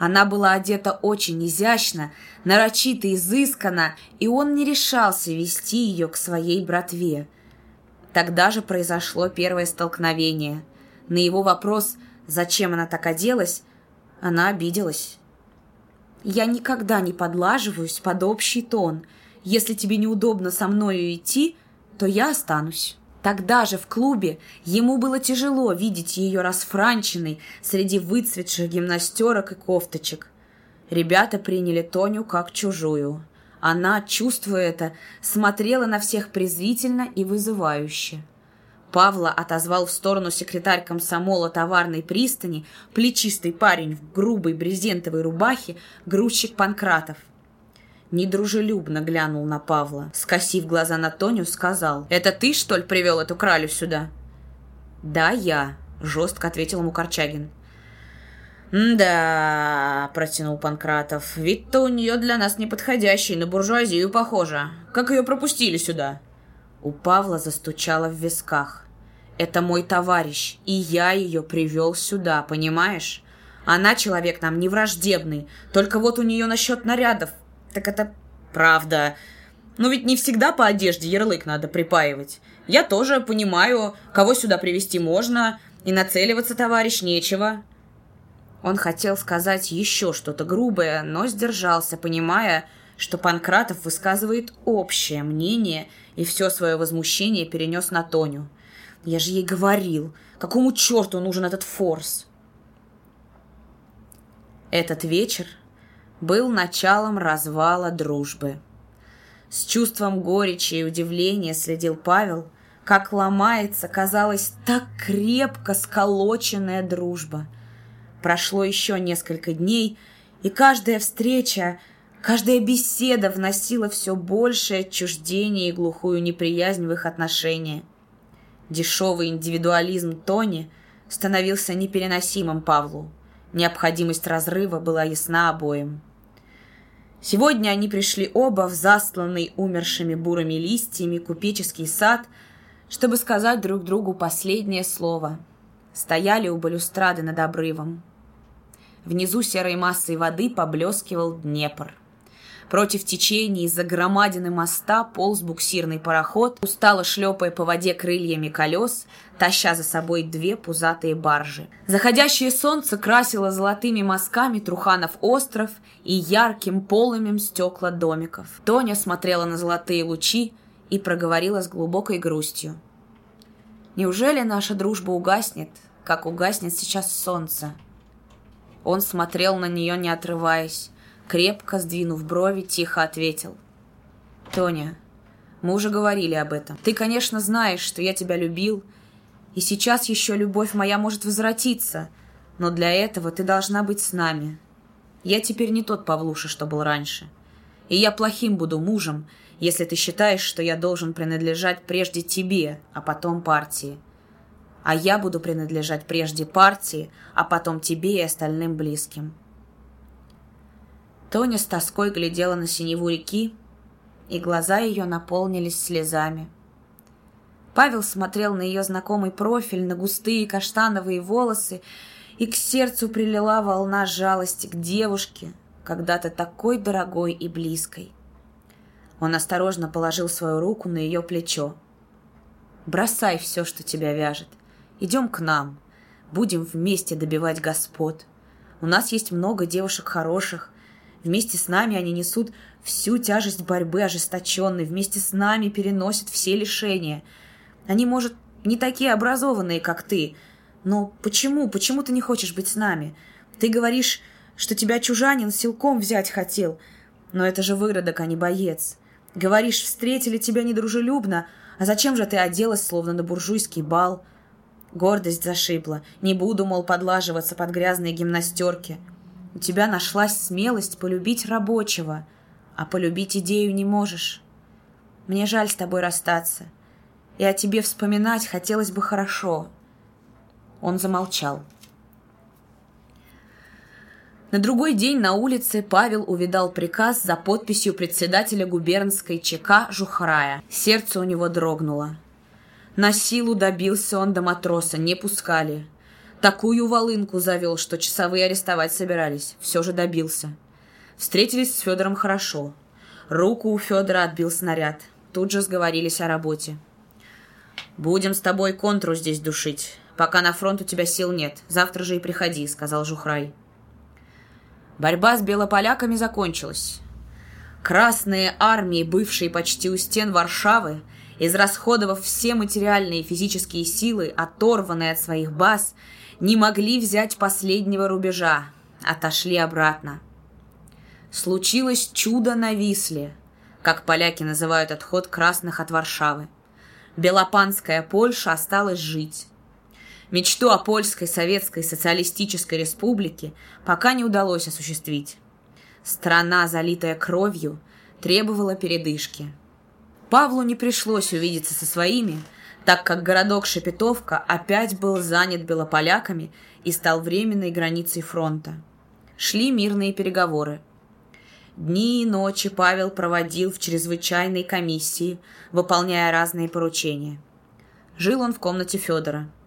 Она была одета очень изящно, нарочито изысканно, и он не решался вести ее к своей братве. Тогда же произошло первое столкновение. На его вопрос, зачем она так оделась, она обиделась. «Я никогда не подлаживаюсь под общий тон. Если тебе неудобно со мною идти, то я останусь». Тогда же в клубе ему было тяжело видеть ее расфранченной среди выцветших гимнастерок и кофточек. Ребята приняли Тоню как чужую. Она, чувствуя это, смотрела на всех презрительно и вызывающе. Павла отозвал в сторону секретарь комсомола товарной пристани, плечистый парень в грубой брезентовой рубахе, грузчик Панкратов. Недружелюбно глянул на Павла. Скосив глаза на Тоню, сказал, «Это ты, что ли, привел эту кралю сюда?» «Да, я», — жестко ответил ему Корчагин. «Да», — протянул Панкратов, — «вид-то у нее для нас неподходящий, на буржуазию похожа. Как ее пропустили сюда?» У Павла застучало в висках. «Это мой товарищ, и я ее привел сюда, понимаешь? Она человек нам не враждебный, только вот у нее насчет нарядов. Так это правда. Но ведь не всегда по одежде ярлык надо припаивать. Я тоже понимаю, кого сюда привести можно, и нацеливаться, товарищ, нечего». Он хотел сказать еще что-то грубое, но сдержался, понимая, что Панкратов высказывает общее мнение и все свое возмущение перенес на Тоню. Я же ей говорил, какому черту нужен этот форс? Этот вечер был началом развала дружбы. С чувством горечи и удивления следил Павел, как ломается, казалось, так крепко сколоченная дружба. Прошло еще несколько дней, и каждая встреча Каждая беседа вносила все большее отчуждение и глухую неприязнь в их отношения. Дешевый индивидуализм Тони становился непереносимым Павлу. Необходимость разрыва была ясна обоим. Сегодня они пришли оба в застланный умершими бурыми листьями купеческий сад, чтобы сказать друг другу последнее слово. Стояли у балюстрады над обрывом. Внизу серой массой воды поблескивал Днепр. Против течения из-за громадины моста полз буксирный пароход, устало шлепая по воде крыльями колес, таща за собой две пузатые баржи. Заходящее солнце красило золотыми мазками Труханов остров и ярким полымем стекла домиков. Тоня смотрела на золотые лучи и проговорила с глубокой грустью. «Неужели наша дружба угаснет, как угаснет сейчас солнце?» Он смотрел на нее, не отрываясь крепко сдвинув брови, тихо ответил. «Тоня, мы уже говорили об этом. Ты, конечно, знаешь, что я тебя любил, и сейчас еще любовь моя может возвратиться, но для этого ты должна быть с нами. Я теперь не тот Павлуша, что был раньше. И я плохим буду мужем, если ты считаешь, что я должен принадлежать прежде тебе, а потом партии. А я буду принадлежать прежде партии, а потом тебе и остальным близким. Тоня с тоской глядела на синеву реки, и глаза ее наполнились слезами. Павел смотрел на ее знакомый профиль, на густые каштановые волосы, и к сердцу прилила волна жалости к девушке, когда-то такой дорогой и близкой. Он осторожно положил свою руку на ее плечо. «Бросай все, что тебя вяжет. Идем к нам. Будем вместе добивать господ. У нас есть много девушек хороших. Вместе с нами они несут всю тяжесть борьбы ожесточенной. Вместе с нами переносят все лишения. Они, может, не такие образованные, как ты. Но почему? Почему ты не хочешь быть с нами? Ты говоришь, что тебя чужанин силком взять хотел. Но это же выродок, а не боец. Говоришь, встретили тебя недружелюбно, а зачем же ты оделась, словно на буржуйский бал? Гордость зашибла. Не буду, мол, подлаживаться под грязные гимнастерки. У тебя нашлась смелость полюбить рабочего, а полюбить идею не можешь. Мне жаль с тобой расстаться. И о тебе вспоминать хотелось бы хорошо. Он замолчал. На другой день на улице Павел увидал приказ за подписью председателя губернской ЧК Жухарая. Сердце у него дрогнуло. На силу добился он до матроса, не пускали. Такую волынку завел, что часовые арестовать собирались. Все же добился. Встретились с Федором хорошо. Руку у Федора отбил снаряд. Тут же сговорились о работе. «Будем с тобой контру здесь душить. Пока на фронт у тебя сил нет. Завтра же и приходи», — сказал Жухрай. Борьба с белополяками закончилась. Красные армии, бывшие почти у стен Варшавы, израсходовав все материальные и физические силы, оторванные от своих баз, не могли взять последнего рубежа, отошли обратно. Случилось чудо на Висле, как поляки называют отход красных от Варшавы. Белопанская Польша осталась жить. Мечту о польской советской социалистической республике пока не удалось осуществить. Страна, залитая кровью, требовала передышки. Павлу не пришлось увидеться со своими, так как городок Шепетовка опять был занят белополяками и стал временной границей фронта. Шли мирные переговоры. Дни и ночи Павел проводил в чрезвычайной комиссии, выполняя разные поручения. Жил он в комнате Федора –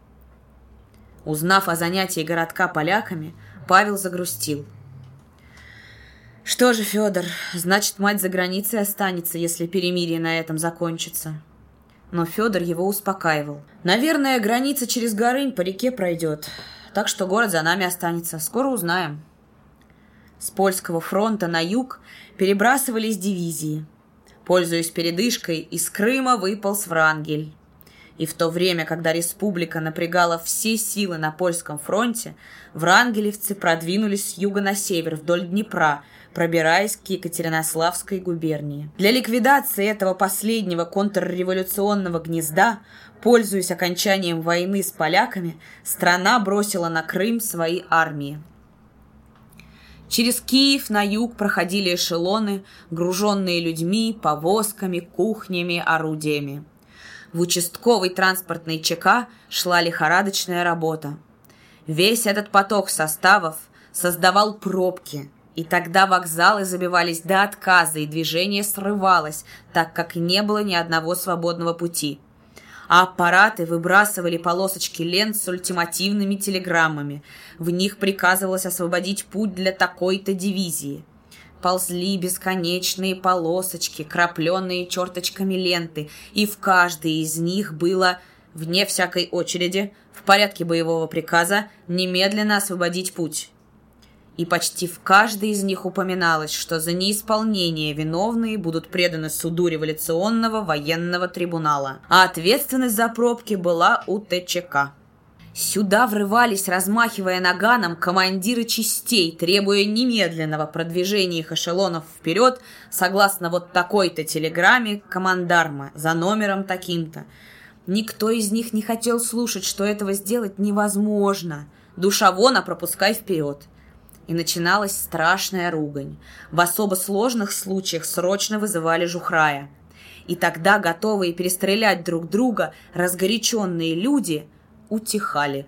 Узнав о занятии городка поляками, Павел загрустил. Что же, Федор, значит, мать за границей останется, если перемирие на этом закончится. Но Федор его успокаивал. Наверное, граница через Горынь по реке пройдет. Так что город за нами останется. Скоро узнаем. С польского фронта на юг перебрасывались дивизии. Пользуясь передышкой, из Крыма выпал Сврангель. И в то время, когда республика напрягала все силы на польском фронте, врангелевцы продвинулись с юга на север вдоль Днепра, пробираясь к Екатеринославской губернии. Для ликвидации этого последнего контрреволюционного гнезда, пользуясь окончанием войны с поляками, страна бросила на Крым свои армии. Через Киев на юг проходили эшелоны, груженные людьми, повозками, кухнями, орудиями. В участковой транспортной ЧК шла лихорадочная работа. Весь этот поток составов создавал пробки, и тогда вокзалы забивались до отказа, и движение срывалось, так как не было ни одного свободного пути. А аппараты выбрасывали полосочки лент с ультимативными телеграммами. В них приказывалось освободить путь для такой-то дивизии – ползли бесконечные полосочки, крапленные черточками ленты, и в каждой из них было, вне всякой очереди, в порядке боевого приказа, немедленно освободить путь. И почти в каждой из них упоминалось, что за неисполнение виновные будут преданы суду революционного военного трибунала, а ответственность за пробки была у ТЧК. Сюда врывались, размахивая наганом, командиры частей, требуя немедленного продвижения их эшелонов вперед, согласно вот такой-то телеграмме командарма за номером таким-то. Никто из них не хотел слушать, что этого сделать невозможно. Душа вон, а пропускай вперед. И начиналась страшная ругань. В особо сложных случаях срочно вызывали жухрая. И тогда, готовые перестрелять друг друга, разгоряченные люди – утихали.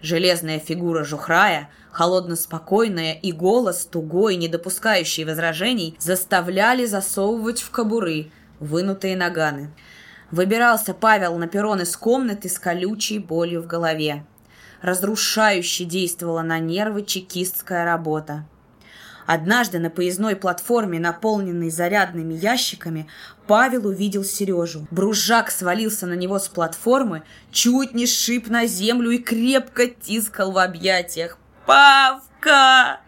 Железная фигура Жухрая, холодно-спокойная и голос, тугой, не допускающий возражений, заставляли засовывать в кобуры вынутые наганы. Выбирался Павел на перрон из комнаты с колючей болью в голове. Разрушающе действовала на нервы чекистская работа. Однажды на поездной платформе, наполненной зарядными ящиками, Павел увидел Сережу. Бружак свалился на него с платформы, чуть не сшиб на землю и крепко тискал в объятиях. «Павка!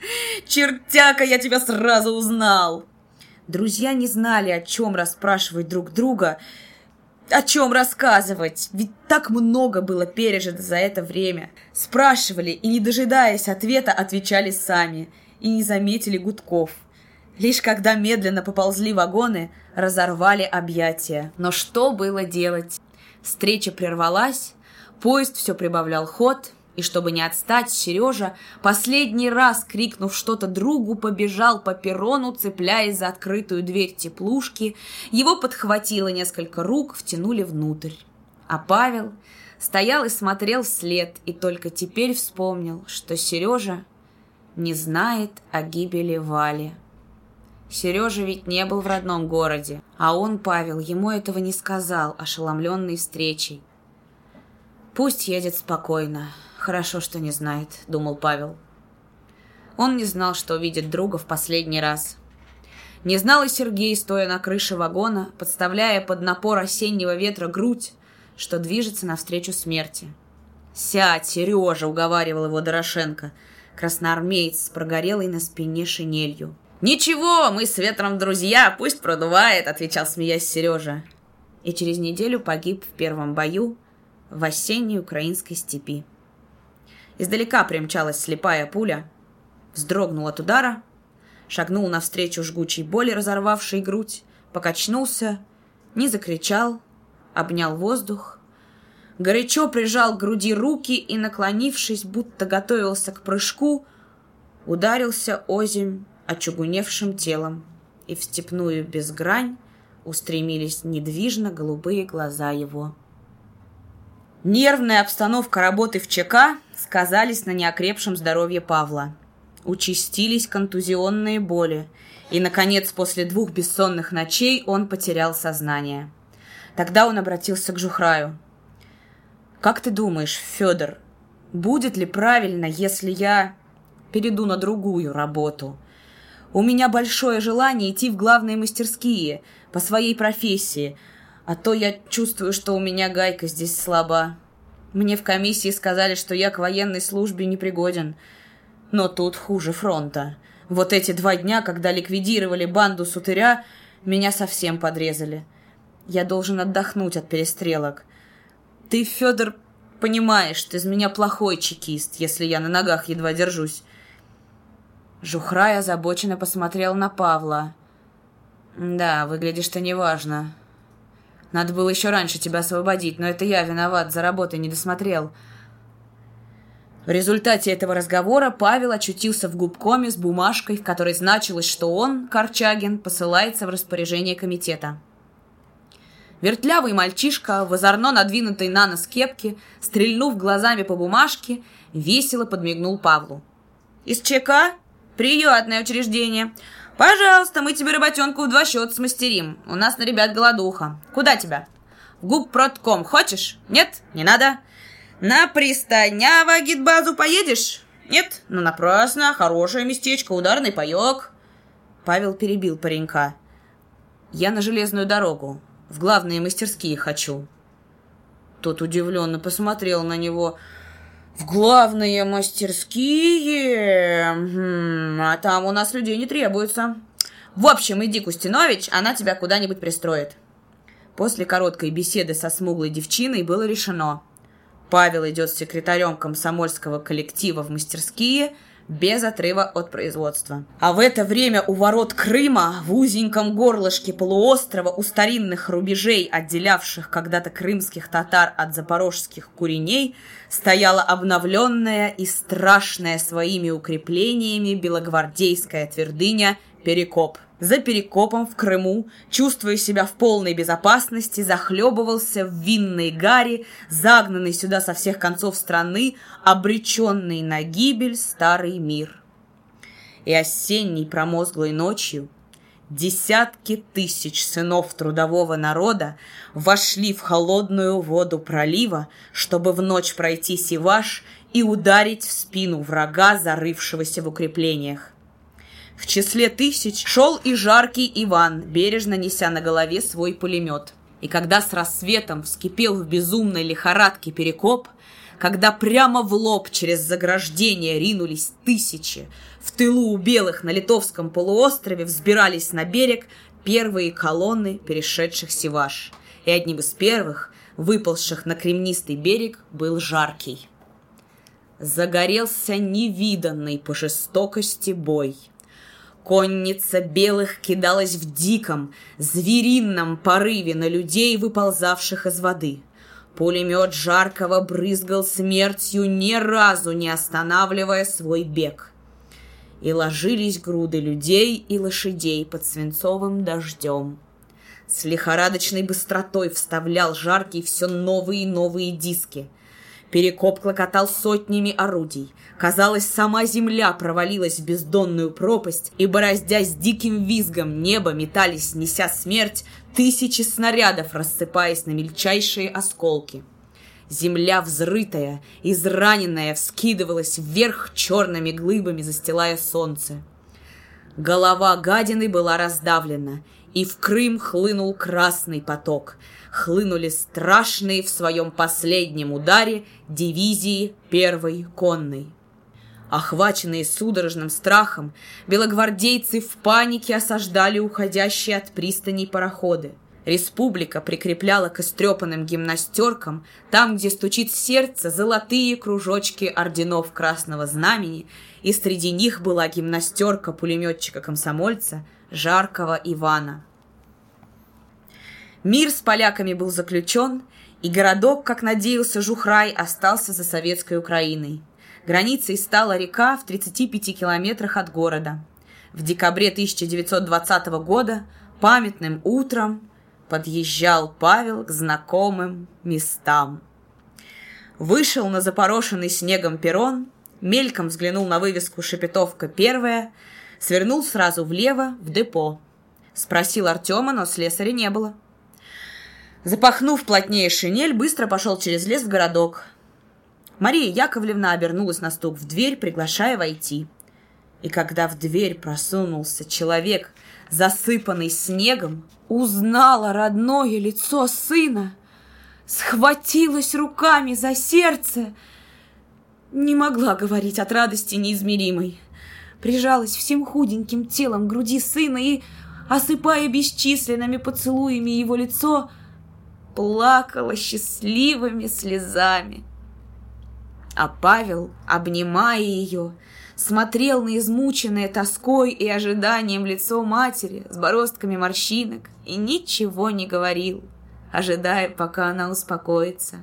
Чертяка, я тебя сразу узнал!» Друзья не знали, о чем расспрашивать друг друга, о чем рассказывать, ведь так много было пережито за это время. Спрашивали и, не дожидаясь ответа, отвечали сами – и не заметили гудков. Лишь когда медленно поползли вагоны, разорвали объятия. Но что было делать? Встреча прервалась, поезд все прибавлял ход, и чтобы не отстать, Сережа, последний раз крикнув что-то другу, побежал по перрону, цепляясь за открытую дверь теплушки. Его подхватило несколько рук, втянули внутрь. А Павел стоял и смотрел вслед, и только теперь вспомнил, что Сережа не знает о гибели Вали. Сережа ведь не был в родном городе, а он, Павел, ему этого не сказал, ошеломленный встречей. «Пусть едет спокойно. Хорошо, что не знает», — думал Павел. Он не знал, что увидит друга в последний раз. Не знал и Сергей, стоя на крыше вагона, подставляя под напор осеннего ветра грудь, что движется навстречу смерти. «Сядь, Сережа!» — уговаривал его Дорошенко — красноармеец с прогорелой на спине шинелью. «Ничего, мы с ветром друзья, пусть продувает», — отвечал, смеясь Сережа. И через неделю погиб в первом бою в осенней украинской степи. Издалека примчалась слепая пуля, вздрогнул от удара, шагнул навстречу жгучей боли, разорвавшей грудь, покачнулся, не закричал, обнял воздух, горячо прижал к груди руки и, наклонившись, будто готовился к прыжку, ударился озимь очугуневшим телом, и в степную безгрань устремились недвижно голубые глаза его. Нервная обстановка работы в ЧК сказались на неокрепшем здоровье Павла. Участились контузионные боли, и, наконец, после двух бессонных ночей он потерял сознание. Тогда он обратился к Жухраю – как ты думаешь, Федор, будет ли правильно, если я перейду на другую работу? У меня большое желание идти в главные мастерские по своей профессии, а то я чувствую, что у меня гайка здесь слаба. Мне в комиссии сказали, что я к военной службе не пригоден. Но тут хуже фронта. Вот эти два дня, когда ликвидировали банду сутыря, меня совсем подрезали. Я должен отдохнуть от перестрелок. Ты, Федор, понимаешь, ты из меня плохой чекист, если я на ногах едва держусь. Жухрай озабоченно посмотрел на Павла. Да, выглядишь ты неважно. Надо было еще раньше тебя освободить, но это я виноват, за работой не досмотрел. В результате этого разговора Павел очутился в губкоме с бумажкой, в которой значилось, что он, Корчагин, посылается в распоряжение комитета. Вертлявый мальчишка, в озорно надвинутой на нос кепке, стрельнув глазами по бумажке, весело подмигнул Павлу. «Из ЧК? Приятное учреждение. Пожалуйста, мы тебе работенку в два счета смастерим. У нас на ребят голодуха. Куда тебя? В губпродком хочешь? Нет? Не надо. На пристаняво гидбазу поедешь? Нет? Ну, напрасно. Хорошее местечко, ударный паек». Павел перебил паренька. «Я на железную дорогу. В главные мастерские хочу». Тот удивленно посмотрел на него. «В главные мастерские? А там у нас людей не требуется. В общем, иди, Кустинович, она тебя куда-нибудь пристроит». После короткой беседы со смуглой девчиной было решено. Павел идет с секретарем комсомольского коллектива в мастерские – без отрыва от производства. А в это время у ворот Крыма, в узеньком горлышке полуострова, у старинных рубежей, отделявших когда-то крымских татар от запорожских куреней, стояла обновленная и страшная своими укреплениями белогвардейская твердыня Перекоп. За Перекопом в Крыму, чувствуя себя в полной безопасности, захлебывался в винной гаре, загнанный сюда со всех концов страны, обреченный на гибель старый мир. И осенней промозглой ночью, Десятки тысяч сынов трудового народа вошли в холодную воду пролива, чтобы в ночь пройти Сиваш и ударить в спину врага, зарывшегося в укреплениях. В числе тысяч шел и жаркий Иван, бережно неся на голове свой пулемет. И когда с рассветом вскипел в безумной лихорадке перекоп, когда прямо в лоб через заграждение ринулись тысячи, в тылу у белых на Литовском полуострове взбирались на берег первые колонны перешедших Севаш. И одним из первых, выползших на кремнистый берег, был Жаркий. Загорелся невиданный по жестокости бой. Конница белых кидалась в диком, зверином порыве на людей, выползавших из воды. Пулемет Жаркого брызгал смертью, ни разу не останавливая свой бег. И ложились груды людей и лошадей под свинцовым дождем. С лихорадочной быстротой вставлял Жаркий все новые и новые диски. Перекоп клокотал сотнями орудий. Казалось, сама земля провалилась в бездонную пропасть, и, бороздясь диким визгом, небо метались, неся смерть, тысячи снарядов, рассыпаясь на мельчайшие осколки. Земля взрытая, израненная, вскидывалась вверх черными глыбами, застилая солнце. Голова гадины была раздавлена, и в Крым хлынул красный поток. Хлынули страшные в своем последнем ударе дивизии первой конной. Охваченные судорожным страхом, белогвардейцы в панике осаждали уходящие от пристани пароходы. Республика прикрепляла к истрепанным гимнастеркам, там, где стучит сердце, золотые кружочки орденов Красного Знамени, и среди них была гимнастерка пулеметчика-комсомольца Жаркого Ивана. Мир с поляками был заключен, и городок, как надеялся Жухрай, остался за советской Украиной. Границей стала река в 35 километрах от города. В декабре 1920 года памятным утром подъезжал Павел к знакомым местам. Вышел на запорошенный снегом перрон, мельком взглянул на вывеску «Шепетовка первая», свернул сразу влево в депо. Спросил Артема, но слесаря не было. Запахнув плотнее шинель, быстро пошел через лес в городок. Мария Яковлевна обернулась на стук в дверь, приглашая войти. И когда в дверь просунулся человек, засыпанный снегом, узнала родное лицо сына, схватилась руками за сердце, не могла говорить от радости неизмеримой. Прижалась всем худеньким телом к груди сына и, осыпая бесчисленными поцелуями его лицо, плакала счастливыми слезами. А Павел, обнимая ее, смотрел на измученное тоской и ожиданием лицо матери с бороздками морщинок и ничего не говорил, ожидая, пока она успокоится.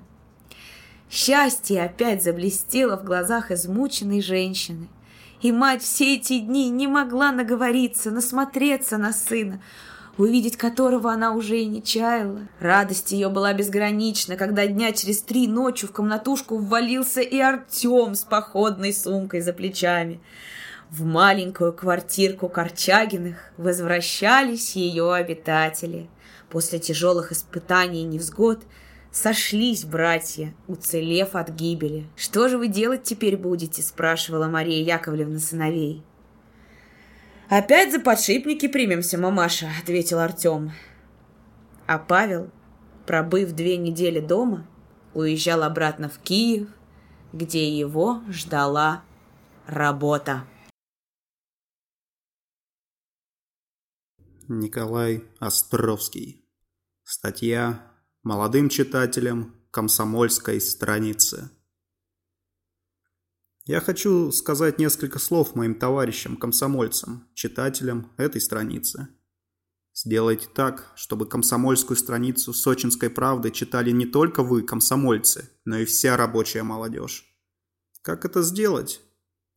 Счастье опять заблестело в глазах измученной женщины, и мать все эти дни не могла наговориться, насмотреться на сына, увидеть которого она уже и не чаяла. Радость ее была безгранична, когда дня через три ночью в комнатушку ввалился и Артем с походной сумкой за плечами. В маленькую квартирку Корчагиных возвращались ее обитатели. После тяжелых испытаний и невзгод сошлись братья, уцелев от гибели. «Что же вы делать теперь будете?» – спрашивала Мария Яковлевна сыновей. «Опять за подшипники примемся, мамаша», — ответил Артем. А Павел, пробыв две недели дома, уезжал обратно в Киев, где его ждала работа. Николай Островский. Статья молодым читателям комсомольской страницы. Я хочу сказать несколько слов моим товарищам-комсомольцам, читателям этой страницы. Сделайте так, чтобы комсомольскую страницу сочинской правды читали не только вы, комсомольцы, но и вся рабочая молодежь. Как это сделать?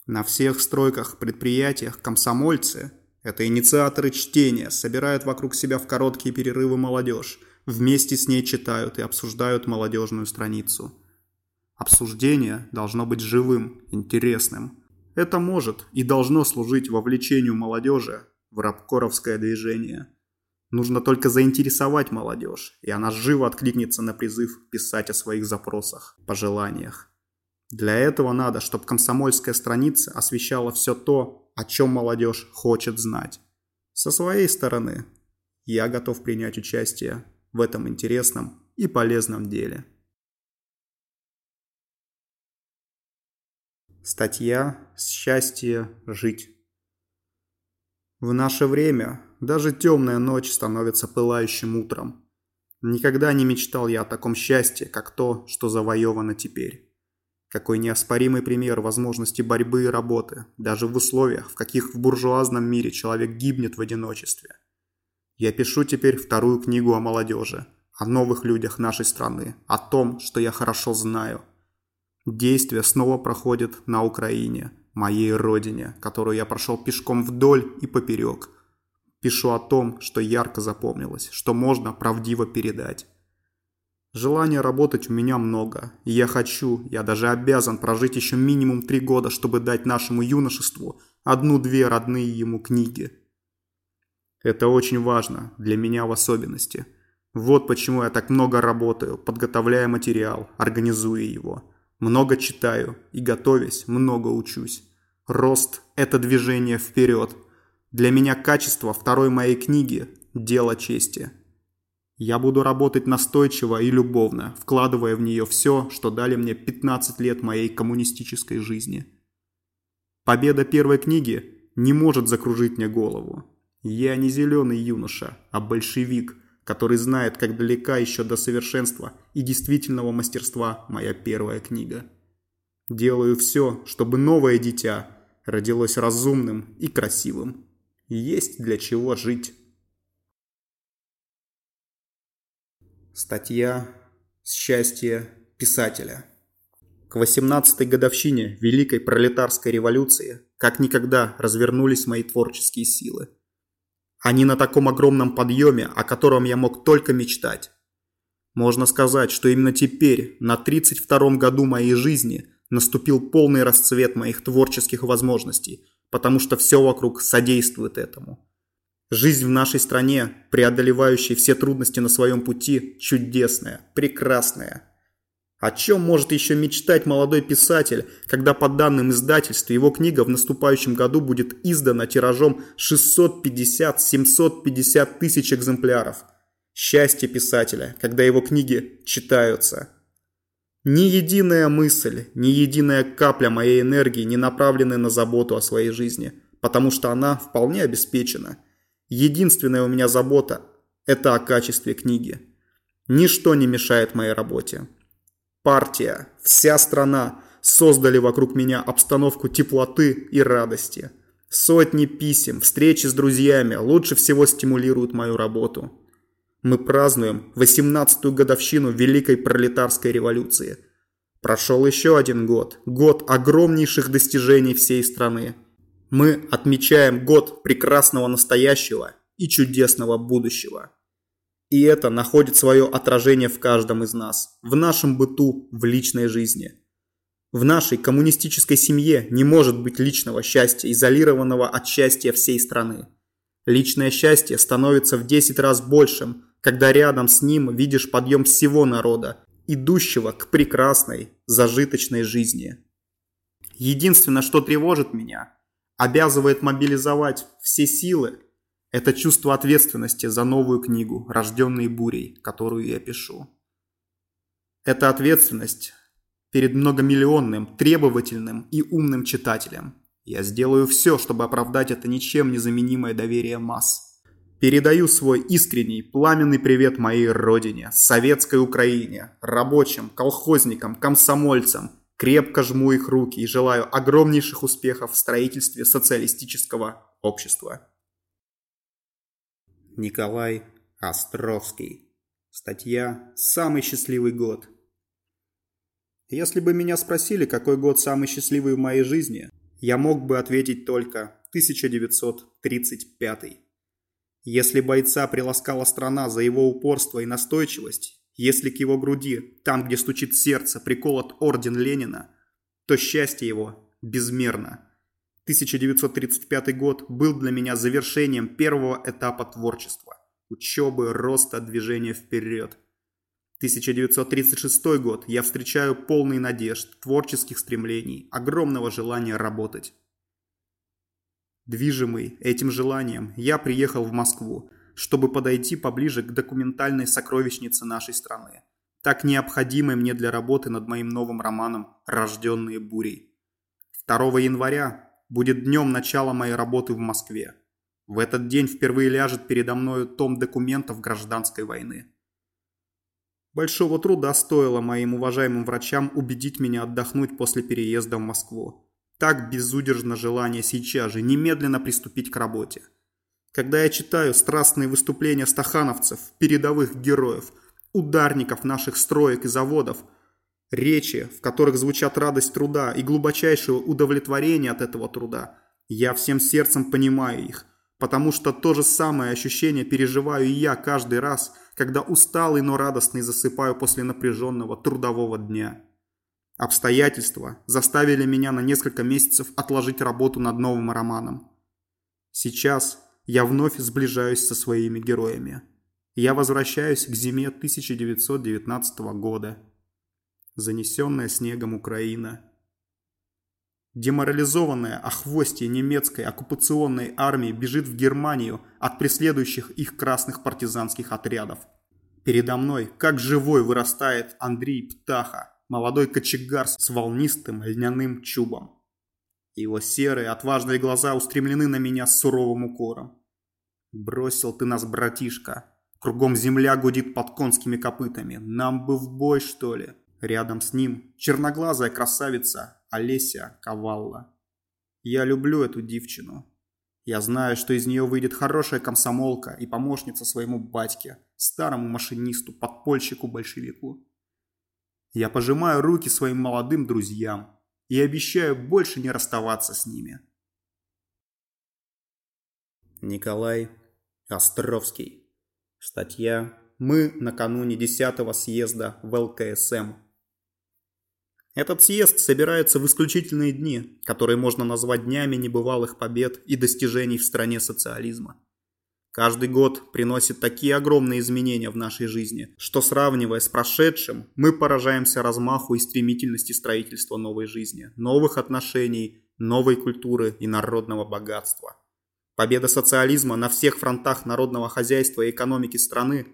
На всех стройках, предприятиях комсомольцы – это инициаторы чтения, собирают вокруг себя в короткие перерывы молодежь, вместе с ней читают и обсуждают молодежную страницу – Обсуждение должно быть живым, интересным. Это может и должно служить вовлечению молодежи в рабкоровское движение. Нужно только заинтересовать молодежь, и она живо откликнется на призыв писать о своих запросах, пожеланиях. Для этого надо, чтобы комсомольская страница освещала все то, о чем молодежь хочет знать. Со своей стороны, я готов принять участие в этом интересном и полезном деле. Статья «Счастье жить». В наше время даже темная ночь становится пылающим утром. Никогда не мечтал я о таком счастье, как то, что завоевано теперь. Какой неоспоримый пример возможности борьбы и работы, даже в условиях, в каких в буржуазном мире человек гибнет в одиночестве. Я пишу теперь вторую книгу о молодежи, о новых людях нашей страны, о том, что я хорошо знаю – Действие снова проходит на Украине, моей родине, которую я прошел пешком вдоль и поперек. Пишу о том, что ярко запомнилось, что можно правдиво передать. Желания работать у меня много, и я хочу, я даже обязан прожить еще минимум три года, чтобы дать нашему юношеству одну-две родные ему книги. Это очень важно, для меня в особенности. Вот почему я так много работаю, подготовляя материал, организуя его – много читаю и, готовясь, много учусь. Рост – это движение вперед. Для меня качество второй моей книги – дело чести. Я буду работать настойчиво и любовно, вкладывая в нее все, что дали мне 15 лет моей коммунистической жизни. Победа первой книги не может закружить мне голову. Я не зеленый юноша, а большевик – который знает, как далека еще до совершенства и действительного мастерства моя первая книга. Делаю все, чтобы новое дитя родилось разумным и красивым. Есть для чего жить. Статья «Счастье писателя». К 18-й годовщине Великой Пролетарской революции как никогда развернулись мои творческие силы. Они на таком огромном подъеме, о котором я мог только мечтать. Можно сказать, что именно теперь, на 32-м году моей жизни, наступил полный расцвет моих творческих возможностей, потому что все вокруг содействует этому. Жизнь в нашей стране, преодолевающая все трудности на своем пути, чудесная, прекрасная. О чем может еще мечтать молодой писатель, когда по данным издательства его книга в наступающем году будет издана тиражом 650-750 тысяч экземпляров? Счастье писателя, когда его книги читаются. Ни единая мысль, ни единая капля моей энергии не направлены на заботу о своей жизни, потому что она вполне обеспечена. Единственная у меня забота – это о качестве книги. Ничто не мешает моей работе партия, вся страна создали вокруг меня обстановку теплоты и радости. Сотни писем, встречи с друзьями лучше всего стимулируют мою работу. Мы празднуем 18-ю годовщину Великой Пролетарской революции. Прошел еще один год, год огромнейших достижений всей страны. Мы отмечаем год прекрасного настоящего и чудесного будущего. И это находит свое отражение в каждом из нас, в нашем быту, в личной жизни. В нашей коммунистической семье не может быть личного счастья, изолированного от счастья всей страны. Личное счастье становится в 10 раз большим, когда рядом с ним видишь подъем всего народа, идущего к прекрасной, зажиточной жизни. Единственное, что тревожит меня, обязывает мобилизовать все силы это чувство ответственности за новую книгу «Рожденные бурей», которую я пишу. Это ответственность перед многомиллионным, требовательным и умным читателем. Я сделаю все, чтобы оправдать это ничем не заменимое доверие масс. Передаю свой искренний, пламенный привет моей родине, советской Украине, рабочим, колхозникам, комсомольцам. Крепко жму их руки и желаю огромнейших успехов в строительстве социалистического общества. Николай Островский. Статья «Самый счастливый год». Если бы меня спросили, какой год самый счастливый в моей жизни, я мог бы ответить только 1935. Если бойца приласкала страна за его упорство и настойчивость, если к его груди, там, где стучит сердце, приколот орден Ленина, то счастье его безмерно. 1935 год был для меня завершением первого этапа творчества, учебы, роста, движения вперед. 1936 год я встречаю полный надежд, творческих стремлений, огромного желания работать. Движимый этим желанием, я приехал в Москву, чтобы подойти поближе к документальной сокровищнице нашей страны, так необходимой мне для работы над моим новым романом «Рожденные бурей». 2 января будет днем начала моей работы в Москве. В этот день впервые ляжет передо мною том документов гражданской войны. Большого труда стоило моим уважаемым врачам убедить меня отдохнуть после переезда в Москву. Так безудержно желание сейчас же немедленно приступить к работе. Когда я читаю страстные выступления стахановцев, передовых героев, ударников наших строек и заводов – Речи, в которых звучат радость труда и глубочайшее удовлетворение от этого труда. Я всем сердцем понимаю их, потому что то же самое ощущение переживаю и я каждый раз, когда усталый, но радостный засыпаю после напряженного трудового дня. Обстоятельства заставили меня на несколько месяцев отложить работу над новым романом. Сейчас я вновь сближаюсь со своими героями. Я возвращаюсь к зиме 1919 года занесенная снегом Украина. Деморализованная охвостье немецкой оккупационной армии бежит в Германию от преследующих их красных партизанских отрядов. Передо мной, как живой, вырастает Андрей Птаха, молодой кочегар с волнистым льняным чубом. Его серые, отважные глаза устремлены на меня с суровым укором. «Бросил ты нас, братишка. Кругом земля гудит под конскими копытами. Нам бы в бой, что ли?» Рядом с ним черноглазая красавица Олеся Ковалла. Я люблю эту девчину. Я знаю, что из нее выйдет хорошая комсомолка и помощница своему батьке, старому машинисту, подпольщику-большевику. Я пожимаю руки своим молодым друзьям и обещаю больше не расставаться с ними. Николай Островский. Статья «Мы накануне 10 съезда в ЛКСМ этот съезд собирается в исключительные дни, которые можно назвать днями небывалых побед и достижений в стране социализма. Каждый год приносит такие огромные изменения в нашей жизни, что сравнивая с прошедшим, мы поражаемся размаху и стремительности строительства новой жизни, новых отношений, новой культуры и народного богатства. Победа социализма на всех фронтах народного хозяйства и экономики страны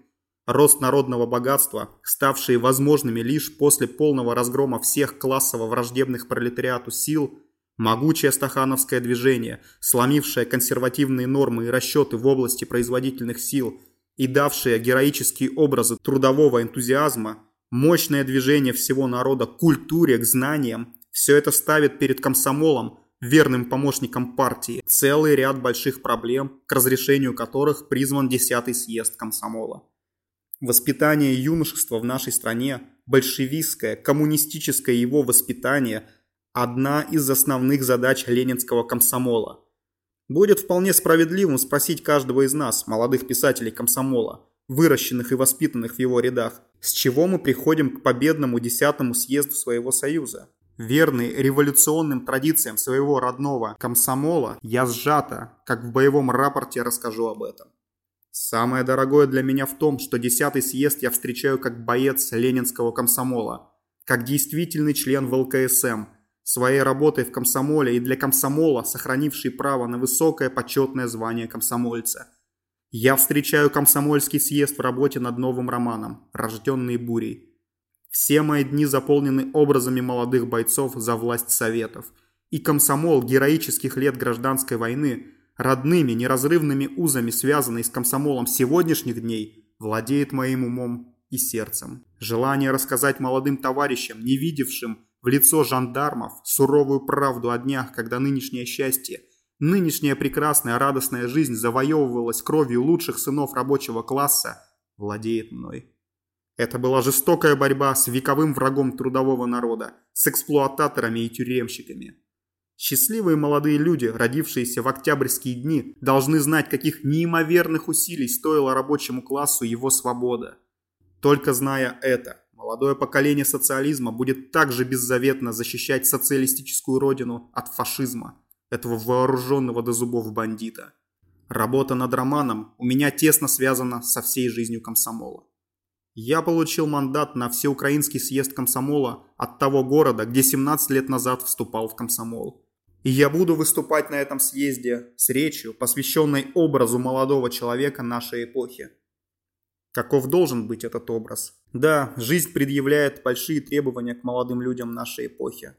Рост народного богатства, ставшие возможными лишь после полного разгрома всех классово враждебных пролетариату сил, могучее стахановское движение, сломившее консервативные нормы и расчеты в области производительных сил и давшее героические образы трудового энтузиазма, мощное движение всего народа к культуре, к знаниям, все это ставит перед комсомолом, верным помощником партии, целый ряд больших проблем, к разрешению которых призван 10-й съезд комсомола. Воспитание юношества в нашей стране, большевистское, коммунистическое его воспитание – одна из основных задач ленинского комсомола. Будет вполне справедливым спросить каждого из нас, молодых писателей комсомола, выращенных и воспитанных в его рядах, с чего мы приходим к победному десятому съезду своего союза. Верный революционным традициям своего родного комсомола, я сжато, как в боевом рапорте расскажу об этом. Самое дорогое для меня в том, что десятый съезд я встречаю как боец ленинского комсомола, как действительный член ВЛКСМ, своей работой в комсомоле и для комсомола, сохранивший право на высокое почетное звание комсомольца. Я встречаю комсомольский съезд в работе над новым романом «Рожденные бурей». Все мои дни заполнены образами молодых бойцов за власть советов. И комсомол героических лет гражданской войны – родными, неразрывными узами, связанный с комсомолом сегодняшних дней, владеет моим умом и сердцем. Желание рассказать молодым товарищам, не видевшим в лицо жандармов, суровую правду о днях, когда нынешнее счастье, нынешняя прекрасная радостная жизнь завоевывалась кровью лучших сынов рабочего класса, владеет мной. Это была жестокая борьба с вековым врагом трудового народа, с эксплуататорами и тюремщиками. Счастливые молодые люди, родившиеся в октябрьские дни, должны знать, каких неимоверных усилий стоила рабочему классу его свобода. Только зная это, молодое поколение социализма будет также беззаветно защищать социалистическую родину от фашизма, этого вооруженного до зубов бандита. Работа над романом у меня тесно связана со всей жизнью комсомола. Я получил мандат на всеукраинский съезд комсомола от того города, где 17 лет назад вступал в комсомол. И я буду выступать на этом съезде с речью, посвященной образу молодого человека нашей эпохи. Каков должен быть этот образ? Да, жизнь предъявляет большие требования к молодым людям нашей эпохи.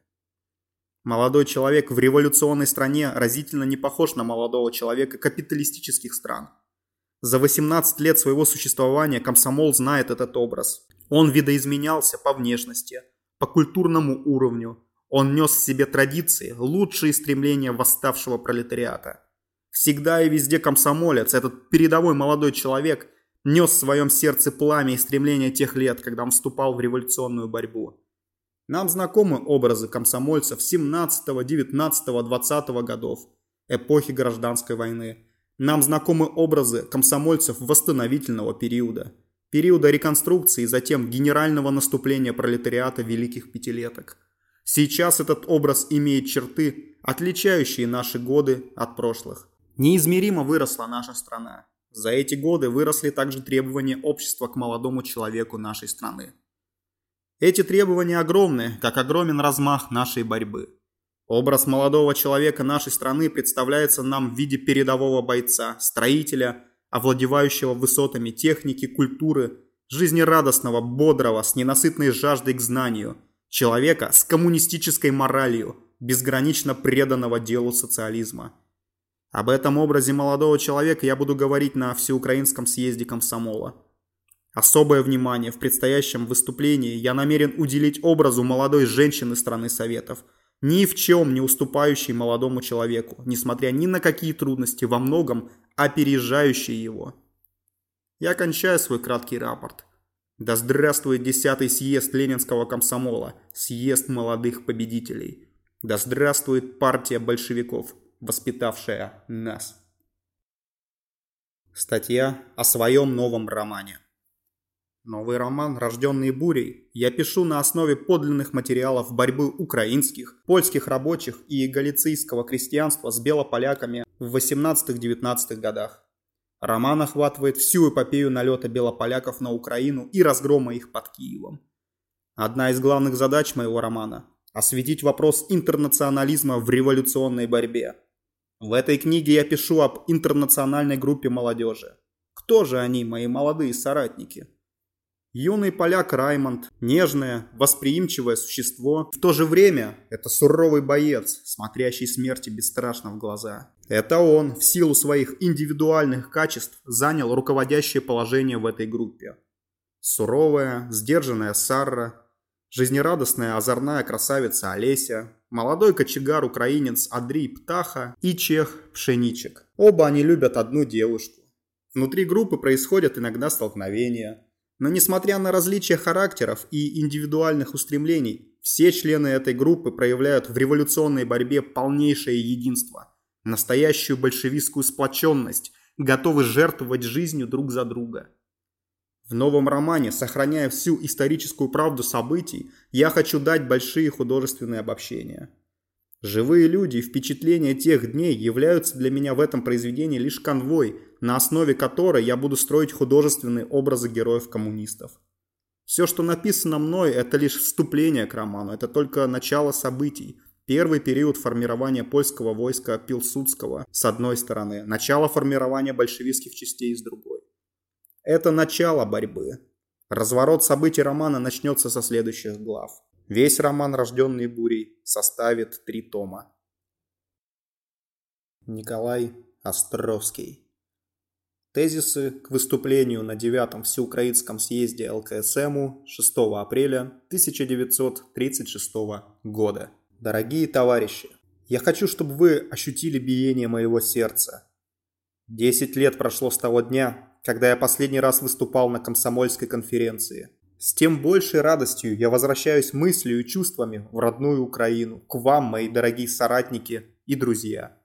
Молодой человек в революционной стране разительно не похож на молодого человека капиталистических стран – за 18 лет своего существования комсомол знает этот образ. Он видоизменялся по внешности, по культурному уровню. Он нес в себе традиции, лучшие стремления восставшего пролетариата. Всегда и везде комсомолец, этот передовой молодой человек, нес в своем сердце пламя и стремления тех лет, когда он вступал в революционную борьбу. Нам знакомы образы комсомольцев 17, 19, 20 годов, эпохи гражданской войны. Нам знакомы образы комсомольцев восстановительного периода, периода реконструкции и затем генерального наступления пролетариата Великих Пятилеток. Сейчас этот образ имеет черты, отличающие наши годы от прошлых. Неизмеримо выросла наша страна. За эти годы выросли также требования общества к молодому человеку нашей страны. Эти требования огромны, как огромен размах нашей борьбы. Образ молодого человека нашей страны представляется нам в виде передового бойца, строителя, овладевающего высотами техники, культуры, жизнерадостного, бодрого, с ненасытной жаждой к знанию, человека с коммунистической моралью, безгранично преданного делу социализма. Об этом образе молодого человека я буду говорить на Всеукраинском съезде комсомола. Особое внимание в предстоящем выступлении я намерен уделить образу молодой женщины страны Советов – ни в чем не уступающий молодому человеку, несмотря ни на какие трудности, во многом опережающий его. Я кончаю свой краткий рапорт. Да здравствует десятый съезд Ленинского комсомола, съезд молодых победителей. Да здравствует партия большевиков, воспитавшая нас. Статья о своем новом романе. Новый роман, рожденный бурей, я пишу на основе подлинных материалов борьбы украинских, польских рабочих и галицийского крестьянства с белополяками в 18-19 годах. Роман охватывает всю эпопею налета белополяков на Украину и разгрома их под Киевом. Одна из главных задач моего романа – осветить вопрос интернационализма в революционной борьбе. В этой книге я пишу об интернациональной группе молодежи. Кто же они, мои молодые соратники? Юный поляк Раймонд, нежное, восприимчивое существо, в то же время это суровый боец, смотрящий смерти бесстрашно в глаза. Это он, в силу своих индивидуальных качеств, занял руководящее положение в этой группе. Суровая, сдержанная Сарра, жизнерадостная озорная красавица Олеся, молодой кочегар-украинец Адрий Птаха и чех Пшеничек. Оба они любят одну девушку. Внутри группы происходят иногда столкновения – но несмотря на различия характеров и индивидуальных устремлений, все члены этой группы проявляют в революционной борьбе полнейшее единство, настоящую большевистскую сплоченность, готовы жертвовать жизнью друг за друга. В новом романе, сохраняя всю историческую правду событий, я хочу дать большие художественные обобщения – Живые люди и впечатления тех дней являются для меня в этом произведении лишь конвой, на основе которой я буду строить художественные образы героев-коммунистов. Все, что написано мной, это лишь вступление к роману, это только начало событий. Первый период формирования польского войска Пилсудского с одной стороны, начало формирования большевистских частей с другой. Это начало борьбы. Разворот событий романа начнется со следующих глав. Весь роман «Рожденный бурей» составит три тома. Николай Островский Тезисы к выступлению на девятом всеукраинском съезде ЛКСМу 6 апреля 1936 года. Дорогие товарищи, я хочу, чтобы вы ощутили биение моего сердца. Десять лет прошло с того дня, когда я последний раз выступал на комсомольской конференции. С тем большей радостью я возвращаюсь мыслью и чувствами в родную Украину, к вам, мои дорогие соратники и друзья.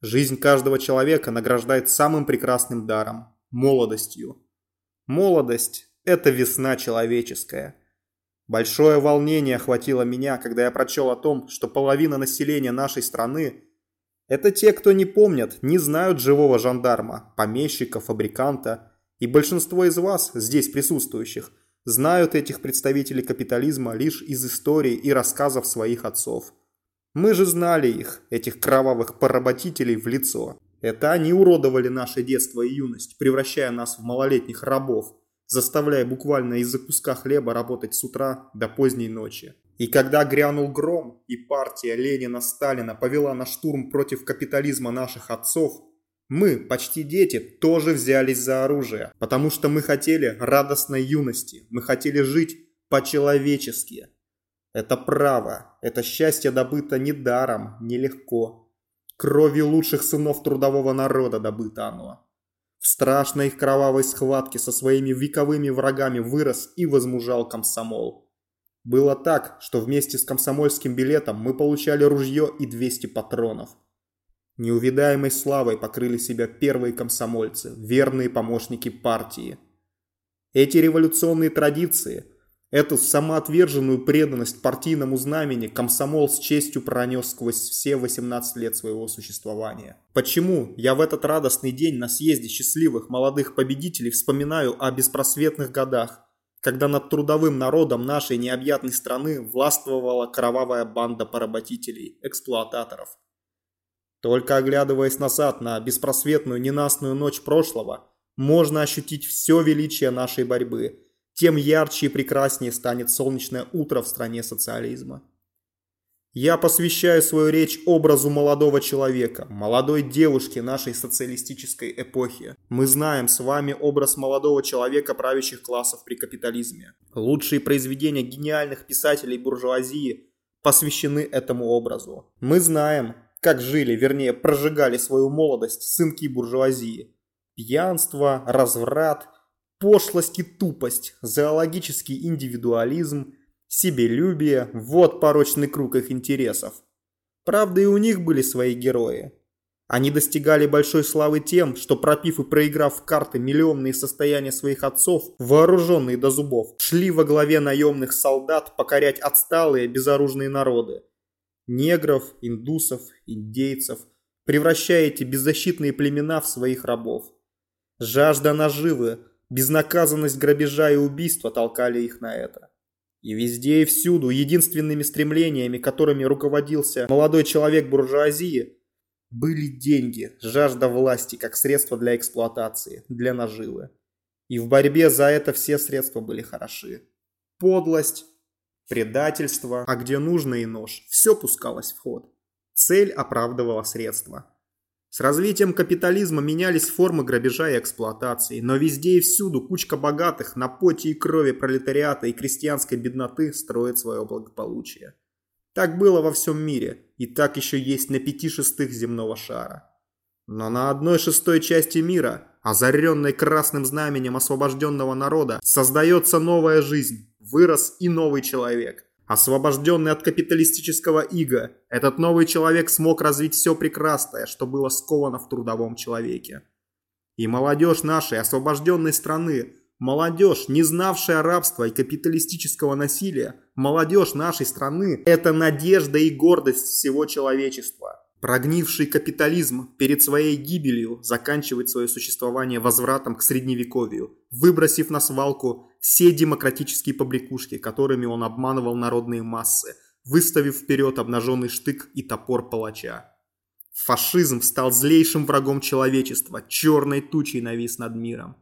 Жизнь каждого человека награждает самым прекрасным даром – молодостью. Молодость – это весна человеческая. Большое волнение охватило меня, когда я прочел о том, что половина населения нашей страны Это те, кто не помнят, не знают живого жандарма, помещика, фабриканта. И большинство из вас, здесь присутствующих, знают этих представителей капитализма лишь из истории и рассказов своих отцов. Мы же знали их, этих кровавых поработителей, в лицо. Это они уродовали наше детство и юность, превращая нас в малолетних рабов, заставляя буквально из-за куска хлеба работать с утра до поздней ночи. И когда грянул гром, и партия Ленина-Сталина повела на штурм против капитализма наших отцов, мы, почти дети, тоже взялись за оружие, потому что мы хотели радостной юности, мы хотели жить по-человечески. Это право, это счастье добыто не даром, нелегко. Кровью лучших сынов трудового народа добыто оно. В страшной их кровавой схватке со своими вековыми врагами вырос и возмужал комсомол. Было так, что вместе с комсомольским билетом мы получали ружье и 200 патронов. Неувидаемой славой покрыли себя первые комсомольцы, верные помощники партии. Эти революционные традиции, эту самоотверженную преданность партийному знамени комсомол с честью пронес сквозь все 18 лет своего существования. Почему я в этот радостный день на съезде счастливых молодых победителей вспоминаю о беспросветных годах, когда над трудовым народом нашей необъятной страны властвовала кровавая банда поработителей, эксплуататоров. Только оглядываясь назад на беспросветную ненастную ночь прошлого, можно ощутить все величие нашей борьбы, тем ярче и прекраснее станет солнечное утро в стране социализма. Я посвящаю свою речь образу молодого человека, молодой девушки нашей социалистической эпохи. Мы знаем с вами образ молодого человека правящих классов при капитализме. Лучшие произведения гениальных писателей буржуазии посвящены этому образу. Мы знаем, как жили, вернее, прожигали свою молодость сынки буржуазии. Пьянство, разврат, пошлость и тупость, зоологический индивидуализм – себелюбие – вот порочный круг их интересов. Правда, и у них были свои герои. Они достигали большой славы тем, что пропив и проиграв в карты миллионные состояния своих отцов, вооруженные до зубов, шли во главе наемных солдат покорять отсталые безоружные народы. Негров, индусов, индейцев, превращая эти беззащитные племена в своих рабов. Жажда наживы, безнаказанность грабежа и убийства толкали их на это. И везде и всюду единственными стремлениями, которыми руководился молодой человек буржуазии, были деньги, жажда власти как средство для эксплуатации, для наживы. И в борьбе за это все средства были хороши. Подлость, предательство, а где нужно и нож, все пускалось в ход. Цель оправдывала средства. С развитием капитализма менялись формы грабежа и эксплуатации, но везде и всюду кучка богатых на поте и крови пролетариата и крестьянской бедноты строит свое благополучие. Так было во всем мире, и так еще есть на пяти шестых земного шара. Но на одной шестой части мира, озаренной красным знаменем освобожденного народа, создается новая жизнь, вырос и новый человек. Освобожденный от капиталистического ига, этот новый человек смог развить все прекрасное, что было сковано в трудовом человеке. И молодежь нашей освобожденной страны, молодежь, не знавшая рабства и капиталистического насилия, молодежь нашей страны – это надежда и гордость всего человечества. Прогнивший капитализм перед своей гибелью заканчивает свое существование возвратом к средневековью, выбросив на свалку все демократические побрякушки, которыми он обманывал народные массы, выставив вперед обнаженный штык и топор палача. Фашизм стал злейшим врагом человечества, черной тучей навис над миром.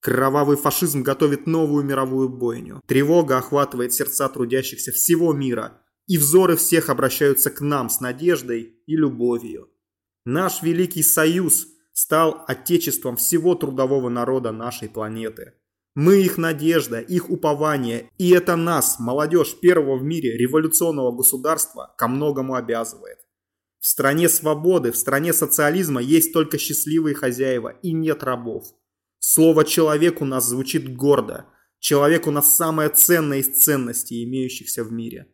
Кровавый фашизм готовит новую мировую бойню. Тревога охватывает сердца трудящихся всего мира – и взоры всех обращаются к нам с надеждой и любовью. Наш Великий Союз стал отечеством всего трудового народа нашей планеты. Мы их надежда, их упование, и это нас, молодежь первого в мире революционного государства, ко многому обязывает. В стране свободы, в стране социализма есть только счастливые хозяева и нет рабов. Слово «человек» у нас звучит гордо. Человек у нас самое ценное из ценностей, имеющихся в мире.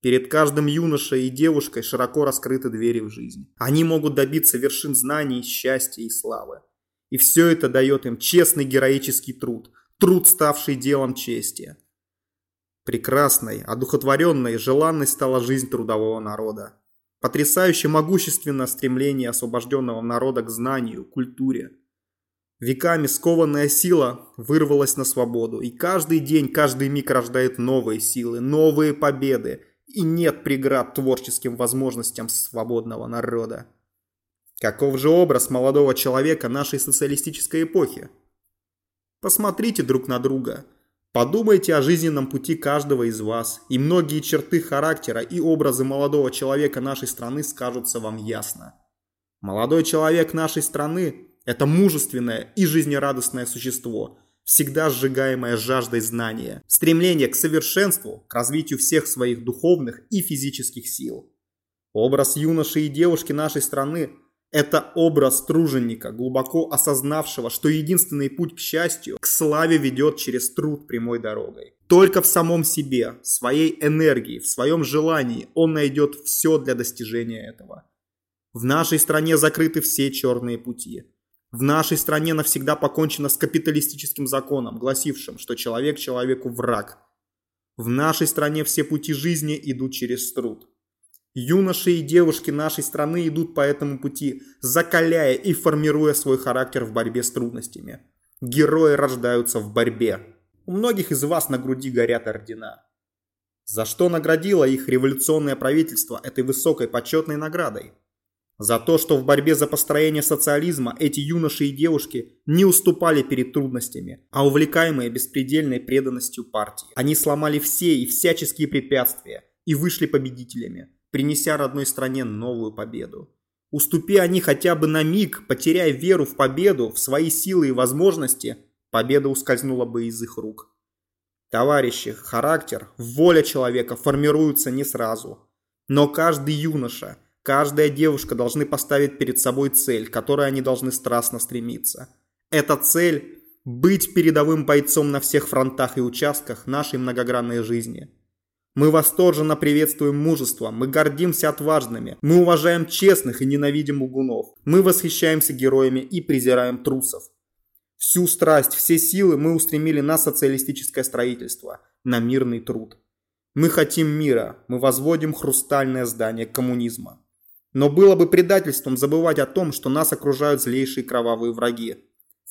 Перед каждым юношей и девушкой широко раскрыты двери в жизнь. Они могут добиться вершин знаний, счастья и славы. И все это дает им честный героический труд, труд, ставший делом чести. Прекрасной, одухотворенной, желанной стала жизнь трудового народа. Потрясающе могущественно стремление освобожденного народа к знанию, культуре. Веками скованная сила вырвалась на свободу, и каждый день, каждый миг рождает новые силы, новые победы, и нет преград творческим возможностям свободного народа. Каков же образ молодого человека нашей социалистической эпохи? Посмотрите друг на друга. Подумайте о жизненном пути каждого из вас, и многие черты характера и образы молодого человека нашей страны скажутся вам ясно. Молодой человек нашей страны – это мужественное и жизнерадостное существо, всегда сжигаемое жаждой знания, стремление к совершенству, к развитию всех своих духовных и физических сил. Образ юноши и девушки нашей страны – это образ труженика, глубоко осознавшего, что единственный путь к счастью, к славе ведет через труд прямой дорогой. Только в самом себе, своей энергии, в своем желании он найдет все для достижения этого. В нашей стране закрыты все черные пути. В нашей стране навсегда покончено с капиталистическим законом, гласившим, что человек человеку враг. В нашей стране все пути жизни идут через труд. Юноши и девушки нашей страны идут по этому пути, закаляя и формируя свой характер в борьбе с трудностями. Герои рождаются в борьбе. У многих из вас на груди горят ордена. За что наградило их революционное правительство этой высокой почетной наградой? За то, что в борьбе за построение социализма эти юноши и девушки не уступали перед трудностями, а увлекаемые беспредельной преданностью партии. Они сломали все и всяческие препятствия и вышли победителями принеся родной стране новую победу. Уступи они хотя бы на миг, потеряя веру в победу, в свои силы и возможности, победа ускользнула бы из их рук. Товарищи, характер, воля человека формируются не сразу. Но каждый юноша, каждая девушка должны поставить перед собой цель, к которой они должны страстно стремиться. Эта цель – быть передовым бойцом на всех фронтах и участках нашей многогранной жизни – мы восторженно приветствуем мужество, мы гордимся отважными, мы уважаем честных и ненавидим лгунов, мы восхищаемся героями и презираем трусов. Всю страсть, все силы мы устремили на социалистическое строительство, на мирный труд. Мы хотим мира, мы возводим хрустальное здание коммунизма. Но было бы предательством забывать о том, что нас окружают злейшие кровавые враги.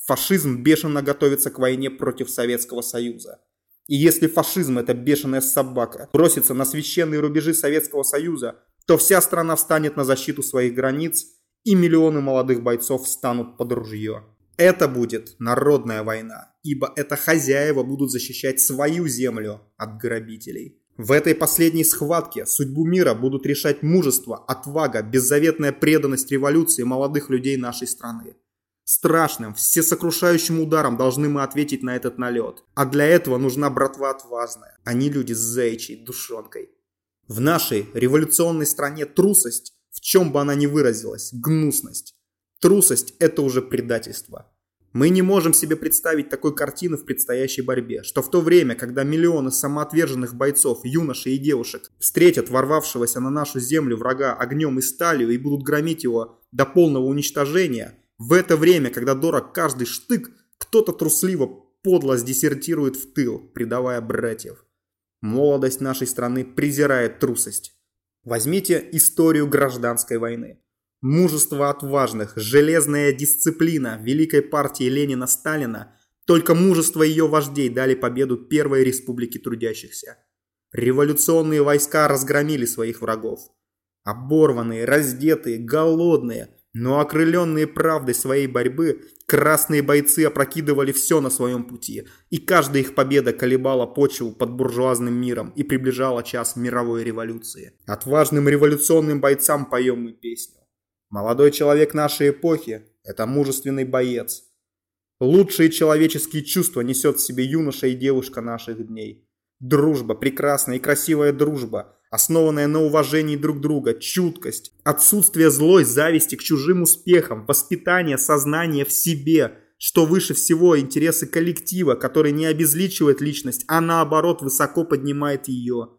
Фашизм бешено готовится к войне против Советского Союза. И если фашизм, эта бешеная собака, бросится на священные рубежи Советского Союза, то вся страна встанет на защиту своих границ, и миллионы молодых бойцов встанут под ружье. Это будет народная война, ибо это хозяева будут защищать свою землю от грабителей. В этой последней схватке судьбу мира будут решать мужество, отвага, беззаветная преданность революции молодых людей нашей страны. Страшным, всесокрушающим ударом должны мы ответить на этот налет. А для этого нужна братва отважная. Они люди с заячьей душонкой. В нашей революционной стране трусость, в чем бы она ни выразилась, гнусность. Трусость – это уже предательство. Мы не можем себе представить такой картины в предстоящей борьбе, что в то время, когда миллионы самоотверженных бойцов, юношей и девушек встретят ворвавшегося на нашу землю врага огнем и сталью и будут громить его до полного уничтожения – в это время, когда дорог каждый штык, кто-то трусливо подло сдесертирует в тыл, предавая братьев. Молодость нашей страны презирает трусость. Возьмите историю гражданской войны. Мужество отважных, железная дисциплина Великой партии Ленина-Сталина, только мужество ее вождей дали победу Первой Республике Трудящихся. Революционные войска разгромили своих врагов. Оборванные, раздетые, голодные – но окрыленные правдой своей борьбы, красные бойцы опрокидывали все на своем пути, и каждая их победа колебала почву под буржуазным миром и приближала час мировой революции. Отважным революционным бойцам поем мы песню. Молодой человек нашей эпохи – это мужественный боец. Лучшие человеческие чувства несет в себе юноша и девушка наших дней. Дружба, прекрасная и красивая дружба – основанная на уважении друг друга, чуткость, отсутствие злой зависти к чужим успехам, воспитание сознания в себе, что выше всего интересы коллектива, который не обезличивает личность, а наоборот высоко поднимает ее.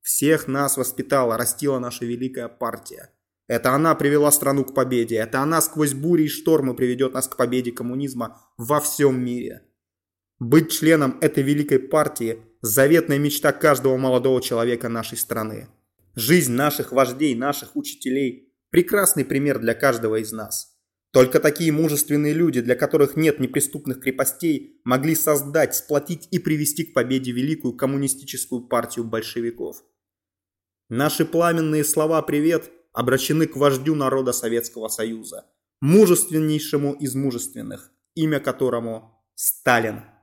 Всех нас воспитала, растила наша великая партия. Это она привела страну к победе. Это она сквозь бури и штормы приведет нас к победе коммунизма во всем мире. Быть членом этой великой партии – заветная мечта каждого молодого человека нашей страны. Жизнь наших вождей, наших учителей – прекрасный пример для каждого из нас. Только такие мужественные люди, для которых нет неприступных крепостей, могли создать, сплотить и привести к победе великую коммунистическую партию большевиков. Наши пламенные слова «привет» обращены к вождю народа Советского Союза, мужественнейшему из мужественных, имя которому Сталин.